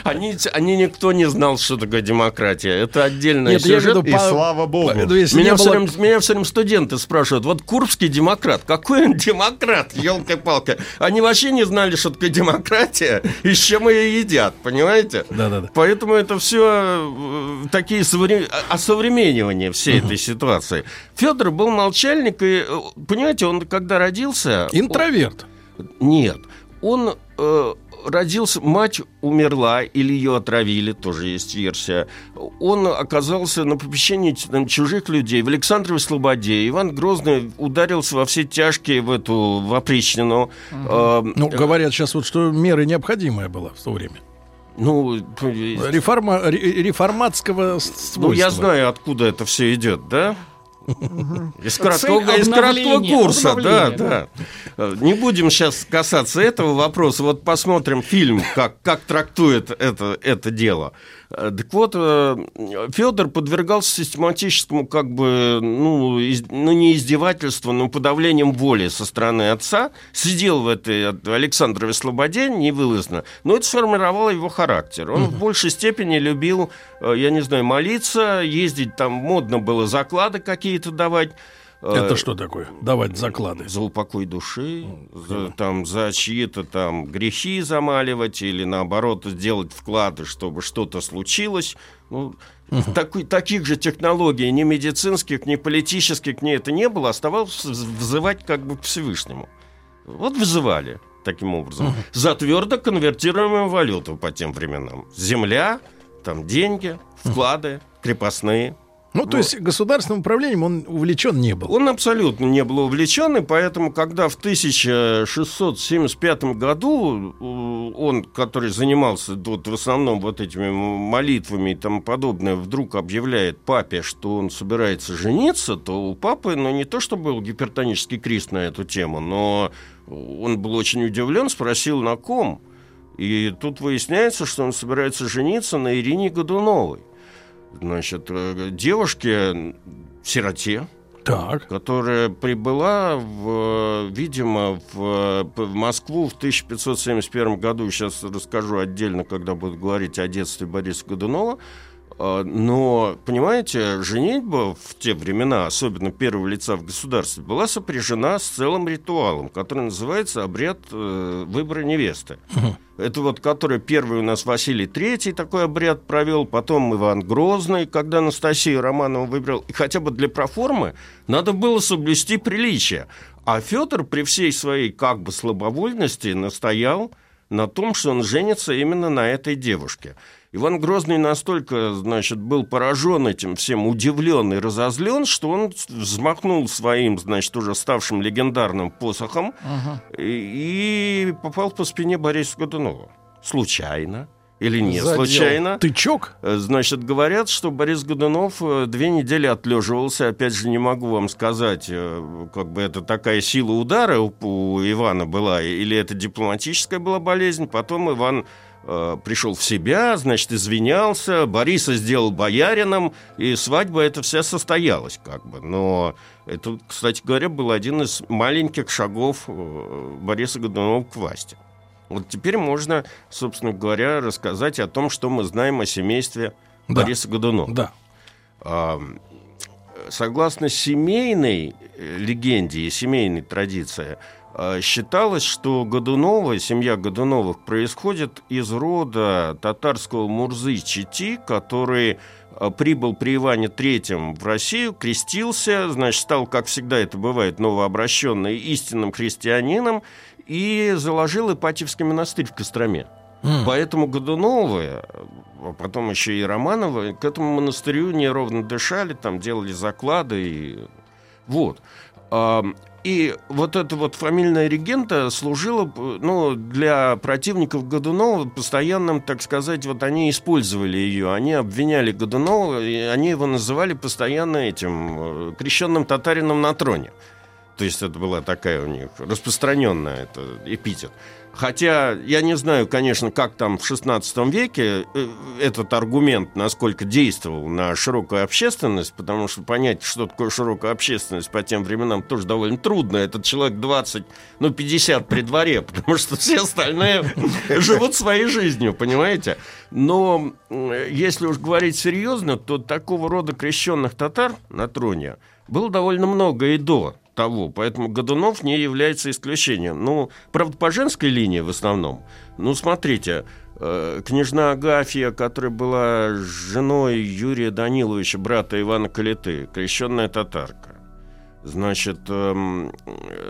S15: Они, они никто не знал, что такое демократия. Это отдельный
S2: Нет,
S15: сюжет.
S2: имею в виду, по-
S6: слава богу.
S2: по- ну,
S15: Меня
S2: не
S15: все,
S2: было-
S15: время, меня все время студенты спрашивают, вот Курбский демократ, какой он демократ, елка-палка. Они вообще не знали, что такое демократия и с чем ее едят, понимаете?
S2: Да-да-да.
S15: Поэтому это все такие совре- осовременивания всей этой ситуации. Федор был молчальник, и, э, понимаете, он когда родился...
S2: Интроверт.
S15: он- нет, он... э, Родился, мать умерла или ее отравили, тоже есть версия. Он оказался на попечении там, чужих людей в Александровой Слободе. Иван Грозный ударился во все тяжкие в эту в опричнину. Э,
S2: Ну, говорят сейчас вот, что меры необходимая была в то время.
S15: ну,
S2: Реформа, ре- реформатского с-
S15: Ну, я
S2: свойства.
S15: знаю, откуда это все идет, да? Из
S3: Цель
S15: краткого, из краткого курса, да, да. Не будем сейчас касаться этого вопроса. Вот посмотрим фильм, как, как трактует это, это дело. Э, Так вот, Федор подвергался систематическому, как бы, ну, из- ну, не издевательству, но подавлением воли со стороны отца. Сидел в этой Александровой Слободе невылазно. Но это сформировало его характер. Он в большей степени любил, э, я не знаю, молиться, ездить там, модно было заклады какие-то давать. Э,
S2: Это что такое? Давать заклады.
S15: За упокой души, за, там, за чьи-то там грехи замаливать или наоборот сделать вклады, чтобы что-то случилось. Ну, такой- таких же технологий ни медицинских, ни политических, ни это не было, оставалось вз- взывать как бы к Всевышнему. Вот вызывали таким образом. За твердо конвертируемую валюту по тем временам. Земля, там деньги, вклады, крепостные.
S2: Ну, то
S15: Вот.
S2: есть государственным управлением он увлечен не был.
S15: Он абсолютно не был увлечен, и поэтому, когда в 1675 году э, он, который занимался вот, в основном вот этими молитвами и тому подобное, вдруг объявляет папе, что он собирается жениться, то у папы, ну, не то, что был гипертонический криз на эту тему, но он был очень удивлен, спросил, на ком. И тут выясняется, что он собирается жениться на Ирине Годуновой. Значит, э, девушке, сироте,
S2: Так.
S15: которая прибыла, в, видимо, в, в Москву в 1571 году. Сейчас расскажу отдельно, когда буду говорить о детстве Бориса Годунова. А, Но, понимаете, женитьба в те времена, особенно первого лица в государстве, была сопряжена с целым ритуалом, который называется обряд э, выбора невесты. Это вот, который первый у нас Василий Третий такой обряд провел, потом Иван Грозный, когда Анастасию Романову выбрал. И хотя бы для проформы надо было соблюсти приличие. А Федор при всей своей как бы слабовольности настоял на том, что он женится именно на этой девушке. Иван Грозный настолько, значит, был поражен этим всем, удивлен и разозлен, что он взмахнул своим, значит, уже ставшим легендарным посохом и, и попал по спине Бориса Годунова. Случайно. Или не
S2: Задел.
S15: случайно.
S2: Тычок?
S15: Э, Значит, говорят, что Борис Годунов э, две недели отлеживался. Опять же, не могу вам сказать, э, как бы это такая сила удара у, у Ивана была, или это дипломатическая была болезнь. Потом Иван э, пришел в себя, значит, извинялся, Бориса сделал боярином, и свадьба эта вся состоялась, как бы. Но это, кстати говоря, был один из маленьких шагов э, Бориса Годунова к власти. Вот теперь можно, собственно говоря, рассказать о том, что мы знаем о семействе
S2: Да.
S15: Бориса Годунова.
S2: Да.
S15: А, Согласно семейной э, легенде и семейной традиции, считалось, что Годунова, семья Годуновых происходит из рода татарского Мурзы Чити, который а, прибыл при Иване Третьем в Россию, крестился, значит, стал, как всегда это бывает, новообращенный истинным христианином и заложил Ипатьевский монастырь в Костроме. Поэтому Годуновы, а потом еще и Романовы, к этому монастырю неровно дышали, там делали заклады. И... Вот. И вот эта вот фамильная регента служила ну, для противников Годунова постоянным, так сказать, вот они использовали ее, они обвиняли Годунова, и они его называли постоянно этим э, крещенным татарином на троне. То есть это была такая у них распространенная это эпитет. Хотя я не знаю, конечно, как там в XVI веке э, этот аргумент, насколько действовал на широкую общественность, потому что понять, что такое широкая общественность по тем временам тоже довольно трудно. Этот человек 20, ну 50 при дворе, потому что все остальные живут своей жизнью, понимаете? Но если уж говорить серьезно, то такого рода крещенных татар на троне было довольно много и до того, поэтому Годунов не является исключением. Ну, правда, по женской линии в основном. Ну, смотрите, э, княжна Агафья, которая была женой Юрия Даниловича, брата Ивана Калиты, крещенная татарка. Значит, эм,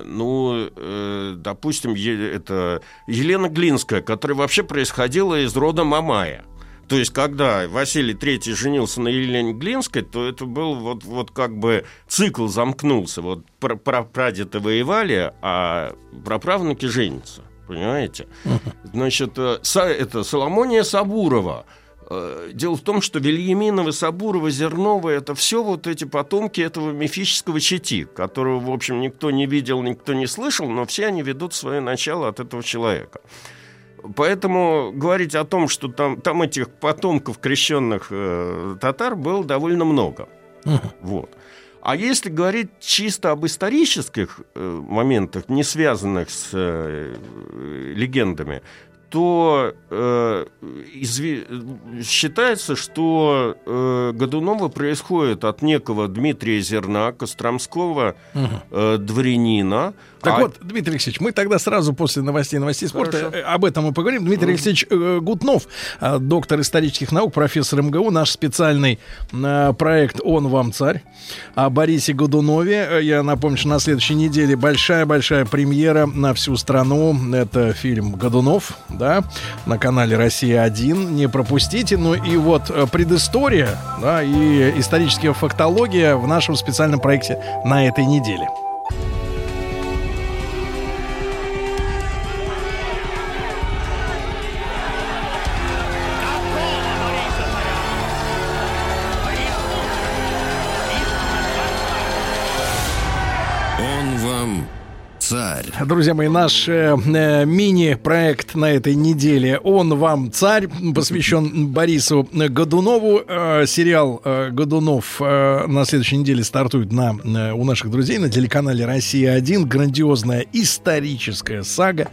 S15: ну, э, допустим, е- это Елена Глинская, которая вообще происходила из рода Мамая. То есть, когда Василий III женился на Елене Глинской, то это был вот, вот как бы цикл замкнулся. Вот пра- пра- прадеды воевали, а праправнуки женятся. Понимаете? Значит, э, это Соломония Сабурова. Э, Дело в том, что Вильяминова, Сабурова, Зернова это все вот эти потомки этого мифического чети, которого, в общем, никто не видел, никто не слышал, но все они ведут свое начало от этого человека. Поэтому говорить о том, что там, там этих потомков крещенных э, татар было довольно много. Вот. А если говорить чисто об исторических э, моментах, не связанных с э, легендами, то э, изви- считается, что э, Годунова происходит от некого Дмитрия Зерна, костромского э, дворянина.
S2: Так
S15: А-
S2: вот, Дмитрий Алексеевич, мы тогда сразу после новостей новостей спорта
S15: Хорошо.
S2: э, об этом мы поговорим. Дмитрий Алексеевич э, Гутнов, э, доктор исторических наук, профессор МГУ, наш специальный проект «Он вам царь» о Борисе Годунове. Я напомню, что на следующей неделе большая-большая премьера на всю страну. Это фильм «Годунов», да, на канале «Россия-1». Не пропустите. Ну и вот предыстория, да, и историческая фактология в нашем специальном проекте на этой неделе. Друзья мои, наш э, э, мини-проект на этой неделе «Он вам царь» посвящен Борису Годунову. Э, сериал э, «Годунов» э, на следующей неделе стартует на, э, у наших друзей на телеканале «Россия-1». Грандиозная историческая сага.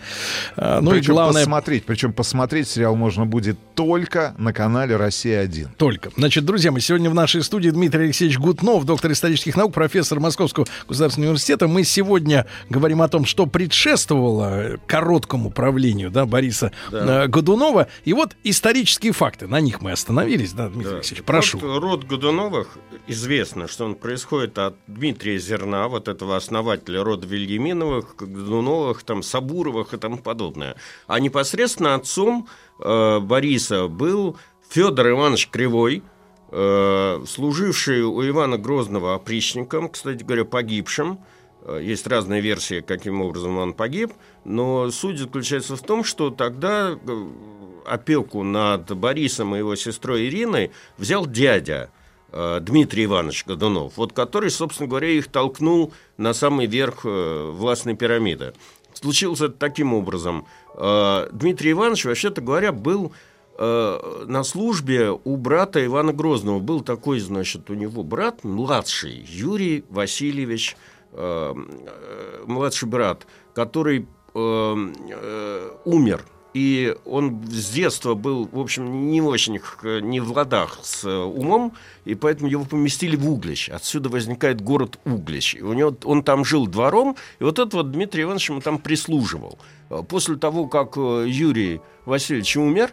S2: Э, ну
S6: причем
S2: и главное...
S6: посмотреть, причем посмотреть сериал можно будет только на канале «Россия-1».
S2: Только. Значит, друзья мои, сегодня в нашей студии Дмитрий Алексеевич Гутнов, доктор исторических наук, профессор Московского государственного университета. Мы сегодня говорим о том, что предшествовало короткому правлению да, Бориса
S15: Да.
S2: э, Годунова. И вот исторические факты. На них мы остановились, да, Дмитрий
S15: Да.
S2: Алексеевич? Прошу.
S15: Вот род Годуновых известно, что он происходит от Дмитрия Зерна, вот этого основателя рода Вильяминовых, Годуновых, там, Сабуровых и тому подобное. А непосредственно отцом э, Бориса был Федор Иванович Кривой, э, служивший у Ивана Грозного опричником, кстати говоря, погибшим. Э, Есть разные версии, каким образом он погиб, но суть заключается в том, что тогда э, опеку над Борисом и его сестрой Ириной взял дядя э, Дмитрий Иванович Годунов, вот который, собственно говоря, их толкнул на самый верх властной пирамиды. Случилось это таким образом. Дмитрий Иванович, вообще-то говоря, был на службе у брата Ивана Грозного. Был такой, значит, у него брат младший, Юрий Васильевич, э, э, младший брат, который э, э, умер. И он с детства был, в общем, не очень не в ладах с э, умом, и поэтому его поместили в Углич. Отсюда возникает город Углич. И у него, он там жил двором, и вот этот вот Дмитрий Иванович ему там прислуживал. Э, После того, как э, Юрий Васильевич умер,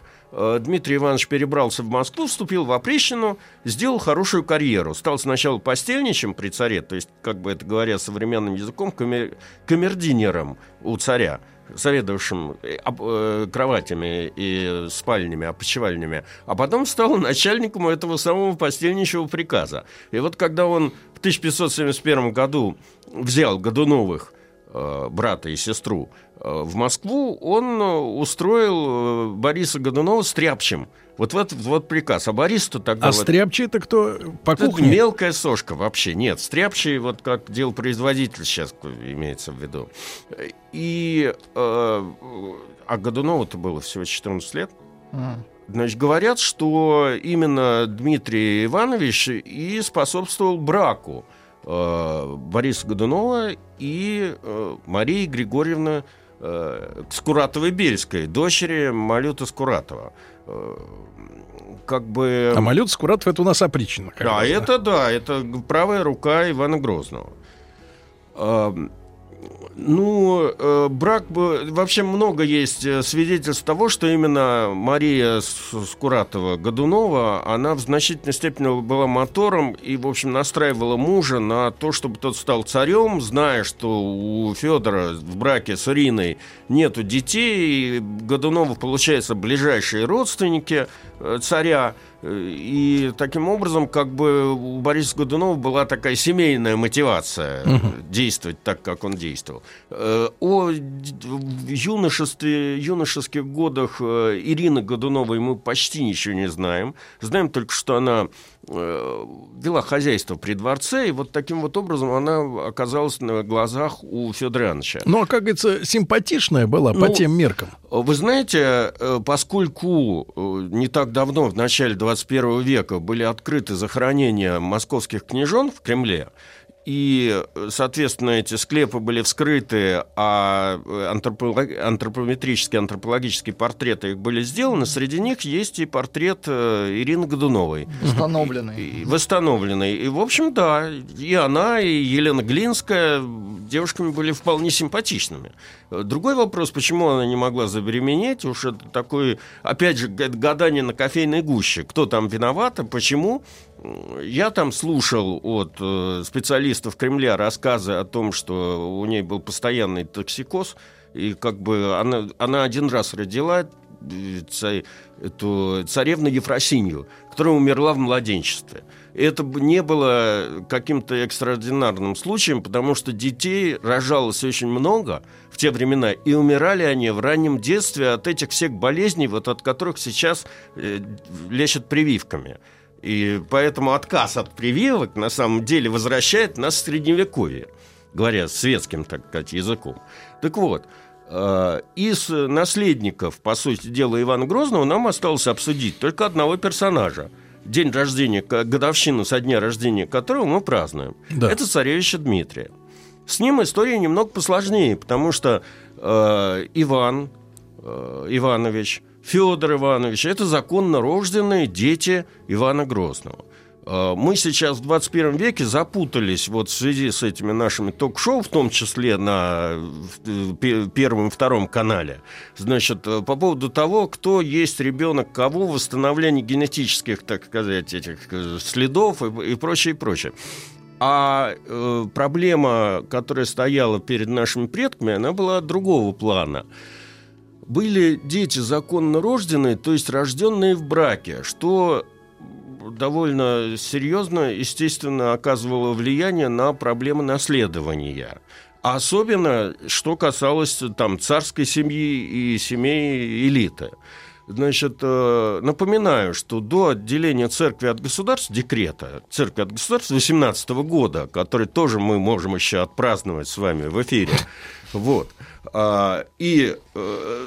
S15: Дмитрий Иванович перебрался в Москву, вступил в опричнину, сделал хорошую карьеру. Стал сначала постельничем при царе, то есть, как бы это говоря современным языком, камер- камердинером у царя заведовавшим э, э, кроватями и спальнями, опочивальнями, а потом стал начальником этого самого постельничего приказа. И вот когда он в 1571 году взял Годуновых, э, брата и сестру, э, в Москву, он э, устроил э, Бориса Годунова стряпчем. Вот в этот вот приказ. А Борис-то тогда...
S2: А
S15: вот-
S2: стряпчий это кто? По
S15: это
S2: кухне?
S15: мелкая сошка вообще. Нет, стряпчий, вот как делал производитель сейчас имеется в виду. И... э, а Годунову-то было всего 14 лет. Значит, говорят, что именно Дмитрий Иванович и способствовал браку э, Бориса Годунова и э, Марии Григорьевны э, Скуратовой-Бельской, дочери Малюта Скуратова. Э, как бы...
S2: А Малют Скуратов это у нас опричнина.
S15: Да,
S2: раз,
S15: это да, это правая рука Ивана Грозного. Ну, э, брак. Вообще много есть э, свидетельств того, что именно Мария Скуратова-Годунова, она в значительной степени была мотором и, в общем, настраивала мужа на то, чтобы тот стал царем, зная, что у Федора в браке с Ириной нету детей, и Годуновы, получается, ближайшие родственники э, царя, И таким образом, как бы у Бориса Годунова была такая семейная мотивация действовать так, как он действовал. Э, О юношестве, юношеских годах э, Ирины Годуновой мы почти ничего не знаем. Знаем только, что она вела хозяйство при дворце, и вот таким вот образом она оказалась на глазах у Федора Ивановича.
S2: Ну, а как говорится, симпатичная была по
S15: Ну,
S2: тем меркам.
S15: Вы знаете, э, поскольку э, не так давно, в начале 21 века, были открыты захоронения московских княжон в Кремле, и, соответственно, эти склепы были вскрыты, а э, антропометрические, антропологические портреты их были сделаны. Среди них есть и портрет э, Ирины Годуновой.
S3: Установленный.
S15: И восстановленной. И, в общем, да, и она, и Елена Глинская девушками были вполне симпатичными. Другой вопрос, почему она не могла забеременеть, уж это такое, опять же, гадание на кофейной гуще. Кто там виноват, а почему? Я там слушал от э, специалистов Кремля рассказы о том, что у ней был постоянный токсикоз, и как бы она, она один раз родила э, эту царевну Ефросинью, которая умерла в младенчестве. Это не было каким-то экстраординарным случаем, потому что детей рожалось очень много в те времена, и умирали они в раннем детстве от этих всех болезней, вот от которых сейчас э, лечат прививками. И поэтому отказ от прививок на самом деле возвращает нас в средневековье. говоря светским, так сказать, языком. Так вот, э, из наследников, по сути дела, Ивана Грозного нам осталось обсудить только одного персонажа. День рождения, годовщину со дня рождения которого мы празднуем.
S2: Да.
S15: Это царевича Дмитрия. С ним история немного посложнее, потому что э, Иван э, Иванович, Федор Иванович – это законно рожденные дети Ивана Грозного. Э, Мы сейчас в 21 веке запутались вот в связи с этими нашими ток-шоу, в том числе на э, пе- первом и втором канале. Значит, э, по поводу того, кто есть ребенок кого, восстановление генетических, так сказать, этих э, следов и, и прочее, и прочее. А э, проблема, которая стояла перед нашими предками, она была другого плана. Были дети законно рожденные, то есть рожденные в браке, что довольно серьезно, естественно, оказывало влияние на проблемы наследования. Особенно, что касалось там царской семьи и семей элиты. Значит, э, напоминаю, что до отделения церкви от государства, декрета церкви от государства 18 года, который тоже мы можем еще отпраздновать с вами в эфире, вот, а, и э,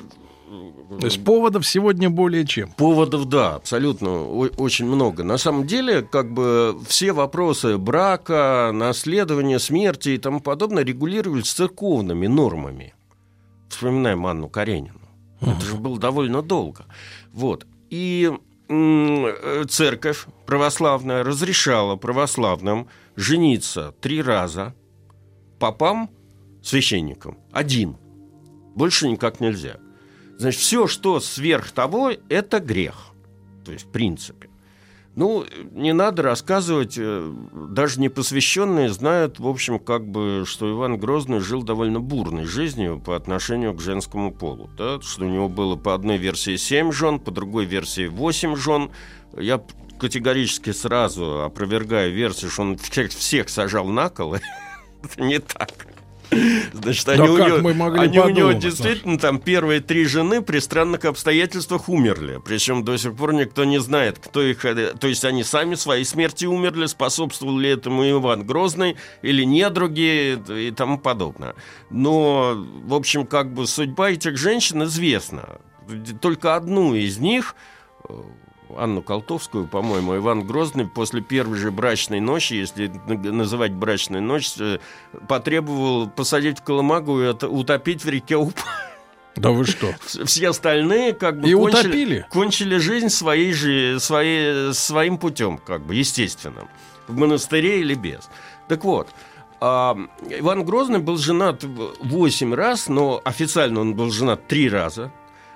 S2: То есть поводов сегодня более чем.
S15: Поводов, да, абсолютно о- очень много. На самом деле, как бы все вопросы брака, наследования, смерти и тому подобное регулировались церковными нормами. Вспоминаем Анну Каренину. Это же было довольно долго. Вот. И м, церковь православная разрешала православным жениться три раза, попам, священникам, один. Больше никак нельзя. Значит, все, что сверх того, это грех. То есть, в принципе. Ну, не надо рассказывать, э, даже непосвященные знают, в общем, как бы, что Иван Грозный жил довольно бурной жизнью по отношению к женскому полу. Да? Что у него было по одной версии 7 жен, по другой версии 8 жен. Я категорически сразу опровергаю версию, что он всех, всех сажал на кол. Это не так. Значит,
S2: Да
S15: они, у,
S2: как
S15: него,
S2: мы могли
S15: они у него
S2: подумать,
S15: действительно там первые три жены при странных обстоятельствах умерли. Причем до сих пор никто не знает, кто их... э, То есть они сами своей смерти умерли, способствовал ли этому Иван Грозный или недруги и тому подобное. Но, в общем, как бы судьба этих женщин известна. Только одну из них, э, Анну Колтовскую, по-моему, Иван Грозный после первой же брачной ночи, если называть брачной ночь, э, потребовал посадить в Колымагу и утопить в реке Уп.
S2: Да вы что?
S15: Все остальные как бы
S2: И
S15: кончили,
S2: утопили?
S15: кончили жизнь своей жи- своей, своим путем, как бы естественным, в монастыре или без. Так вот, а, Иван Грозный был женат 8 раз, но официально он был женат 3 раза.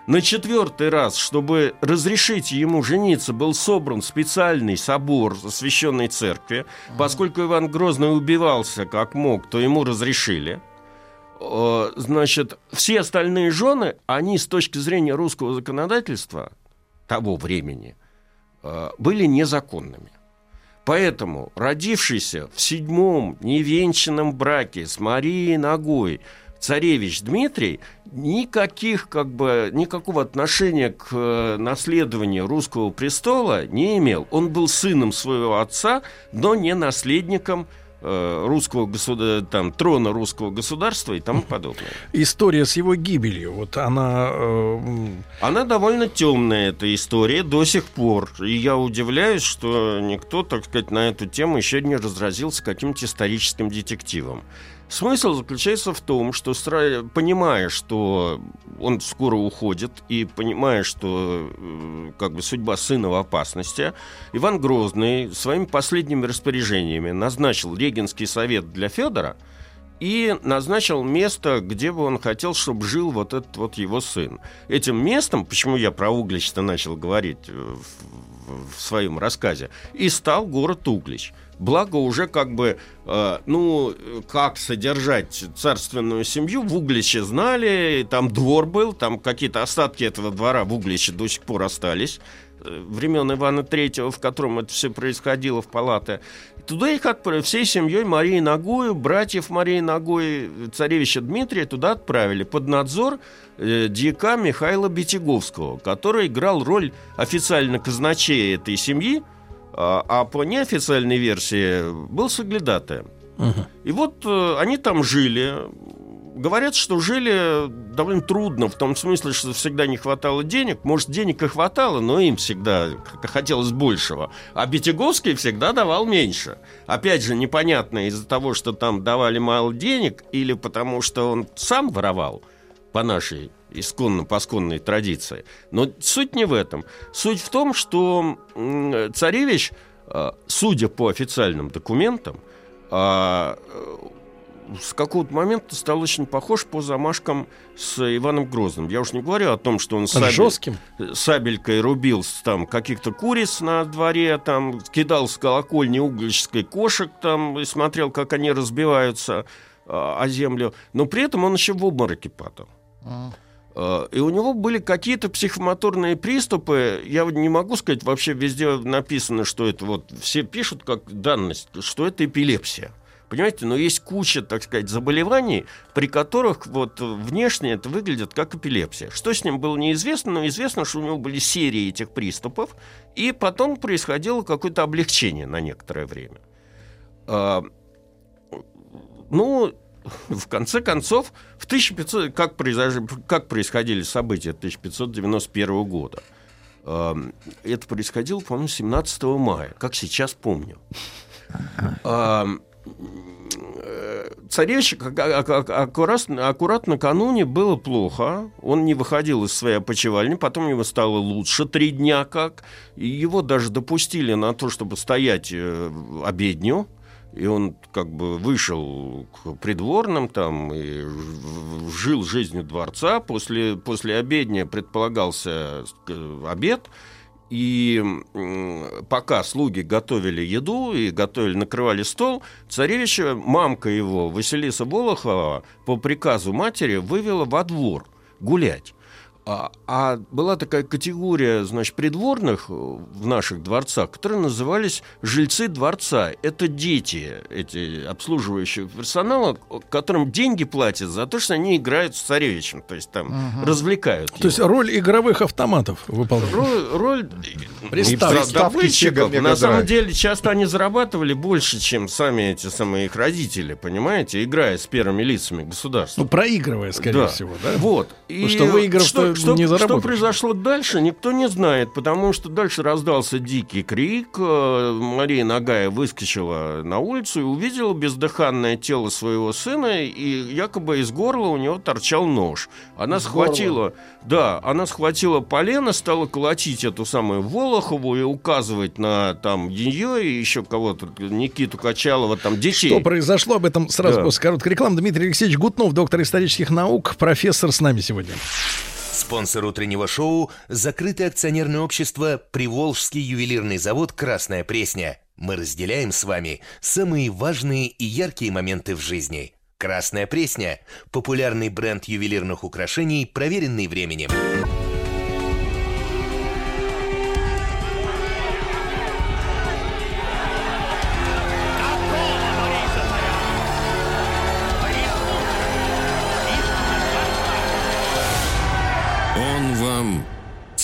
S15: На четвертый раз, чтобы разрешить ему жениться, был собран специальный собор священной церкви. Поскольку Иван Грозный убивался как мог, то ему разрешили. Значит, все остальные жены, они с точки зрения русского законодательства того времени э, были незаконными. Поэтому родившийся в седьмом невенчанном браке с Марией Ногой царевич Дмитрий никаких, как бы, никакого отношения к э, наследованию русского престола не имел. Он был сыном своего отца, но не наследником э, русского государ... там, трона русского государства и тому подобное.
S2: История с его гибелью, вот она... э,
S15: Она довольно темная, эта история, до сих пор. И я удивляюсь, что никто, так сказать, на эту тему еще не разразился каким-то историческим детективом. Смысл заключается в том, что, понимая, что он скоро уходит, и понимая, что э, как бы судьба сына в опасности, Иван Грозный своими последними распоряжениями назначил регенский совет для Федора и назначил место, где бы он хотел, чтобы жил вот этот вот его сын. Этим местом, почему я про Углич-то начал говорить э, в, в своем рассказе, и стал город Углич. Благо уже как бы, э, ну, как содержать царственную семью, в Угличе знали, там двор был, там какие-то остатки этого двора в Угличе до сих пор остались э, времен Ивана Третьего, в котором это все происходило в палате. Туда их отправили, всей семьей Марии Ногою, братьев Марии Ногой, царевича Дмитрия туда отправили под надзор э, дьяка Михаила Бетяговского, который играл роль официально казначея этой семьи, а, а по неофициальной версии был соглядатаем. И вот э, они там жили. Говорят, что жили довольно трудно, в том смысле, что всегда не хватало денег. Может, денег и хватало, но им всегда хотелось большего. А Бетяговский всегда давал меньше. Опять же, непонятно из-за того, что там давали мало денег, или потому что он сам воровал по нашей исконно-посконной традиции. Но суть не в этом. Суть в том, что царевич, э, судя по официальным документам, а, э, с какого-то момента стал очень похож по замашкам с Иваном Грозным. Я уж не говорю о том, что он сабель-
S2: Жестким?
S15: сабелькой рубил там каких-то куриц на дворе, там кидал с колокольни углической кошек там и смотрел, как они разбиваются а, о землю. Но при этом он еще в обмороке падал. Э, И у него были какие-то психомоторные приступы. Я не могу сказать, вообще везде написано, что это вот все пишут как данность, что это эпилепсия. Понимаете, но есть куча, так сказать, заболеваний, при которых вот внешне это выглядит как эпилепсия. Что с ним было неизвестно, но известно, что у него были серии этих приступов, и потом происходило какое-то облегчение на некоторое время. А, ну, в конце концов, в 1500, как, произош... как происходили события 1591 года? Эм, Это происходило, по-моему, 17 мая, как сейчас помню. Эм, э, Царевич ак- ак- ак- аккуратно, аккурат накануне было плохо. Он не выходил из своей опочивальни, потом ему стало лучше три дня как. И его даже допустили на то, чтобы стоять э, обедню. И он как бы вышел к придворным там и жил жизнью дворца. После, после обедня предполагался э, обед. И пока слуги готовили еду и готовили, накрывали стол, царевича, мамка его, Василиса Болохова, по приказу матери вывела во двор гулять. А, а была такая категория, значит, придворных э, в наших дворцах, которые назывались жильцы дворца. Это дети, эти обслуживающего персонала, которым деньги платят за то, что они играют с царевичем, то есть там
S2: Мгм.
S15: развлекают.
S2: То есть роль игровых автоматов выполняет.
S15: Роль, роль добытчиков.
S2: Приставки Sega
S15: На самом деле, часто они зарабатывали больше, чем сами эти самые их родители, понимаете, играя с первыми лицами государства.
S2: Ну, проигрывая, скорее
S15: Да.
S2: всего, да?
S15: Вот.
S2: Потому что выиграв,
S15: что,
S2: то
S15: что,
S2: не
S15: что
S2: заработаешь.
S15: произошло дальше, никто не знает, потому что дальше раздался дикий крик. э, Мария Нагая выскочила на улицу и увидела бездыханное тело своего сына, и якобы из горла у него торчал нож. Она
S3: Из
S15: схватила, да, она схватила полено, стала колотить эту самую Волохову и указывать на там ее и еще кого-то, Никиту Качалова, там детей.
S2: Что произошло, об этом сразу
S15: Да.
S2: после короткой рекламы. Дмитрий Алексеевич Гутнов, доктор исторических наук, профессор с нами сегодня.
S16: Спонсор утреннего шоу – закрытое акционерное общество «Приволжский ювелирный завод «Красная Пресня». Мы разделяем с вами самые важные и яркие моменты в жизни. «Красная Пресня» – популярный бренд ювелирных украшений, проверенный временем.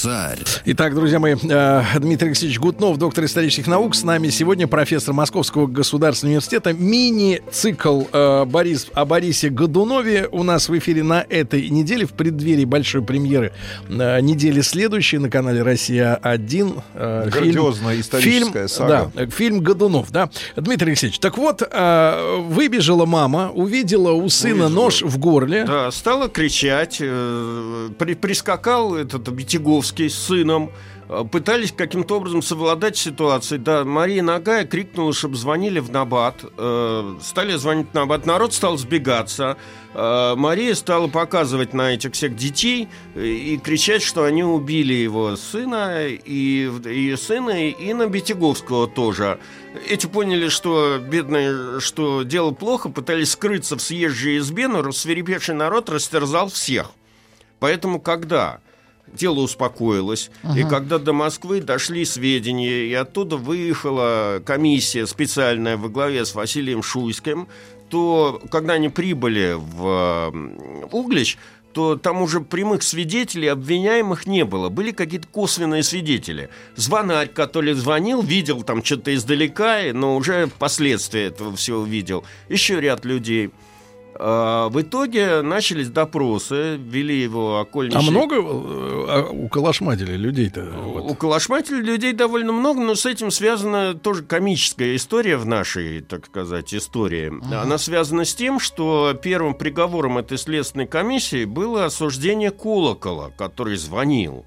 S1: Царь.
S2: Итак, друзья мои, э, Дмитрий Алексеевич Гутнов, доктор исторических наук. С нами сегодня профессор Московского государственного университета. Мини-цикл э, Борис, о Борисе Годунове у нас в эфире на этой неделе, в преддверии большой премьеры э, недели следующей на канале «Россия-1». э,
S6: Грандиозная историческая
S2: фильм,
S6: сага.
S2: Да, фильм Годунов, да. Дмитрий Алексеевич, так вот, выбежала мама, увидела у сына нож в горле.
S15: Да, стала кричать, при- прискакал этот Бетяговский с сыном, э, пытались каким-то образом совладать ситуацией. Да, Мария Нагая крикнула, чтобы звонили в Набат. Э, Стали звонить в Набат, народ стал сбегаться. Э, Мария стала показывать на этих всех детей и кричать, что они убили его сына и ее сына, и на Бетяговского тоже. Эти поняли, что бедные, что дело плохо, пытались скрыться в съезжей избе, но рассверепевший народ растерзал всех. Поэтому, когда дело успокоилось, и
S3: Ага.
S15: когда до Москвы дошли сведения, и оттуда выехала комиссия специальная во главе с Василием Шуйским, то когда они прибыли в Углич, то там уже прямых свидетелей, обвиняемых не было. Были какие-то косвенные свидетели. Звонарь, который звонил, видел там что-то издалека, но уже последствия этого всего видел. Еще ряд людей. А, в итоге начались допросы, вели его окольничий...
S2: А много э, уколошматили людей-то? Вот.
S15: Людей довольно много, но с этим связана тоже комическая история в нашей, так сказать, истории.
S2: Ага.
S15: Она связана с тем, что первым приговором этой следственной комиссии было осуждение Колокола, который звонил.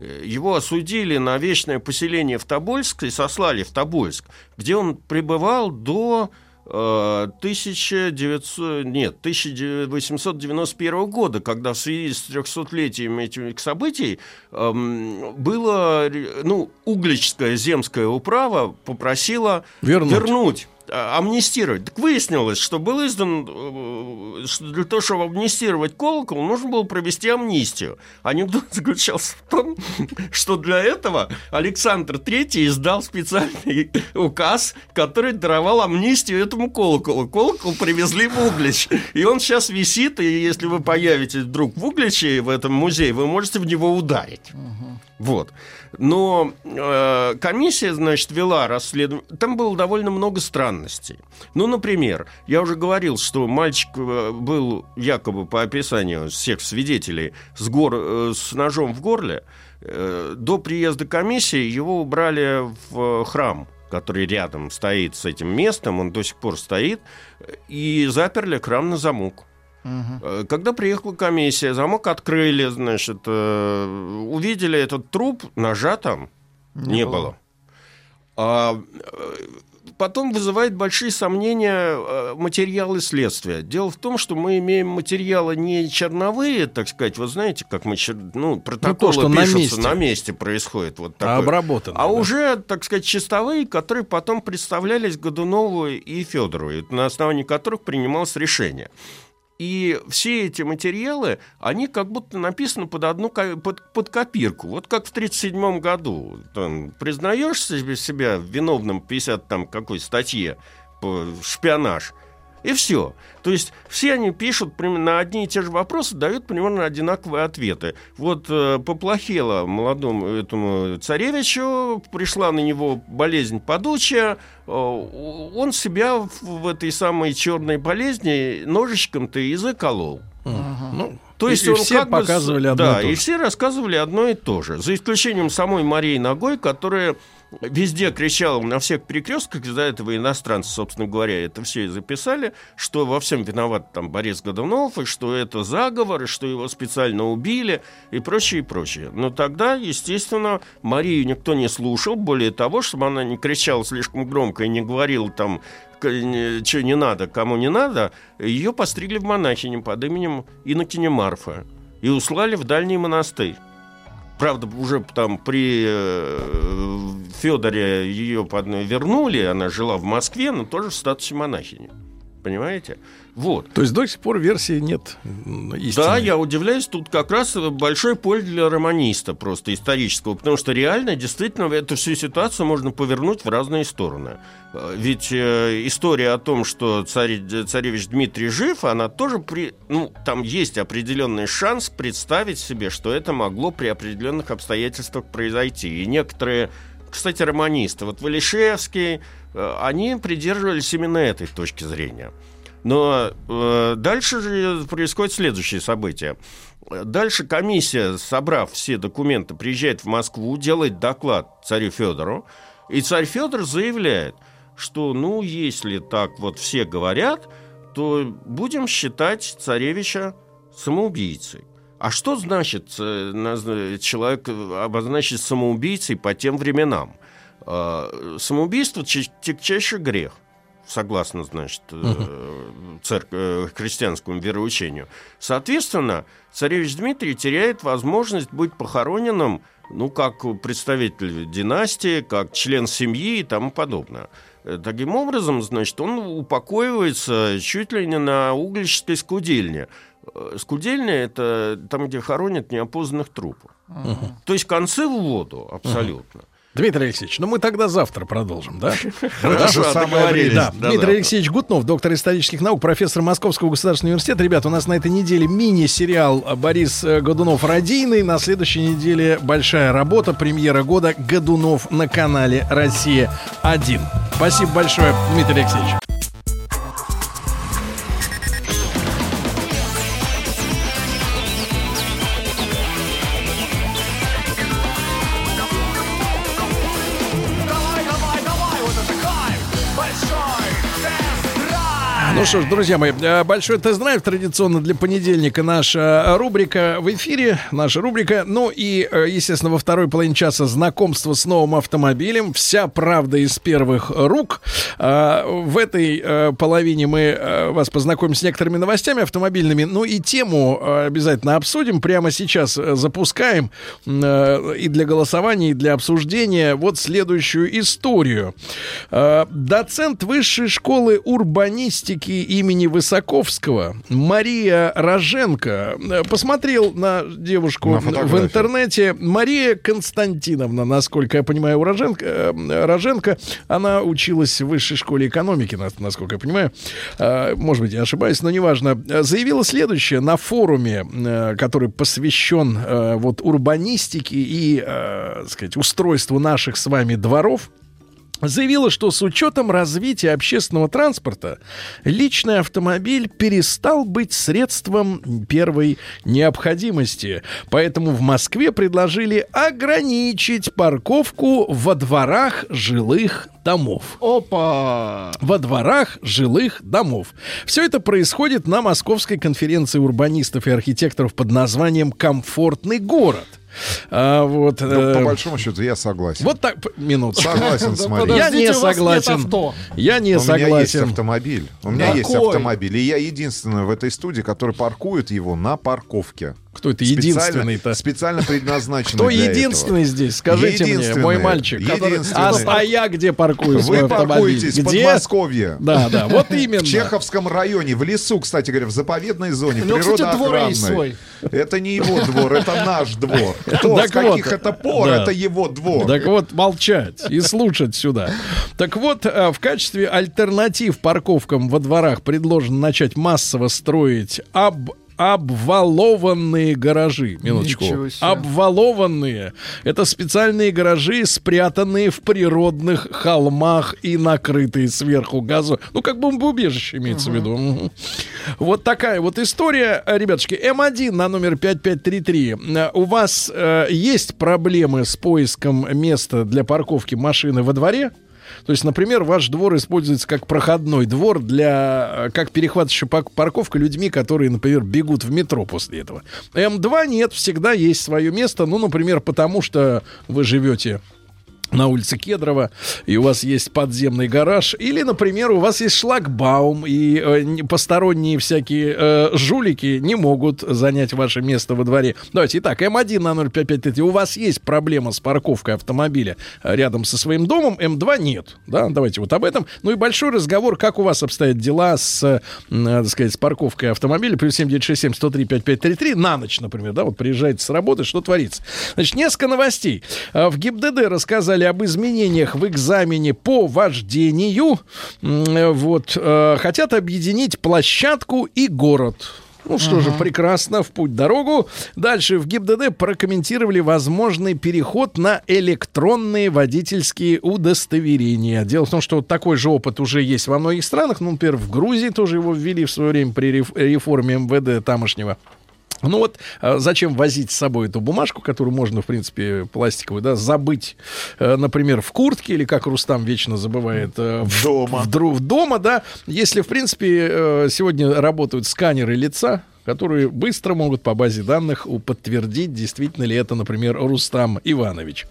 S15: Э, Его осудили на вечное поселение в Тобольск и сослали в Тобольск, где он пребывал до 1900, нет, 1891 года, когда в связи с 300-летием этих событий эм, было, ну, Угличская земская управа попросила
S2: Вернуть.
S15: вернуть амнистировать. Так выяснилось, что был издан, э, что для того, чтобы амнистировать колокол, нужно было провести амнистию. Анекдот заключался в том, что для этого Александр III издал специальный указ, который даровал амнистию этому колоколу. Колокол привезли в Углич. И он сейчас висит, и если вы появитесь вдруг в Угличе, в этом музее, вы можете в него ударить. Вот. Но э, комиссия, значит, вела расследование. Там было довольно много странностей. Ну, например, я уже говорил, что мальчик э, был якобы по описанию всех свидетелей с, гор, э, с ножом в горле. Э, до приезда комиссии его убрали в храм который рядом стоит с этим местом, он до сих пор стоит, и заперли храм на замок. Э, Когда приехала комиссия, замок открыли, значит, э, увидели этот труп, ножа там не,
S3: Не
S15: было.
S3: было.
S15: А, э, потом вызывает большие сомнения материалы следствия. Дело в том, что мы имеем материалы не черновые, так сказать, вы знаете, как мы, чер- ну, протоколы
S2: что на
S15: пишутся,
S2: месте.
S15: на месте происходит. Вот
S2: А
S15: такое.
S2: обработанные,
S15: А
S2: да.
S15: уже, так сказать, чистовые, которые потом представлялись Годунову и Федору, и на основании которых принималось решение. И все эти материалы, они как будто написаны под одну под, под копирку. Вот как в 1937 году. Там, признаешь себя виновным в 50 там какой статье по шпионаж, и все. То есть все они пишут на одни и те же вопросы, дают примерно одинаковые ответы. Вот э, поплохело молодому этому царевичу, пришла на него болезнь подучая, э, он себя в, в этой самой черной болезни ножичком-то и заколол.
S2: Ну,
S15: То
S2: и-
S15: есть
S2: и
S15: он
S2: все
S15: как бы
S2: показывали одно
S15: да,
S2: и то
S15: и
S2: же.
S15: все рассказывали одно и то же. За исключением самой Марии Ногой, которая везде кричала на всех перекрестках, из-за этого иностранцы, собственно говоря, это все и записали, что во всем виноват там Борис Годунов, и что это заговор, и что его специально убили, и прочее, и прочее. Но тогда, естественно, Марию никто не слушал, более того, чтобы она не кричала слишком громко и не говорила там что не надо, кому не надо, ее постригли в монахиню под именем Иннокене Марфа и услали в дальний монастырь. Правда, уже там при э, Федоре ее под- вернули, она жила в Москве, но тоже в статусе монахини. Понимаете? Вот.
S2: То есть до сих пор версии нет истины.
S15: Да, я удивляюсь, тут как раз большой поле для романиста просто исторического, потому что реально, действительно, эту всю ситуацию можно повернуть в разные стороны. Э, Ведь э, история о том, что царь, царевич Дмитрий жив, она тоже при... Ну, там есть определенный шанс представить себе, что это могло при определенных обстоятельствах произойти. И некоторые, кстати, романисты, вот Валишевский, э, они придерживались именно этой точки зрения. Но э, дальше же происходит следующее событие. Дальше комиссия, собрав все документы, приезжает в Москву, делает доклад царю Федору, и царь Федор заявляет, что, ну, если так вот все говорят, то будем считать царевича самоубийцей. А что значит э, человек обозначить самоубийцей по тем временам? Э, Самоубийство ч- тягчайший грех согласно, значит, э, церк- э, христианскому вероучению. Соответственно, царевич Дмитрий теряет возможность быть похороненным, ну, как представитель династии, как член семьи и тому подобное. Э, Таким образом, значит, он упокоивается чуть ли не на углической скудельне. Э, Скудельня – это там, где хоронят неопознанных трупов. То есть концы в воду, абсолютно.
S2: Дмитрий Алексеевич, ну мы тогда завтра продолжим, да?
S6: Же самое время.
S2: Да, Дмитрий Алексеевич Гутнов, доктор исторических наук, профессор Московского государственного университета. Ребята, у нас на этой неделе мини-сериал Борис э, Годунов «Радийный». На следующей неделе большая работа, премьера года «Годунов» на канале «Россия-1». Спасибо большое, Дмитрий Алексеевич. Ну что ж, друзья мои, э, большой тест-драйв традиционно для понедельника наша рубрика в эфире, наша рубрика. Ну и, э, естественно, во второй половине часа знакомство с новым автомобилем. Вся правда из первых рук. В этой э, половине мы вас познакомим с некоторыми новостями автомобильными. Ну и тему обязательно обсудим. Прямо сейчас запускаем и для голосования, и для обсуждения вот следующую историю. Доцент высшей школы урбанистики имени Высоковского Мария Роженко э, посмотрел на девушку
S6: На
S2: в интернете. Мария Константиновна, насколько я понимаю, у Роженко, э, Роженко, она училась в высшей школе экономики, на- насколько я понимаю. Э, Может быть, я ошибаюсь, но неважно. Заявила следующее на форуме, который посвящен вот урбанистике и, так сказать, устройству наших с вами дворов заявила, что с учетом развития общественного транспорта личный автомобиль перестал быть средством первой необходимости. Поэтому в Москве предложили ограничить парковку во дворах жилых домов.
S3: Опа!
S2: Во дворах жилых домов. Все это происходит на Московской конференции урбанистов и архитекторов под названием «Комфортный город». А, вот,
S6: Ну,
S2: э,
S6: по большому счету, я согласен.
S2: вот так, минуту.
S6: Согласен с Марией.
S2: Я не согласен. Я не
S6: У меня есть
S2: согласен.
S6: автомобиль. У меня есть автомобиль. И я единственный в этой студии, который паркует его на парковке.
S2: Кто это единственный-то?
S6: Специально предназначенный
S2: Кто
S6: для
S2: единственный
S6: этого.
S2: здесь? Скажите мне, мой мальчик.
S6: Единственный.
S2: А, а я где паркую свой
S6: Вы паркуетесь в? Подмосковье.
S2: Да, да, вот именно.
S6: В Чеховском районе, в лесу, кстати говоря, в заповедной зоне,
S3: У него, кстати, двор есть
S6: природоохранной.
S3: свой.
S6: Это не его двор, это наш двор. Кто,
S2: Так
S6: с каких
S2: вот,
S6: это пор,
S2: да.
S6: это его двор.
S2: Так вот, молчать и слушать сюда. Так вот, э, в качестве альтернатив парковкам во дворах предложено начать массово строить об обвалованные гаражи. Минуточку. Обвалованные. Это специальные гаражи, спрятанные в природных холмах и накрытые сверху газу. Ну, как бомбоубежище имеется в виду. Вот такая вот история, э, ребятушки. М1 на номер 5533. Э, У вас э, есть проблемы с поиском места для парковки машины во дворе? То есть, например, ваш двор используется как проходной двор для, э, как перехватывающая парковка людьми, которые, например, бегут в метро после этого. М2 нет, всегда есть свое место. Ну, например, потому что вы живете на улице Кедрова, и у вас есть подземный гараж, или, например, у вас есть шлагбаум, и э, посторонние всякие э, жулики не могут занять ваше место во дворе. Давайте, итак, М1 на 05533. У вас есть проблема с парковкой автомобиля рядом со своим домом, М2 нет. Да, давайте вот об этом. Ну и большой разговор, как у вас обстоят дела с, э, сказать, с парковкой автомобиля, плюс 7967 103 5533, на ночь, например, да, вот приезжаете с работы, что творится? Значит, несколько новостей. А, В ГИБДД рассказали об изменениях в экзамене по вождению. Э, Вот, э, хотят объединить площадку и город. Ну что же, прекрасно, в путь дорогу. Дальше в ГИБДД прокомментировали возможный переход на электронные водительские удостоверения. Дело в том, что вот такой же опыт уже есть во многих странах. Ну, например, в Грузии тоже его ввели в свое время при реф- реформе МВД тамошнего. Ну вот, а зачем возить с собой эту бумажку, которую можно, в принципе, пластиковую, да, забыть, э, например, в куртке, или как Рустам вечно забывает, э, в,
S6: Дома.
S2: в дру- в дома, да, если, в принципе, э, сегодня работают сканеры лица, которые быстро могут по базе данных подтвердить, действительно ли это, например, Рустам Иванович.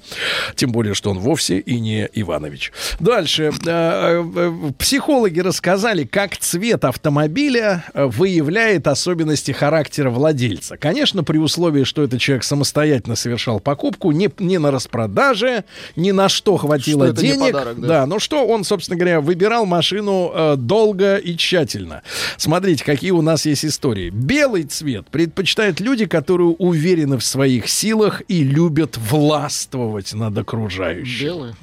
S2: Тем более, что он вовсе и не Иванович. Дальше. Э, э, Психологи рассказали, как цвет автомобиля э, выявляет особенности характера владельца. Конечно, при условии, что этот человек самостоятельно совершал покупку, не, не на распродаже, ни на что хватило
S3: Что
S2: денег.
S3: подарок, да?
S2: да, ну что он, собственно говоря, выбирал машину э, долго и тщательно. Смотрите, какие у нас есть истории. Белый белый цвет предпочитают люди, которые уверены в своих силах и любят властвовать над окружающим.
S3: Белый.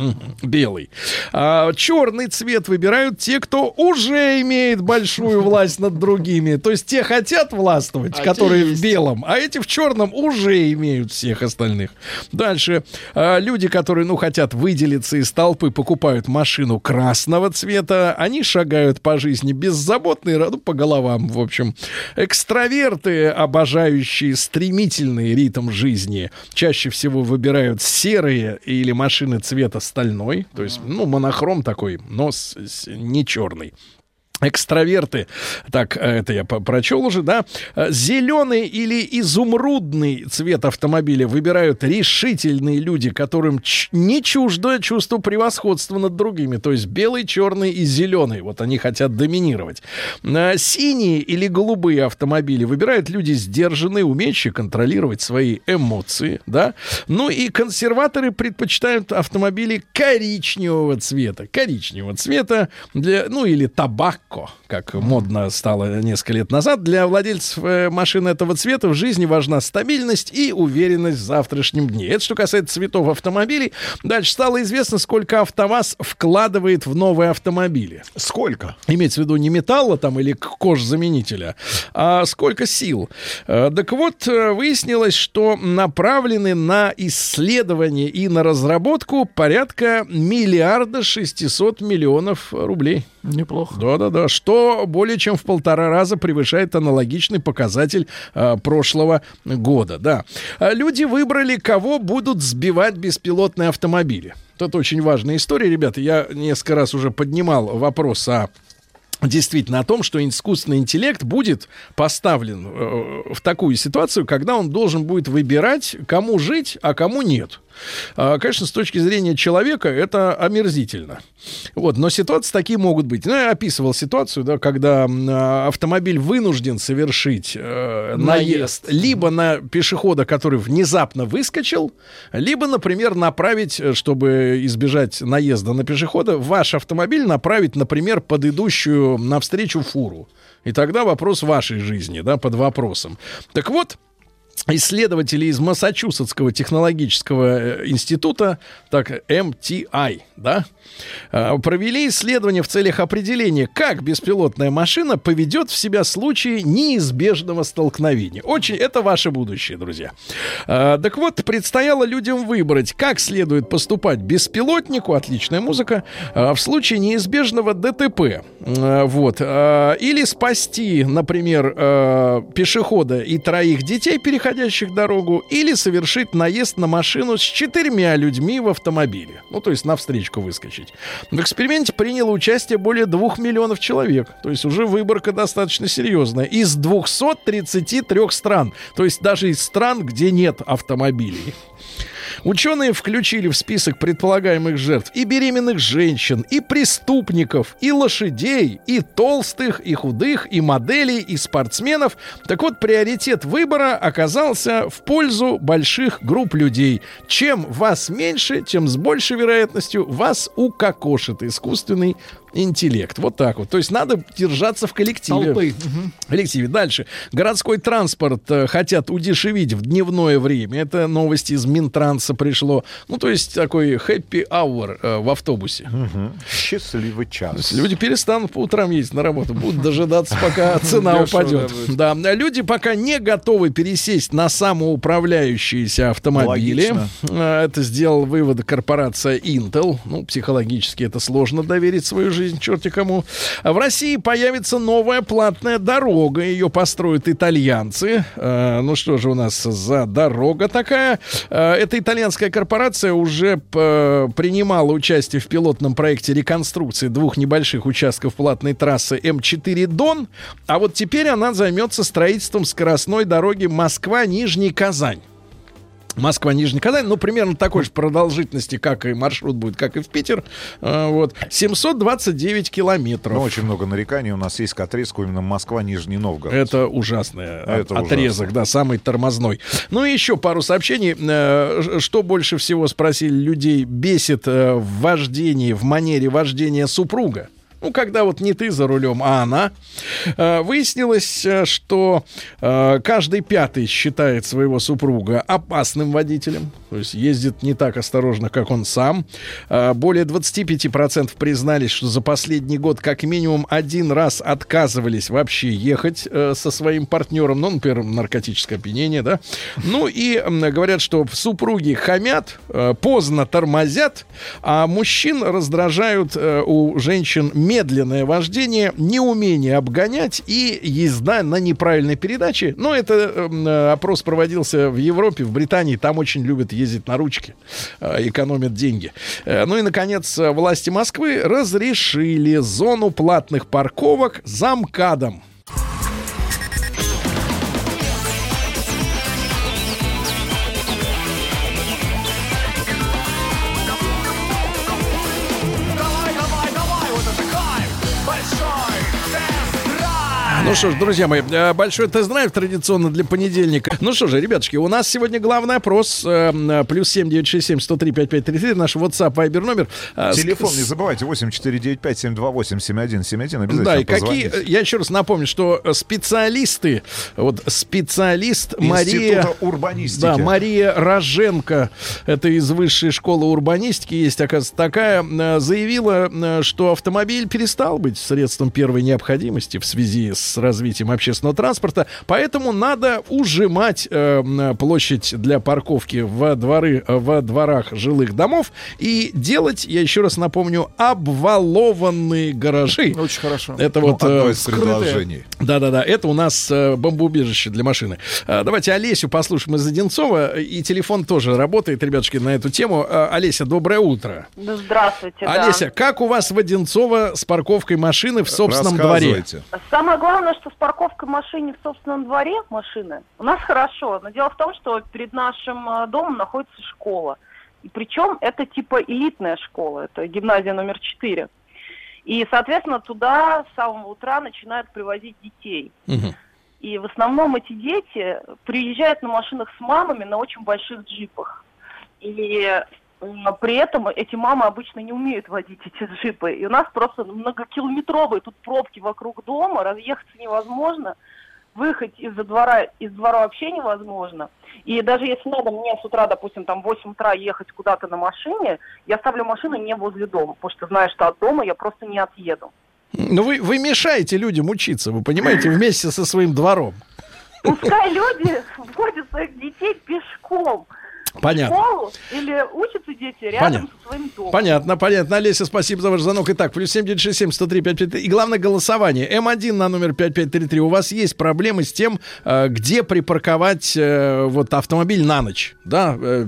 S2: Белый. А, черный цвет выбирают те, кто уже имеет большую власть над другими. То есть те хотят властвовать,
S3: А
S2: которые в белом, а эти в черном уже имеют всех остальных. Дальше. А, люди, которые, ну, хотят выделиться из толпы, покупают машину красного цвета. Они шагают по жизни беззаботные, ну, по головам, в общем. Экстраверты, обожающие стремительный ритм жизни, чаще всего выбирают серые или машины цвета стальной. То есть, ну, монохром такой, но с- с- не черный. Экстраверты, так, э, это я прочел уже, да, Э, зеленый или изумрудный цвет автомобиля выбирают решительные люди, которым не чуждо чувство превосходства над другими, то есть белый, черный и зеленый, вот они хотят доминировать. Э, Синие или голубые автомобили выбирают люди сдержанные, умеющие контролировать свои эмоции, да, ну и консерваторы предпочитают автомобили коричневого цвета, коричневого цвета для, ну или табако, как модно стало несколько лет назад. Для владельцев э, машин этого цвета в жизни важна стабильность и уверенность в завтрашнем дне. Это что касается цветов автомобилей. Дальше стало известно, сколько АвтоВАЗ вкладывает в новые автомобили.
S6: Сколько?
S2: Имеется в виду не металла там или кожзаменителя, а сколько сил. Э, Так вот, э, выяснилось, что направлены на исследование и на разработку порядка миллиарда 600 миллионов рублей.
S3: Неплохо.
S2: Да-да-да, что более чем в полтора раза превышает аналогичный показатель э, прошлого года, да. А Люди выбрали, кого будут сбивать беспилотные автомобили. Это очень важная история, ребята. Я несколько раз уже поднимал вопрос о действительно о том, что искусственный интеллект будет поставлен э, в такую ситуацию, когда он должен будет выбирать, кому жить, а кому нет. А, Конечно, с точки зрения человека это омерзительно. Вот, но ситуации такие могут быть. Ну, я описывал ситуацию, да, когда а, автомобиль вынужден совершить э, наезд
S3: Наезд.
S2: либо на пешехода, который внезапно выскочил, либо, например, направить, э, чтобы избежать наезда на пешехода, ваш автомобиль направить, например, под идущую навстречу фуру. И тогда вопрос вашей жизни, да, под вопросом. Так вот, исследователи из Массачусетского технологического э, института, так, MTI, да, э, провели исследование в целях определения, как беспилотная машина поведет в себя в случае неизбежного столкновения. Очень, это ваше будущее, друзья. Э, Так вот, предстояло людям выбрать, как следует поступать беспилотнику, отличная музыка, э, в случае неизбежного ДТП. Вот. Или спасти, например, пешехода и троих детей, переходящих дорогу, или совершить наезд на машину с четырьмя людьми в автомобиле. Ну, то есть на встречку выскочить. В эксперименте приняло участие более двух миллионов человек. То есть уже выборка достаточно серьезная. Из 233 стран. То есть даже из стран, где нет автомобилей. Ученые включили в список предполагаемых жертв и беременных женщин, и преступников, и лошадей, и толстых, и худых, и моделей, и спортсменов. Так вот, приоритет выбора оказался в пользу больших групп людей. Чем вас меньше, тем с большей вероятностью вас укокошит искусственный интеллект. Вот так вот. То есть надо держаться в коллективе.
S3: Толпы.
S2: В коллективе. Дальше. Городской транспорт э, хотят удешевить в дневное время. Это новость из Минтранса пришло. Ну, то есть такой happy hour э, в автобусе.
S6: Счастливый
S2: То
S6: час.
S2: люди перестанут по утрам ездить на работу, будут дожидаться, пока цена упадет.
S3: да,
S2: люди пока не готовы пересесть на самоуправляющиеся автомобили. Э, Это сделал вывод корпорация Intel. Ну, психологически это сложно доверить свою жизнь черти кому. А В России появится новая платная дорога. Ее построят итальянцы. Э, Ну что же у нас за дорога такая? Э, Эта итальянская корпорация уже принимала участие в пилотном проекте реконструкции двух небольших участков платной трассы М4 Дон. А вот теперь она займется строительством скоростной дороги Москва-Нижний Казань. Москва-Нижний Казань, ну, примерно такой же продолжительности, как и маршрут будет, как и в Питер. А, вот. 729 километров.
S6: Ну, очень много нареканий у нас есть к отрезку именно Москва-Нижний Новгород.
S2: Это ужасный
S6: Это
S2: отрезок, да, самый тормозной. Ну и еще пару сообщений. Э, Что больше всего спросили людей бесит э, в вождении, в манере вождения супруга? Ну, когда вот не ты за рулем, а она, э, выяснилось, э, что э, каждый пятый считает своего супруга опасным водителем, то есть ездит не так осторожно, как он сам. Более 25% признались, что за последний год как минимум один раз отказывались вообще ехать со своим партнером, ну, например, наркотическое опьянение, да. Ну и говорят, что супруги хамят, поздно тормозят, а мужчин раздражают у женщин медленное вождение, неумение обгонять и езда на неправильной передаче. Но это э, опрос проводился в Европе, в Британии, там очень любят ездить на ручке, э, экономят деньги. Э, ну и, наконец, власти Москвы разрешили зону платных парковок замкадом. Ну что ж, друзья мои, э, большой тест-драйв традиционно для понедельника. Ну что же, ребятушки, у нас сегодня главный опрос. э, э, Плюс семь девять шесть семь сто три пять пять три три. Наш WhatsApp, Viber номер. Э,
S6: Телефон
S2: с-
S6: не забывайте, 8495-728-7171. Обязательно
S2: Да, и какие,
S6: позвоните.
S2: я еще раз напомню, что специалисты, вот специалист Мария...
S6: Института урбанистики.
S2: Да, Мария Роженко, это из высшей школы урбанистики, есть, оказывается, такая, заявила, что автомобиль перестал быть средством первой необходимости в связи с развитием общественного транспорта, поэтому надо ужимать э, площадь для парковки во дворы, э, во дворах жилых домов и делать, я еще раз напомню, обвалованные гаражи.
S3: Очень хорошо.
S2: Это
S6: Ну,
S2: вот
S6: одно
S2: э,
S6: из
S2: скрытое.
S6: предложений.
S2: Да-да-да, это у нас э, бомбоубежище для машины. Э, давайте Олесю послушаем из Одинцова. И телефон тоже работает, ребятушки, на эту тему. Э, Олеся, доброе утро.
S17: Да, Здравствуйте. да.
S2: Олеся, как у вас в Одинцово с парковкой машины в собственном дворе?
S17: Самое главное, что с парковкой машины в собственном дворе машины у нас хорошо. Но дело в том, что перед нашим э, домом находится школа. И причем это типа элитная школа, это гимназия номер 4. И, соответственно, туда с самого утра начинают привозить детей. И в основном эти дети приезжают на машинах с мамами на очень больших джипах. И при этом эти мамы обычно не умеют водить эти джипы. И у нас просто многокилометровые тут пробки вокруг дома, разъехаться невозможно, выехать из-за двора, из двора вообще невозможно. И даже если надо мне с утра, допустим, там в 8 утра ехать куда-то на машине, я ставлю машину не возле дома, потому что знаю, что от дома я просто не отъеду.
S2: Ну, вы, вы мешаете людям учиться, вы понимаете, вместе со своим двором.
S17: Пускай люди водят своих детей пешком
S2: Понятно.
S17: школу или учатся дети рядом
S2: Понятно.
S17: со своим домом.
S2: Понятно, понятно. Олеся, спасибо за ваш звонок. Итак, плюс 7967 103 553. И главное, голосование. М1 на номер 5533. У вас есть проблемы с тем, э, где припарковать э, вот автомобиль на ночь, да, э,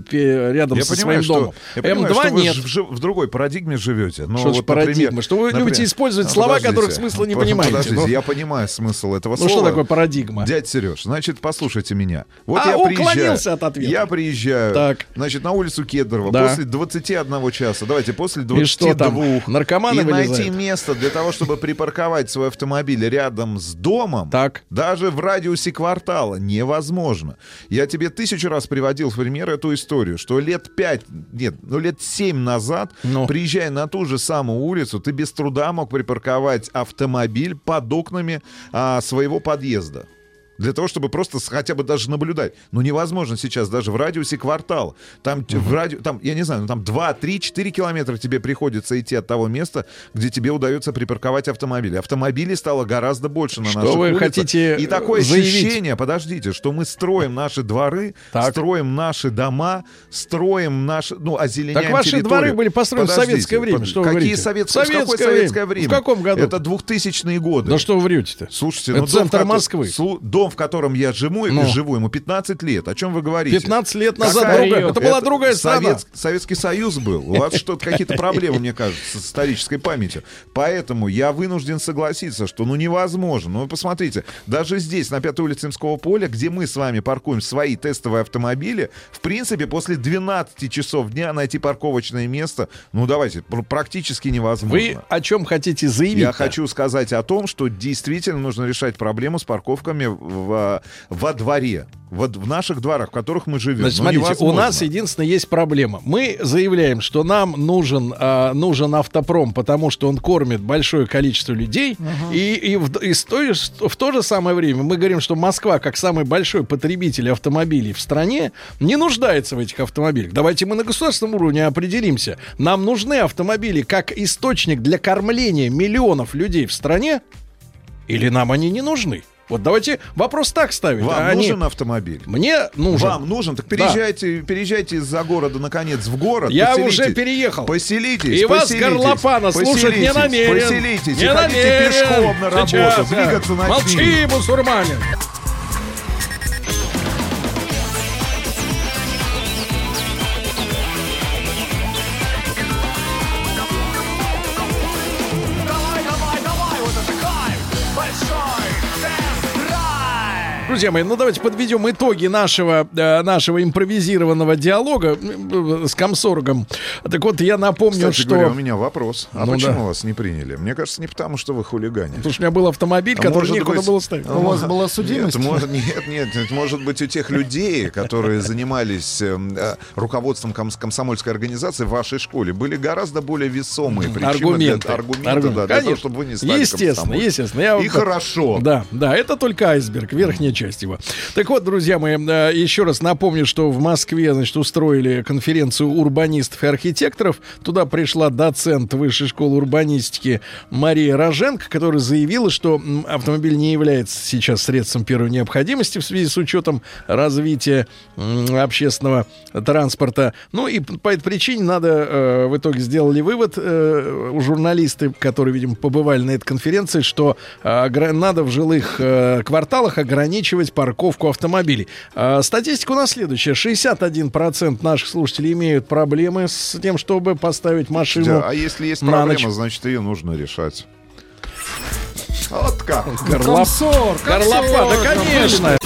S2: рядом
S6: Я
S2: со
S6: понимаю,
S2: своим домом.
S6: что, я понимаю,
S2: М2
S6: что вы
S2: нет.
S6: ж- в, в другой парадигме живете. Ну,
S2: Что
S6: вот,
S2: парадигма?
S6: например-
S2: Что вы любите использовать слова,
S6: подождите.
S2: которых смысла не
S6: Под-
S2: понимаете.
S6: Подождите,
S2: Ну.
S6: я понимаю смысл этого
S2: Ну,
S6: слова.
S2: что такое парадигма?
S6: Дядь Сереж, значит, послушайте меня. Вот
S2: А,
S6: я приезжаю.
S2: уклонился от ответа.
S6: Я приезжаю,
S2: Так.
S6: значит, на улицу Кедрового
S2: Да.
S6: после 21 часа, давайте, после
S2: И что
S6: 22.
S2: там, наркоманы
S6: и найти
S2: вылезают?
S6: место для того, чтобы припарковать свой автомобиль рядом с домом,
S2: Так.
S6: даже в радиусе квартала, невозможно. Я тебе тысячу раз приводил в пример эту историю, что лет пять, нет, ну лет семь назад,
S2: Ну.
S6: приезжая на ту же самую улицу, ты без труда мог припарковать автомобиль под окнами а, своего подъезда. Для того, чтобы просто хотя бы даже наблюдать. Ну, невозможно сейчас даже в радиусе квартала. Там, т- в радио, там я не знаю, ну, там 2, 3, 4 километра тебе приходится идти от того места, где тебе удается припарковать автомобиль. Автомобилей стало гораздо больше на
S2: Что
S6: наших
S2: вы
S6: улицах.
S2: хотите
S6: И такое
S2: заявить?
S6: ощущение, подождите, что мы строим наши дворы,
S2: Так.
S6: строим наши дома, строим наши, ну, озеленяем
S2: Так ваши
S6: территорию.
S2: дворы были построены в
S6: Подождите,
S2: советское время,
S6: под-
S2: что вы
S6: Какие
S2: говорите?
S6: советские? Какое
S2: Советское
S6: советское
S2: время.
S6: время?
S2: В каком году?
S6: Это 2000-е годы.
S2: Да что вы врете-то?
S6: Слушайте,
S2: Это
S6: ну, дом,
S2: центр
S6: в кото-
S2: Москвы.
S6: слу- дом, в котором я живу,
S2: Ну.
S6: живу, ему 15 лет. О чем вы говорите?
S2: 15 лет назад
S6: Какая-
S2: другая- это была другая страна.
S6: Совет- Советский Союз был. У вас что-то какие-то проблемы, мне кажется, с исторической памятью. Поэтому я вынужден согласиться, что ну невозможно. Ну вы посмотрите, даже здесь, на Пятой улице Имского поля, где мы с вами паркуем свои тестовые автомобили, в принципе, после 12 часов дня найти парковочное место, ну давайте, пр- практически невозможно.
S2: Вы о чем хотите заявить?
S6: Я хочу сказать о том, что действительно нужно решать проблему с парковками в в, во дворе, вот в наших дворах, в которых мы живем.
S2: Значит,
S6: ну,
S2: смотрите, у
S6: невозможно.
S2: нас единственное есть проблема. Мы заявляем, что нам нужен, а, нужен автопром, потому что он кормит большое количество людей. И, и, в, и с той- в то же самое время мы говорим, что Москва, как самый большой потребитель автомобилей в стране, не нуждается в этих автомобилях. Давайте мы на государственном уровне определимся. Нам нужны автомобили как источник для кормления миллионов людей в стране, или нам они не нужны? Вот давайте вопрос так ставить.
S6: Вам
S2: А они-
S6: нужен автомобиль?
S2: Мне нужен.
S6: Вам нужен? Так
S2: Да.
S6: переезжайте, переезжайте из-за города, наконец, в город.
S2: Я
S6: поселитесь.
S2: уже переехал.
S6: Поселитесь,
S2: И вас,
S6: поселитесь,
S2: Горлопана, слушать не
S6: поселитесь,
S2: намерен.
S6: Поселитесь,
S2: Не
S6: и
S2: намерен.
S6: пешком на работу,
S2: Сейчас, да.
S6: двигаться начните.
S2: Молчи, мусульманин. Друзья мои, ну давайте подведем итоги нашего, э, нашего импровизированного диалога э, с комсоргом. Так вот, я напомню,
S6: Кстати
S2: что...
S6: говоря, у меня вопрос. А
S2: Ну
S6: почему
S2: да.
S6: вас не приняли? Мне кажется, не потому, что вы хулигане.
S2: Потому что у меня был автомобиль,
S6: А
S2: который
S6: может
S2: некуда
S6: быть-
S2: было ставить.
S6: А, Нет, может, нет, нет, нет, может быть, у тех людей, которые занимались эм, э, руководством комс- комсомольской организации в вашей школе, были гораздо более весомые причины
S2: аргументы.
S6: для, аргументы,
S2: Аргументы.
S6: да, для того,
S2: Конечно.
S6: чтобы вы не стали
S2: Естественно, естественно. Я
S6: И
S2: вот-
S6: хорошо.
S2: Да, да, это только айсберг, верхняя часть его. Так вот, друзья мои, э, еще раз напомню, что в Москве, значит, устроили конференцию урбанистов и архитекторов. Туда пришла доцент Высшей школы урбанистики Мария Роженко, которая заявила, что автомобиль не является сейчас средством первой необходимости в связи с учетом развития общественного транспорта. Ну и по этой причине надо, э, в итоге сделали вывод э, у журналисты, которые, видимо, побывали на этой конференции, что надо в жилых кварталах ограничивать парковку автомобилей. А статистика у нас следующая. 61% наших слушателей имеют проблемы с тем, чтобы поставить машину
S6: А если есть
S2: на
S6: проблема,
S2: ночь.
S6: значит, ее нужно решать. Вот как.
S2: Горлоп-
S3: Комсор,
S2: Горлопа, да,
S3: комсор,
S2: конечно.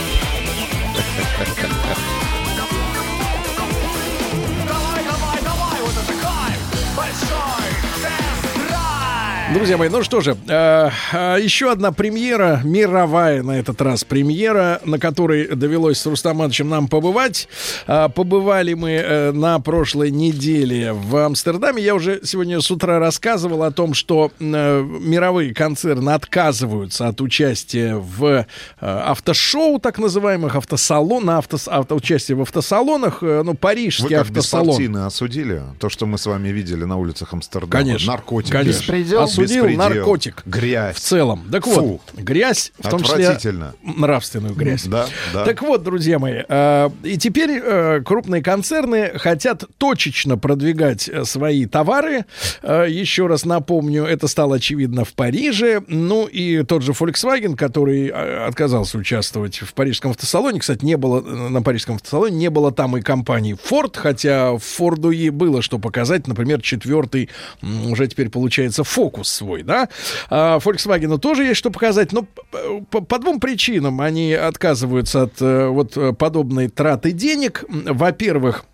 S2: Друзья мои, ну что же, э, э, еще одна премьера, мировая на этот раз премьера, на которой довелось с Рустам Ивановичем нам побывать. Э, побывали мы э, на прошлой неделе в Амстердаме. Я уже сегодня с утра рассказывал о том, что э, мировые концерны отказываются от участия в э, автошоу, так называемых, автосалон, на автос, авто, участие в автосалонах. Э, ну,
S6: Вы
S2: парижский
S6: как
S2: автосалон.
S6: беспартийно осудили то, что мы с вами видели на улицах Амстердама?
S2: Конечно.
S6: Наркотики.
S2: Конечно.
S3: Беспредел.
S2: Осудил
S6: Беспредел.
S2: наркотик.
S6: Грязь.
S2: В целом. Так вот,
S6: Фу.
S2: грязь, в том числе нравственную грязь.
S6: Да, да.
S2: Так вот, друзья мои, э, и теперь э, крупные концерны хотят точечно продвигать э, свои товары. Э, еще раз напомню, это стало очевидно в Париже. Ну и тот же Volkswagen, который э, отказался участвовать в парижском автосалоне. Кстати, не было э, на парижском автосалоне, не было там и компании Ford, хотя Форду и было что показать. Например, четвертый уже теперь получается фокус свой, да. А Volkswagen тоже есть что показать, но п- по, по двум причинам они отказываются от э, вот э, подобной траты денег. Во-первых,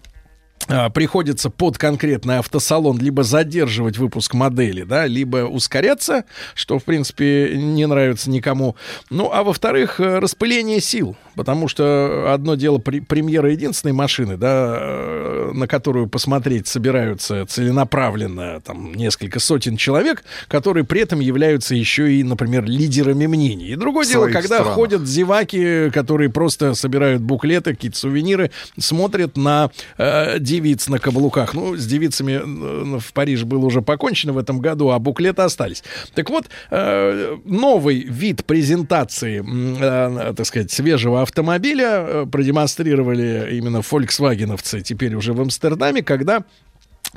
S2: приходится под конкретный автосалон либо задерживать выпуск модели, да, либо ускоряться, что, в принципе, не нравится никому. Ну, а во-вторых, э, распыление сил, потому что одно дело при- премьера единственной машины, да, э, на которую посмотреть собираются целенаправленно там несколько сотен человек, которые при этом являются еще и, например, лидерами мнений. И другое дело, когда
S6: странах.
S2: ходят зеваки, которые просто собирают буклеты, какие-то сувениры, смотрят на э, девиц на каблуках. Ну, с девицами э, в Париже было уже покончено в этом году, а буклеты остались. Так вот, э, новый вид презентации, э, так сказать, свежего автомобиля продемонстрировали именно фольксвагеновцы теперь уже в Амстердаме, когда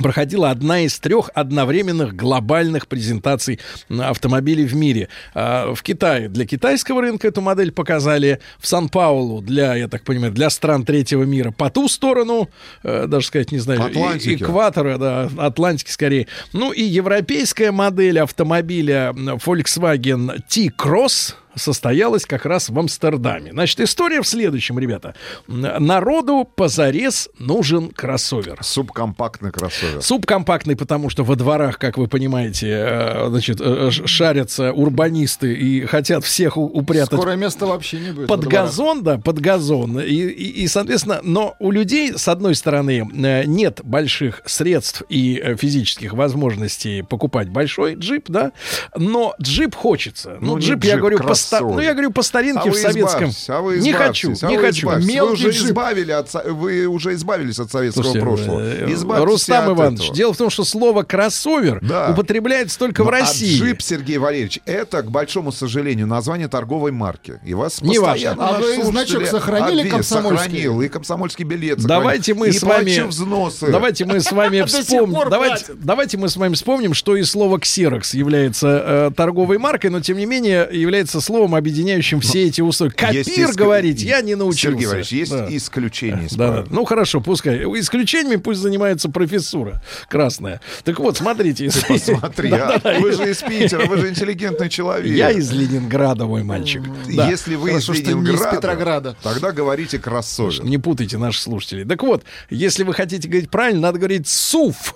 S2: проходила одна из трех одновременных глобальных презентаций автомобилей в мире. А, В Китае для китайского рынка эту модель показали, в Сан-Паулу для, я так понимаю, для стран третьего мира по ту сторону, э, даже сказать, не знаю,
S6: Атлантики.
S2: экватора, да, Атлантики скорее. Ну и европейская модель автомобиля Volkswagen T-Cross, состоялась как раз в Амстердаме. Значит, история в следующем, ребята. Народу позарез нужен кроссовер.
S6: Субкомпактный кроссовер.
S2: Субкомпактный, потому что во дворах, как вы понимаете, э, значит, э, ш- шарятся урбанисты и хотят всех упрятать
S3: Скоро места вообще не будет.
S2: под газон, да, под газон. И, и, и, соответственно, но у людей, с одной стороны, э, нет больших средств и э, физических возможностей покупать большой джип, да, но джип хочется. Ну,
S6: Ну, не
S2: джип, я
S6: джип,
S2: говорю, по, ста- ну, я говорю, по старинке
S6: А
S2: в советском.
S6: а вы
S2: не хочу,
S6: а
S2: не
S6: вы
S2: хочу.
S6: Вы уже,
S3: джип.
S6: избавили от, вы уже избавились от советского
S2: Слушайте,
S6: прошлого.
S2: э,
S6: Избавьтесь
S2: Рустам
S6: от
S2: Иванович,
S6: этого.
S2: дело в том, что слово кроссовер
S6: Да.
S2: употребляется только в
S6: Ну, а
S2: России.
S6: джип, Сергей Валерьевич, это, к большому сожалению, название торговой марки. И вас
S2: Не
S6: постоянно
S3: важно. А вы значок сохранили
S6: обвинят.
S3: комсомольский?
S6: Сохранил, и комсомольский билет
S2: Давайте
S6: сохранил,
S2: мы
S6: и
S2: с вами
S6: взносы.
S2: Давайте мы с вами вспомним. Давайте, давайте мы с вами вспомним, что и слово Xerox является э, торговой маркой, но тем не менее является словом, объединяющим все эти условия. Копир
S6: иск-
S2: говорить я не научился.
S6: Сергей Валерьевич, есть
S2: Да.
S6: исключения. из
S2: Да, да. Ну хорошо, пускай. Исключениями пусть занимается профессура красная. Так вот, смотрите. если-
S6: Посмотри, а. Вы же из Питера, вы же интеллигентный человек.
S2: Я из Ленинграда, мой мальчик.
S6: Если вы из Ленинграда,
S3: Петрограда.
S6: тогда говорите кроссовер.
S2: Не путайте наших слушателей. Так вот, если вы хотите говорить правильно, надо говорить «суф».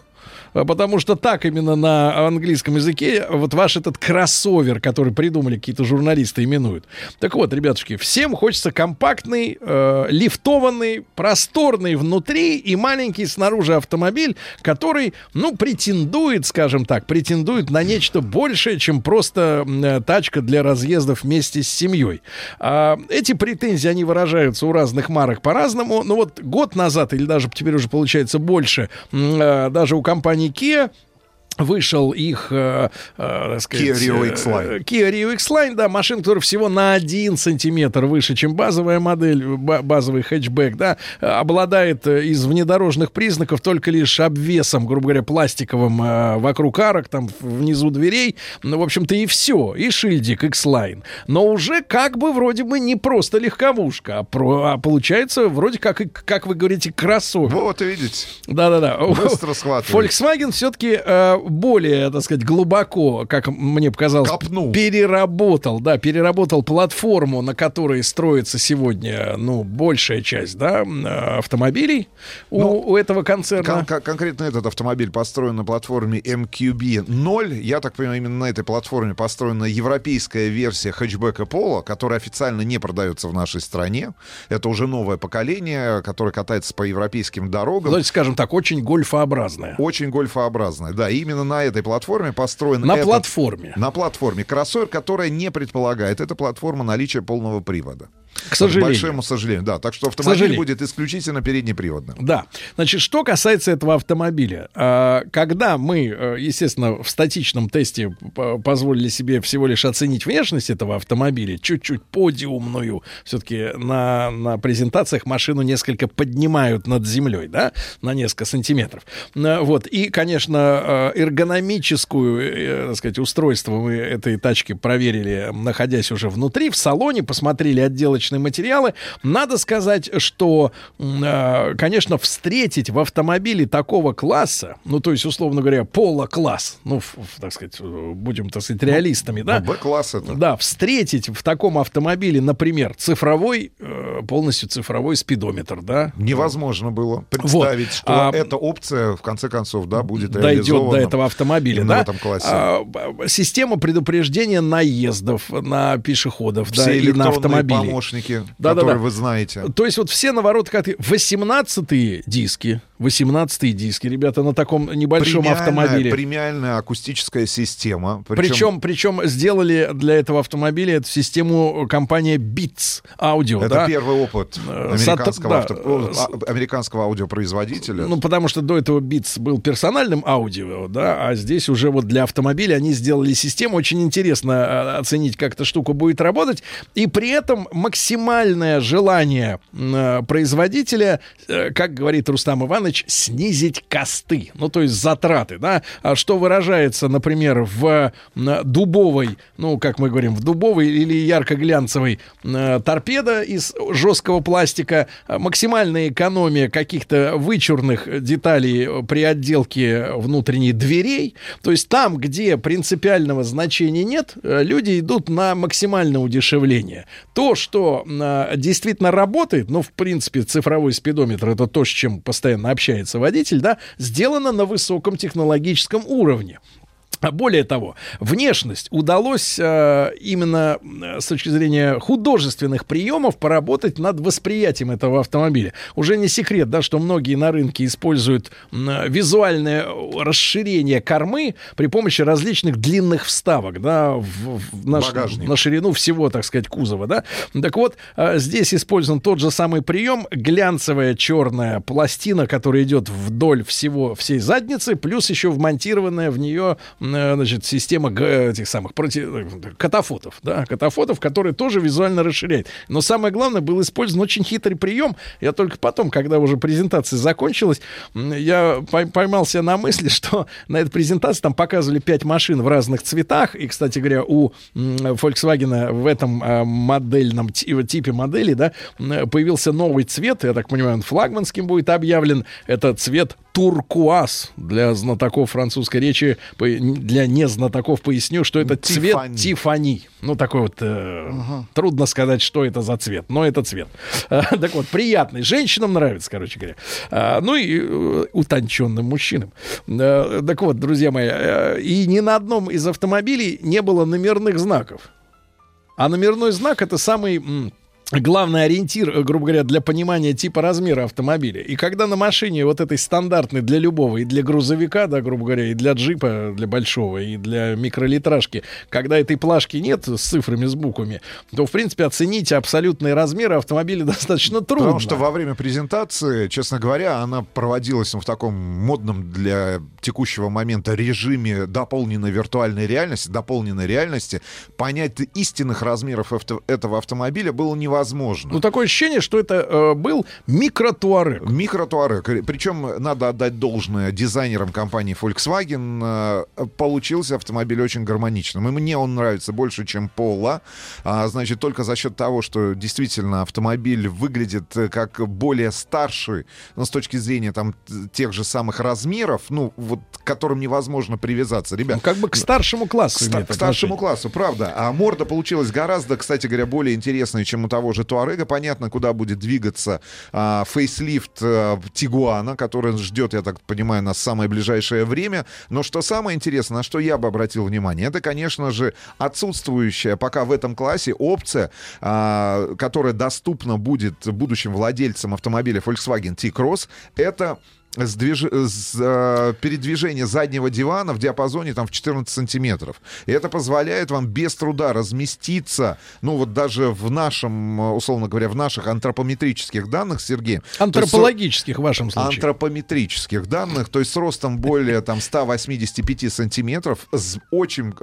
S2: А Потому что так именно на английском языке вот ваш этот кроссовер, который придумали какие-то журналисты, именуют. Так вот, ребятушки, всем хочется компактный, э, лифтованный, просторный внутри и маленький снаружи автомобиль, который, ну, претендует, скажем так, претендует на нечто большее, чем просто э, тачка для разъездов вместе с семьей. А, эти претензии, они выражаются у разных марок по-разному. Но вот год назад, или даже теперь уже получается больше, э, даже у компании Kia вышел их, э, э, так сказать,
S6: Kia Rio
S2: э,
S6: X-Line.
S2: Kia Rio X-Line, да, машина, которая всего на 1 сантиметр выше, чем базовая модель, ба- базовый хэтчбэк, да, обладает из внедорожных признаков только лишь обвесом, грубо говоря, пластиковым э, вокруг арок, там внизу дверей, ну, в общем-то, и все, и шильдик X-Line. Но уже как бы вроде бы не просто легковушка, а, про, а получается вроде как, и, как вы говорите, кроссовер.
S6: Вот, видите,
S2: Да-да-да.
S6: быстро схватывает.
S2: Volkswagen все-таки э, более, так сказать, глубоко, как мне показалось,
S6: Копнул.
S2: переработал, да, переработал платформу, на которой строится сегодня, ну, большая часть, да, автомобилей у,
S6: Ну,
S2: у этого концерна.
S6: Кон- кон- конкретно этот автомобиль построен на платформе MQB-0. Я так понимаю, именно на этой платформе построена европейская версия хэтчбека Пола, которая официально не продается в нашей стране. Это уже новое поколение, которое катается по европейским дорогам.
S2: Давайте скажем так, очень гольфообразная.
S6: Очень гольфообразная. Да, именно на этой платформе построен
S2: На
S6: этот-
S2: платформе.
S6: На платформе кроссовер, которая не предполагает эта платформа наличие полного привода.
S2: К сожалению.
S6: К большому сожалению, да. Так что автомобиль будет исключительно переднеприводным.
S2: Да. Значит, что касается этого автомобиля. а, Когда мы, э, естественно, в статичном тесте позволили себе всего лишь оценить внешность этого автомобиля, чуть-чуть подиумную, все-таки на, на презентациях машину несколько поднимают над землей, да, на несколько сантиметров. Вот. И, конечно, э, эргономическую, э, так сказать, устройство мы этой тачки проверили, находясь уже внутри, в салоне, посмотрели отделочные материалы. Надо сказать, что, э, конечно, встретить в автомобиле такого класса, ну, то есть, условно говоря, пола-класс, ну, так сказать, э, будем, так сказать, реалистами, да?
S6: Ну, Б-класс это.
S2: Да, встретить в таком автомобиле, например, цифровой, э, полностью цифровой спидометр, да?
S6: Невозможно было представить,
S2: Вот.
S6: что
S2: А,
S6: эта опция, в конце концов, да, будет
S2: дойдет до этого автомобиля, да?
S6: в этом классе.
S2: А, система предупреждения наездов на пешеходов,
S6: Все
S2: да, и на автомобили.
S6: Помощники,
S2: Да-да-да.
S6: которые вы знаете.
S2: То есть вот все наворотные коты. 18 диски, 18 диски, ребята, на таком небольшом
S6: Премиальная-
S2: автомобиле.
S6: Премиальная акустическая система.
S2: Причем, причем сделали для этого автомобиля эту систему компания Beats Audio.
S6: это
S2: да?
S6: первый опыт
S2: Э,
S6: американского,
S2: да,
S6: авто-
S2: э,
S6: а- американского аудиопроизводителя.
S2: Ну, потому что до этого Beats был персональным аудио, да, а здесь уже вот для автомобиля они сделали систему. Очень интересно э, оценить, как эта штука будет работать. И при этом максимальное желание э, производителя, э, как говорит Рустам Иванович, снизить косты, ну, то есть затраты, да, А что выражается, например, в м, дубовой, ну, как мы говорим, в дубовой или ярко-глянцевой э, торпеда из жесткого пластика, э, максимальная экономия каких-то вычурных деталей э, при отделке внутренней дверей, то есть там, где принципиального значения нет, э, люди идут на максимальное удешевление. То, что э, действительно работает, ну, в принципе, цифровой спидометр это то, с чем постоянно общается водитель, да, сделано на высоком технологическом уровне. А Более того, внешность удалось э, именно э, с точки зрения художественных приемов поработать над восприятием этого автомобиля. Уже не секрет, да, что многие на рынке используют м, визуальное расширение кормы при помощи различных длинных вставок, да, в, в- на,
S6: Багажник.
S2: на ширину всего, так сказать, кузова, да. Так вот, э, здесь использован тот же самый прием, глянцевая черная пластина, которая идет вдоль всего всей задницы, плюс еще вмонтированная в нее, э, значит, система этих самых проти... э, катафотов, да, катафотов, которые тоже визуально расширяют. Но самое главное, был использован очень хитрый прием. Я только потом, когда уже презентация закончилась, я пой- поймал себя на мысли, что на этой презентации там показывали пять машин в разных цветах. И, кстати говоря, у Volkswagen в этом а, модельном ти- типе модели, да, появился новый цвет. Я так понимаю, он флагманским будет объявлен. Это цвет туркуаз. Для знатоков французской речи, для незнатоков поясню, что это цвет
S6: Тиффани.
S2: Тифани. Ну, такой вот... э, Трудно сказать, что это за цвет, но это цвет. А, Так вот, приятный. Женщинам нравится, короче говоря. А, Ну и э, утонченным мужчинам. Э, Так вот, друзья мои, э, и ни на одном из автомобилей не было номерных знаков. А номерной знак это самый главный ориентир, э, грубо говоря, для понимания типа размера автомобиля. И когда на машине вот этой стандартной для любого, и для грузовика, да, грубо говоря, и для джипа, для большого, и для микролитражки, когда этой плашки нет с цифрами, с буквами, то, в принципе, оценить абсолютные размеры автомобиля достаточно трудно.
S6: Потому что во время презентации, честно говоря, она проводилась в таком модном для текущего момента режиме дополненной виртуальной реальности, дополненной реальности. Понять истинных размеров авто- этого автомобиля было невозможно.
S2: Ну, такое ощущение, что это э, был микротуарек.
S6: Микротуарек. Причем надо отдать должное дизайнерам компании Volkswagen. Э, Получился автомобиль очень гармоничным. И мне он нравится больше, чем Пола. А, значит, только за счет того, что действительно автомобиль выглядит э, как более старший, ну, с точки зрения там тех же самых размеров, ну, вот к которым невозможно привязаться. Ребят,
S2: Ну, как бы к старшему классу.
S6: к, к старшему классу, правда. А морда получилась гораздо, кстати говоря, более интересной, чем у того же Туарега. Понятно, куда будет двигаться а, фейслифт а, Тигуана, который ждет, я так понимаю, нас самое ближайшее время. Но что самое интересное, на что я бы обратил внимание, это, конечно же, отсутствующая пока в этом классе опция, а, которая доступна будет будущим владельцам автомобиля Volkswagen T-Cross. Это сдвиж- с, э, передвижение заднего дивана в диапазоне там в 14 сантиметров. И это позволяет вам без труда разместиться, ну вот даже в нашем, э, условно говоря, в наших антропометрических данных, Сергей. то есть с-
S2: Антропологических в вашем случае.
S6: антропометрических данных, то есть с ростом более там 185 сантиметров, с очень,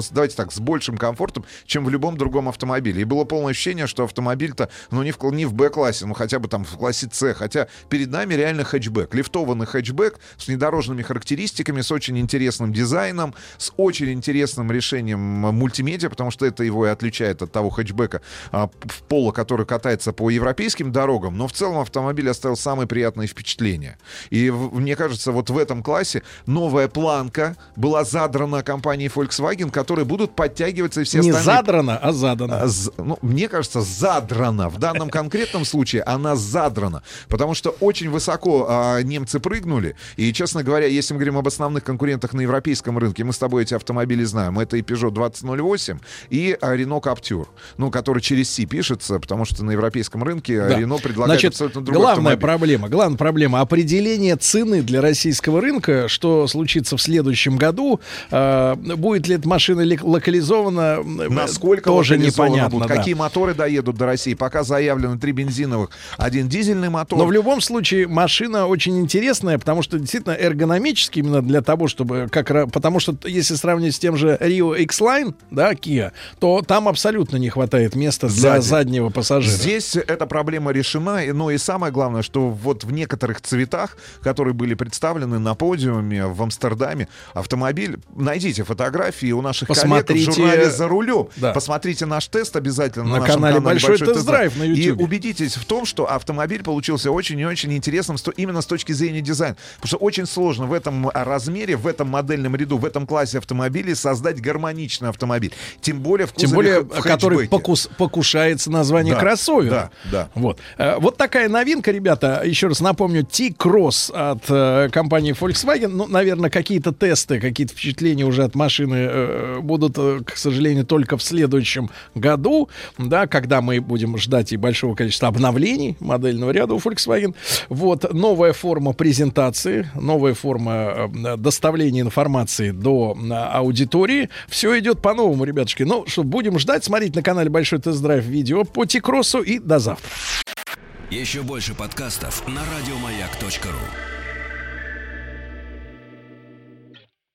S6: с- давайте так, с большим комфортом, чем в любом другом автомобиле. И было полное ощущение, что автомобиль-то, ну не в, не в Б-классе, ну хотя бы там в классе С, хотя перед нами реально хэтчбэк, лифтованный хэтчбэк с внедорожными характеристиками, с очень интересным дизайном, с очень интересным решением мультимедиа, потому что это его и отличает от того хэтчбека а, в поло, который катается по европейским дорогам, но в целом автомобиль оставил самые приятные впечатления. И в- мне кажется, вот в этом классе новая планка была задрана компанией Volkswagen, которые будут подтягиваться и все
S2: Не
S6: остальные...
S2: задрана, а задана.
S6: А, з- ну, мне кажется, задрана. В данном конкретном случае она задрана. Потому что очень высоко а, немцы прыгнули. И, честно говоря, если мы говорим об основных конкурентах на европейском рынке, мы с тобой эти автомобили знаем. Это и Peugeot 2008, и а, Renault Captur. Ну, который через C пишется, потому что на европейском рынке
S2: Да.
S6: Renault предлагает
S2: Значит,
S6: абсолютно другой
S2: главная
S6: автомобиль.
S2: проблема, главная проблема определение цены для российского рынка, что случится в следующем году, э, будет ли эта машина ли- локализована,
S6: Насколько
S2: тоже непонятно.
S6: будут,
S2: да.
S6: Какие моторы доедут до России? Пока заявлено три бензиновых, один дизельный мотор.
S2: Но в любом случае машина очень интересная, потому что действительно эргономически именно для того, чтобы как потому что если сравнивать с тем же Rio X-Line, да, Kia, то там абсолютно не хватает места для
S6: Сзади.
S2: заднего пассажира.
S6: Здесь эта проблема решена, и- но и самое главное, что вот в некоторых цветах, которые были представлены на подиуме в Амстердаме, автомобиль, найдите фотографии у наших
S2: Посмотрите-
S6: коллег в журнале «За рулем».
S2: Да.
S6: Посмотрите наш тест обязательно на,
S2: На
S6: нашем
S2: канале «Большой
S6: «Большой
S2: тест-драйв» на
S6: И
S2: Ютубе.
S6: убедитесь в том, что автомобиль получился очень и очень интересным именно с точки зрения дизайна. Потому что очень сложно в этом размере, в этом модельном ряду, в этом классе автомобилей создать гармоничный автомобиль. Тем более в
S2: Тем
S6: кузове
S2: более,
S6: х- в
S2: который
S6: хэтчбеке.
S2: покус- покушается название
S6: Да,
S2: кроссовера.
S6: да, да.
S2: Вот. Э, Вот такая новинка, ребята. Еще раз напомню, T-Cross от э, компании Volkswagen. Ну, наверное, какие-то тесты, какие-то впечатления уже от машины э, будут, э, к сожалению, только в следующем году, да, когда мы будем ждать и большого количества обновлений модельного ряда у Volkswagen. Вот новая форма презентации, новая форма э, доставления информации до аудитории. Все идет по-новому, ребятушки. Ну, что, будем ждать, смотреть на канале Большой тест-драйв видео по T-Кроссу и до завтра.
S1: Еще больше подкастов на радиомаяк.ру.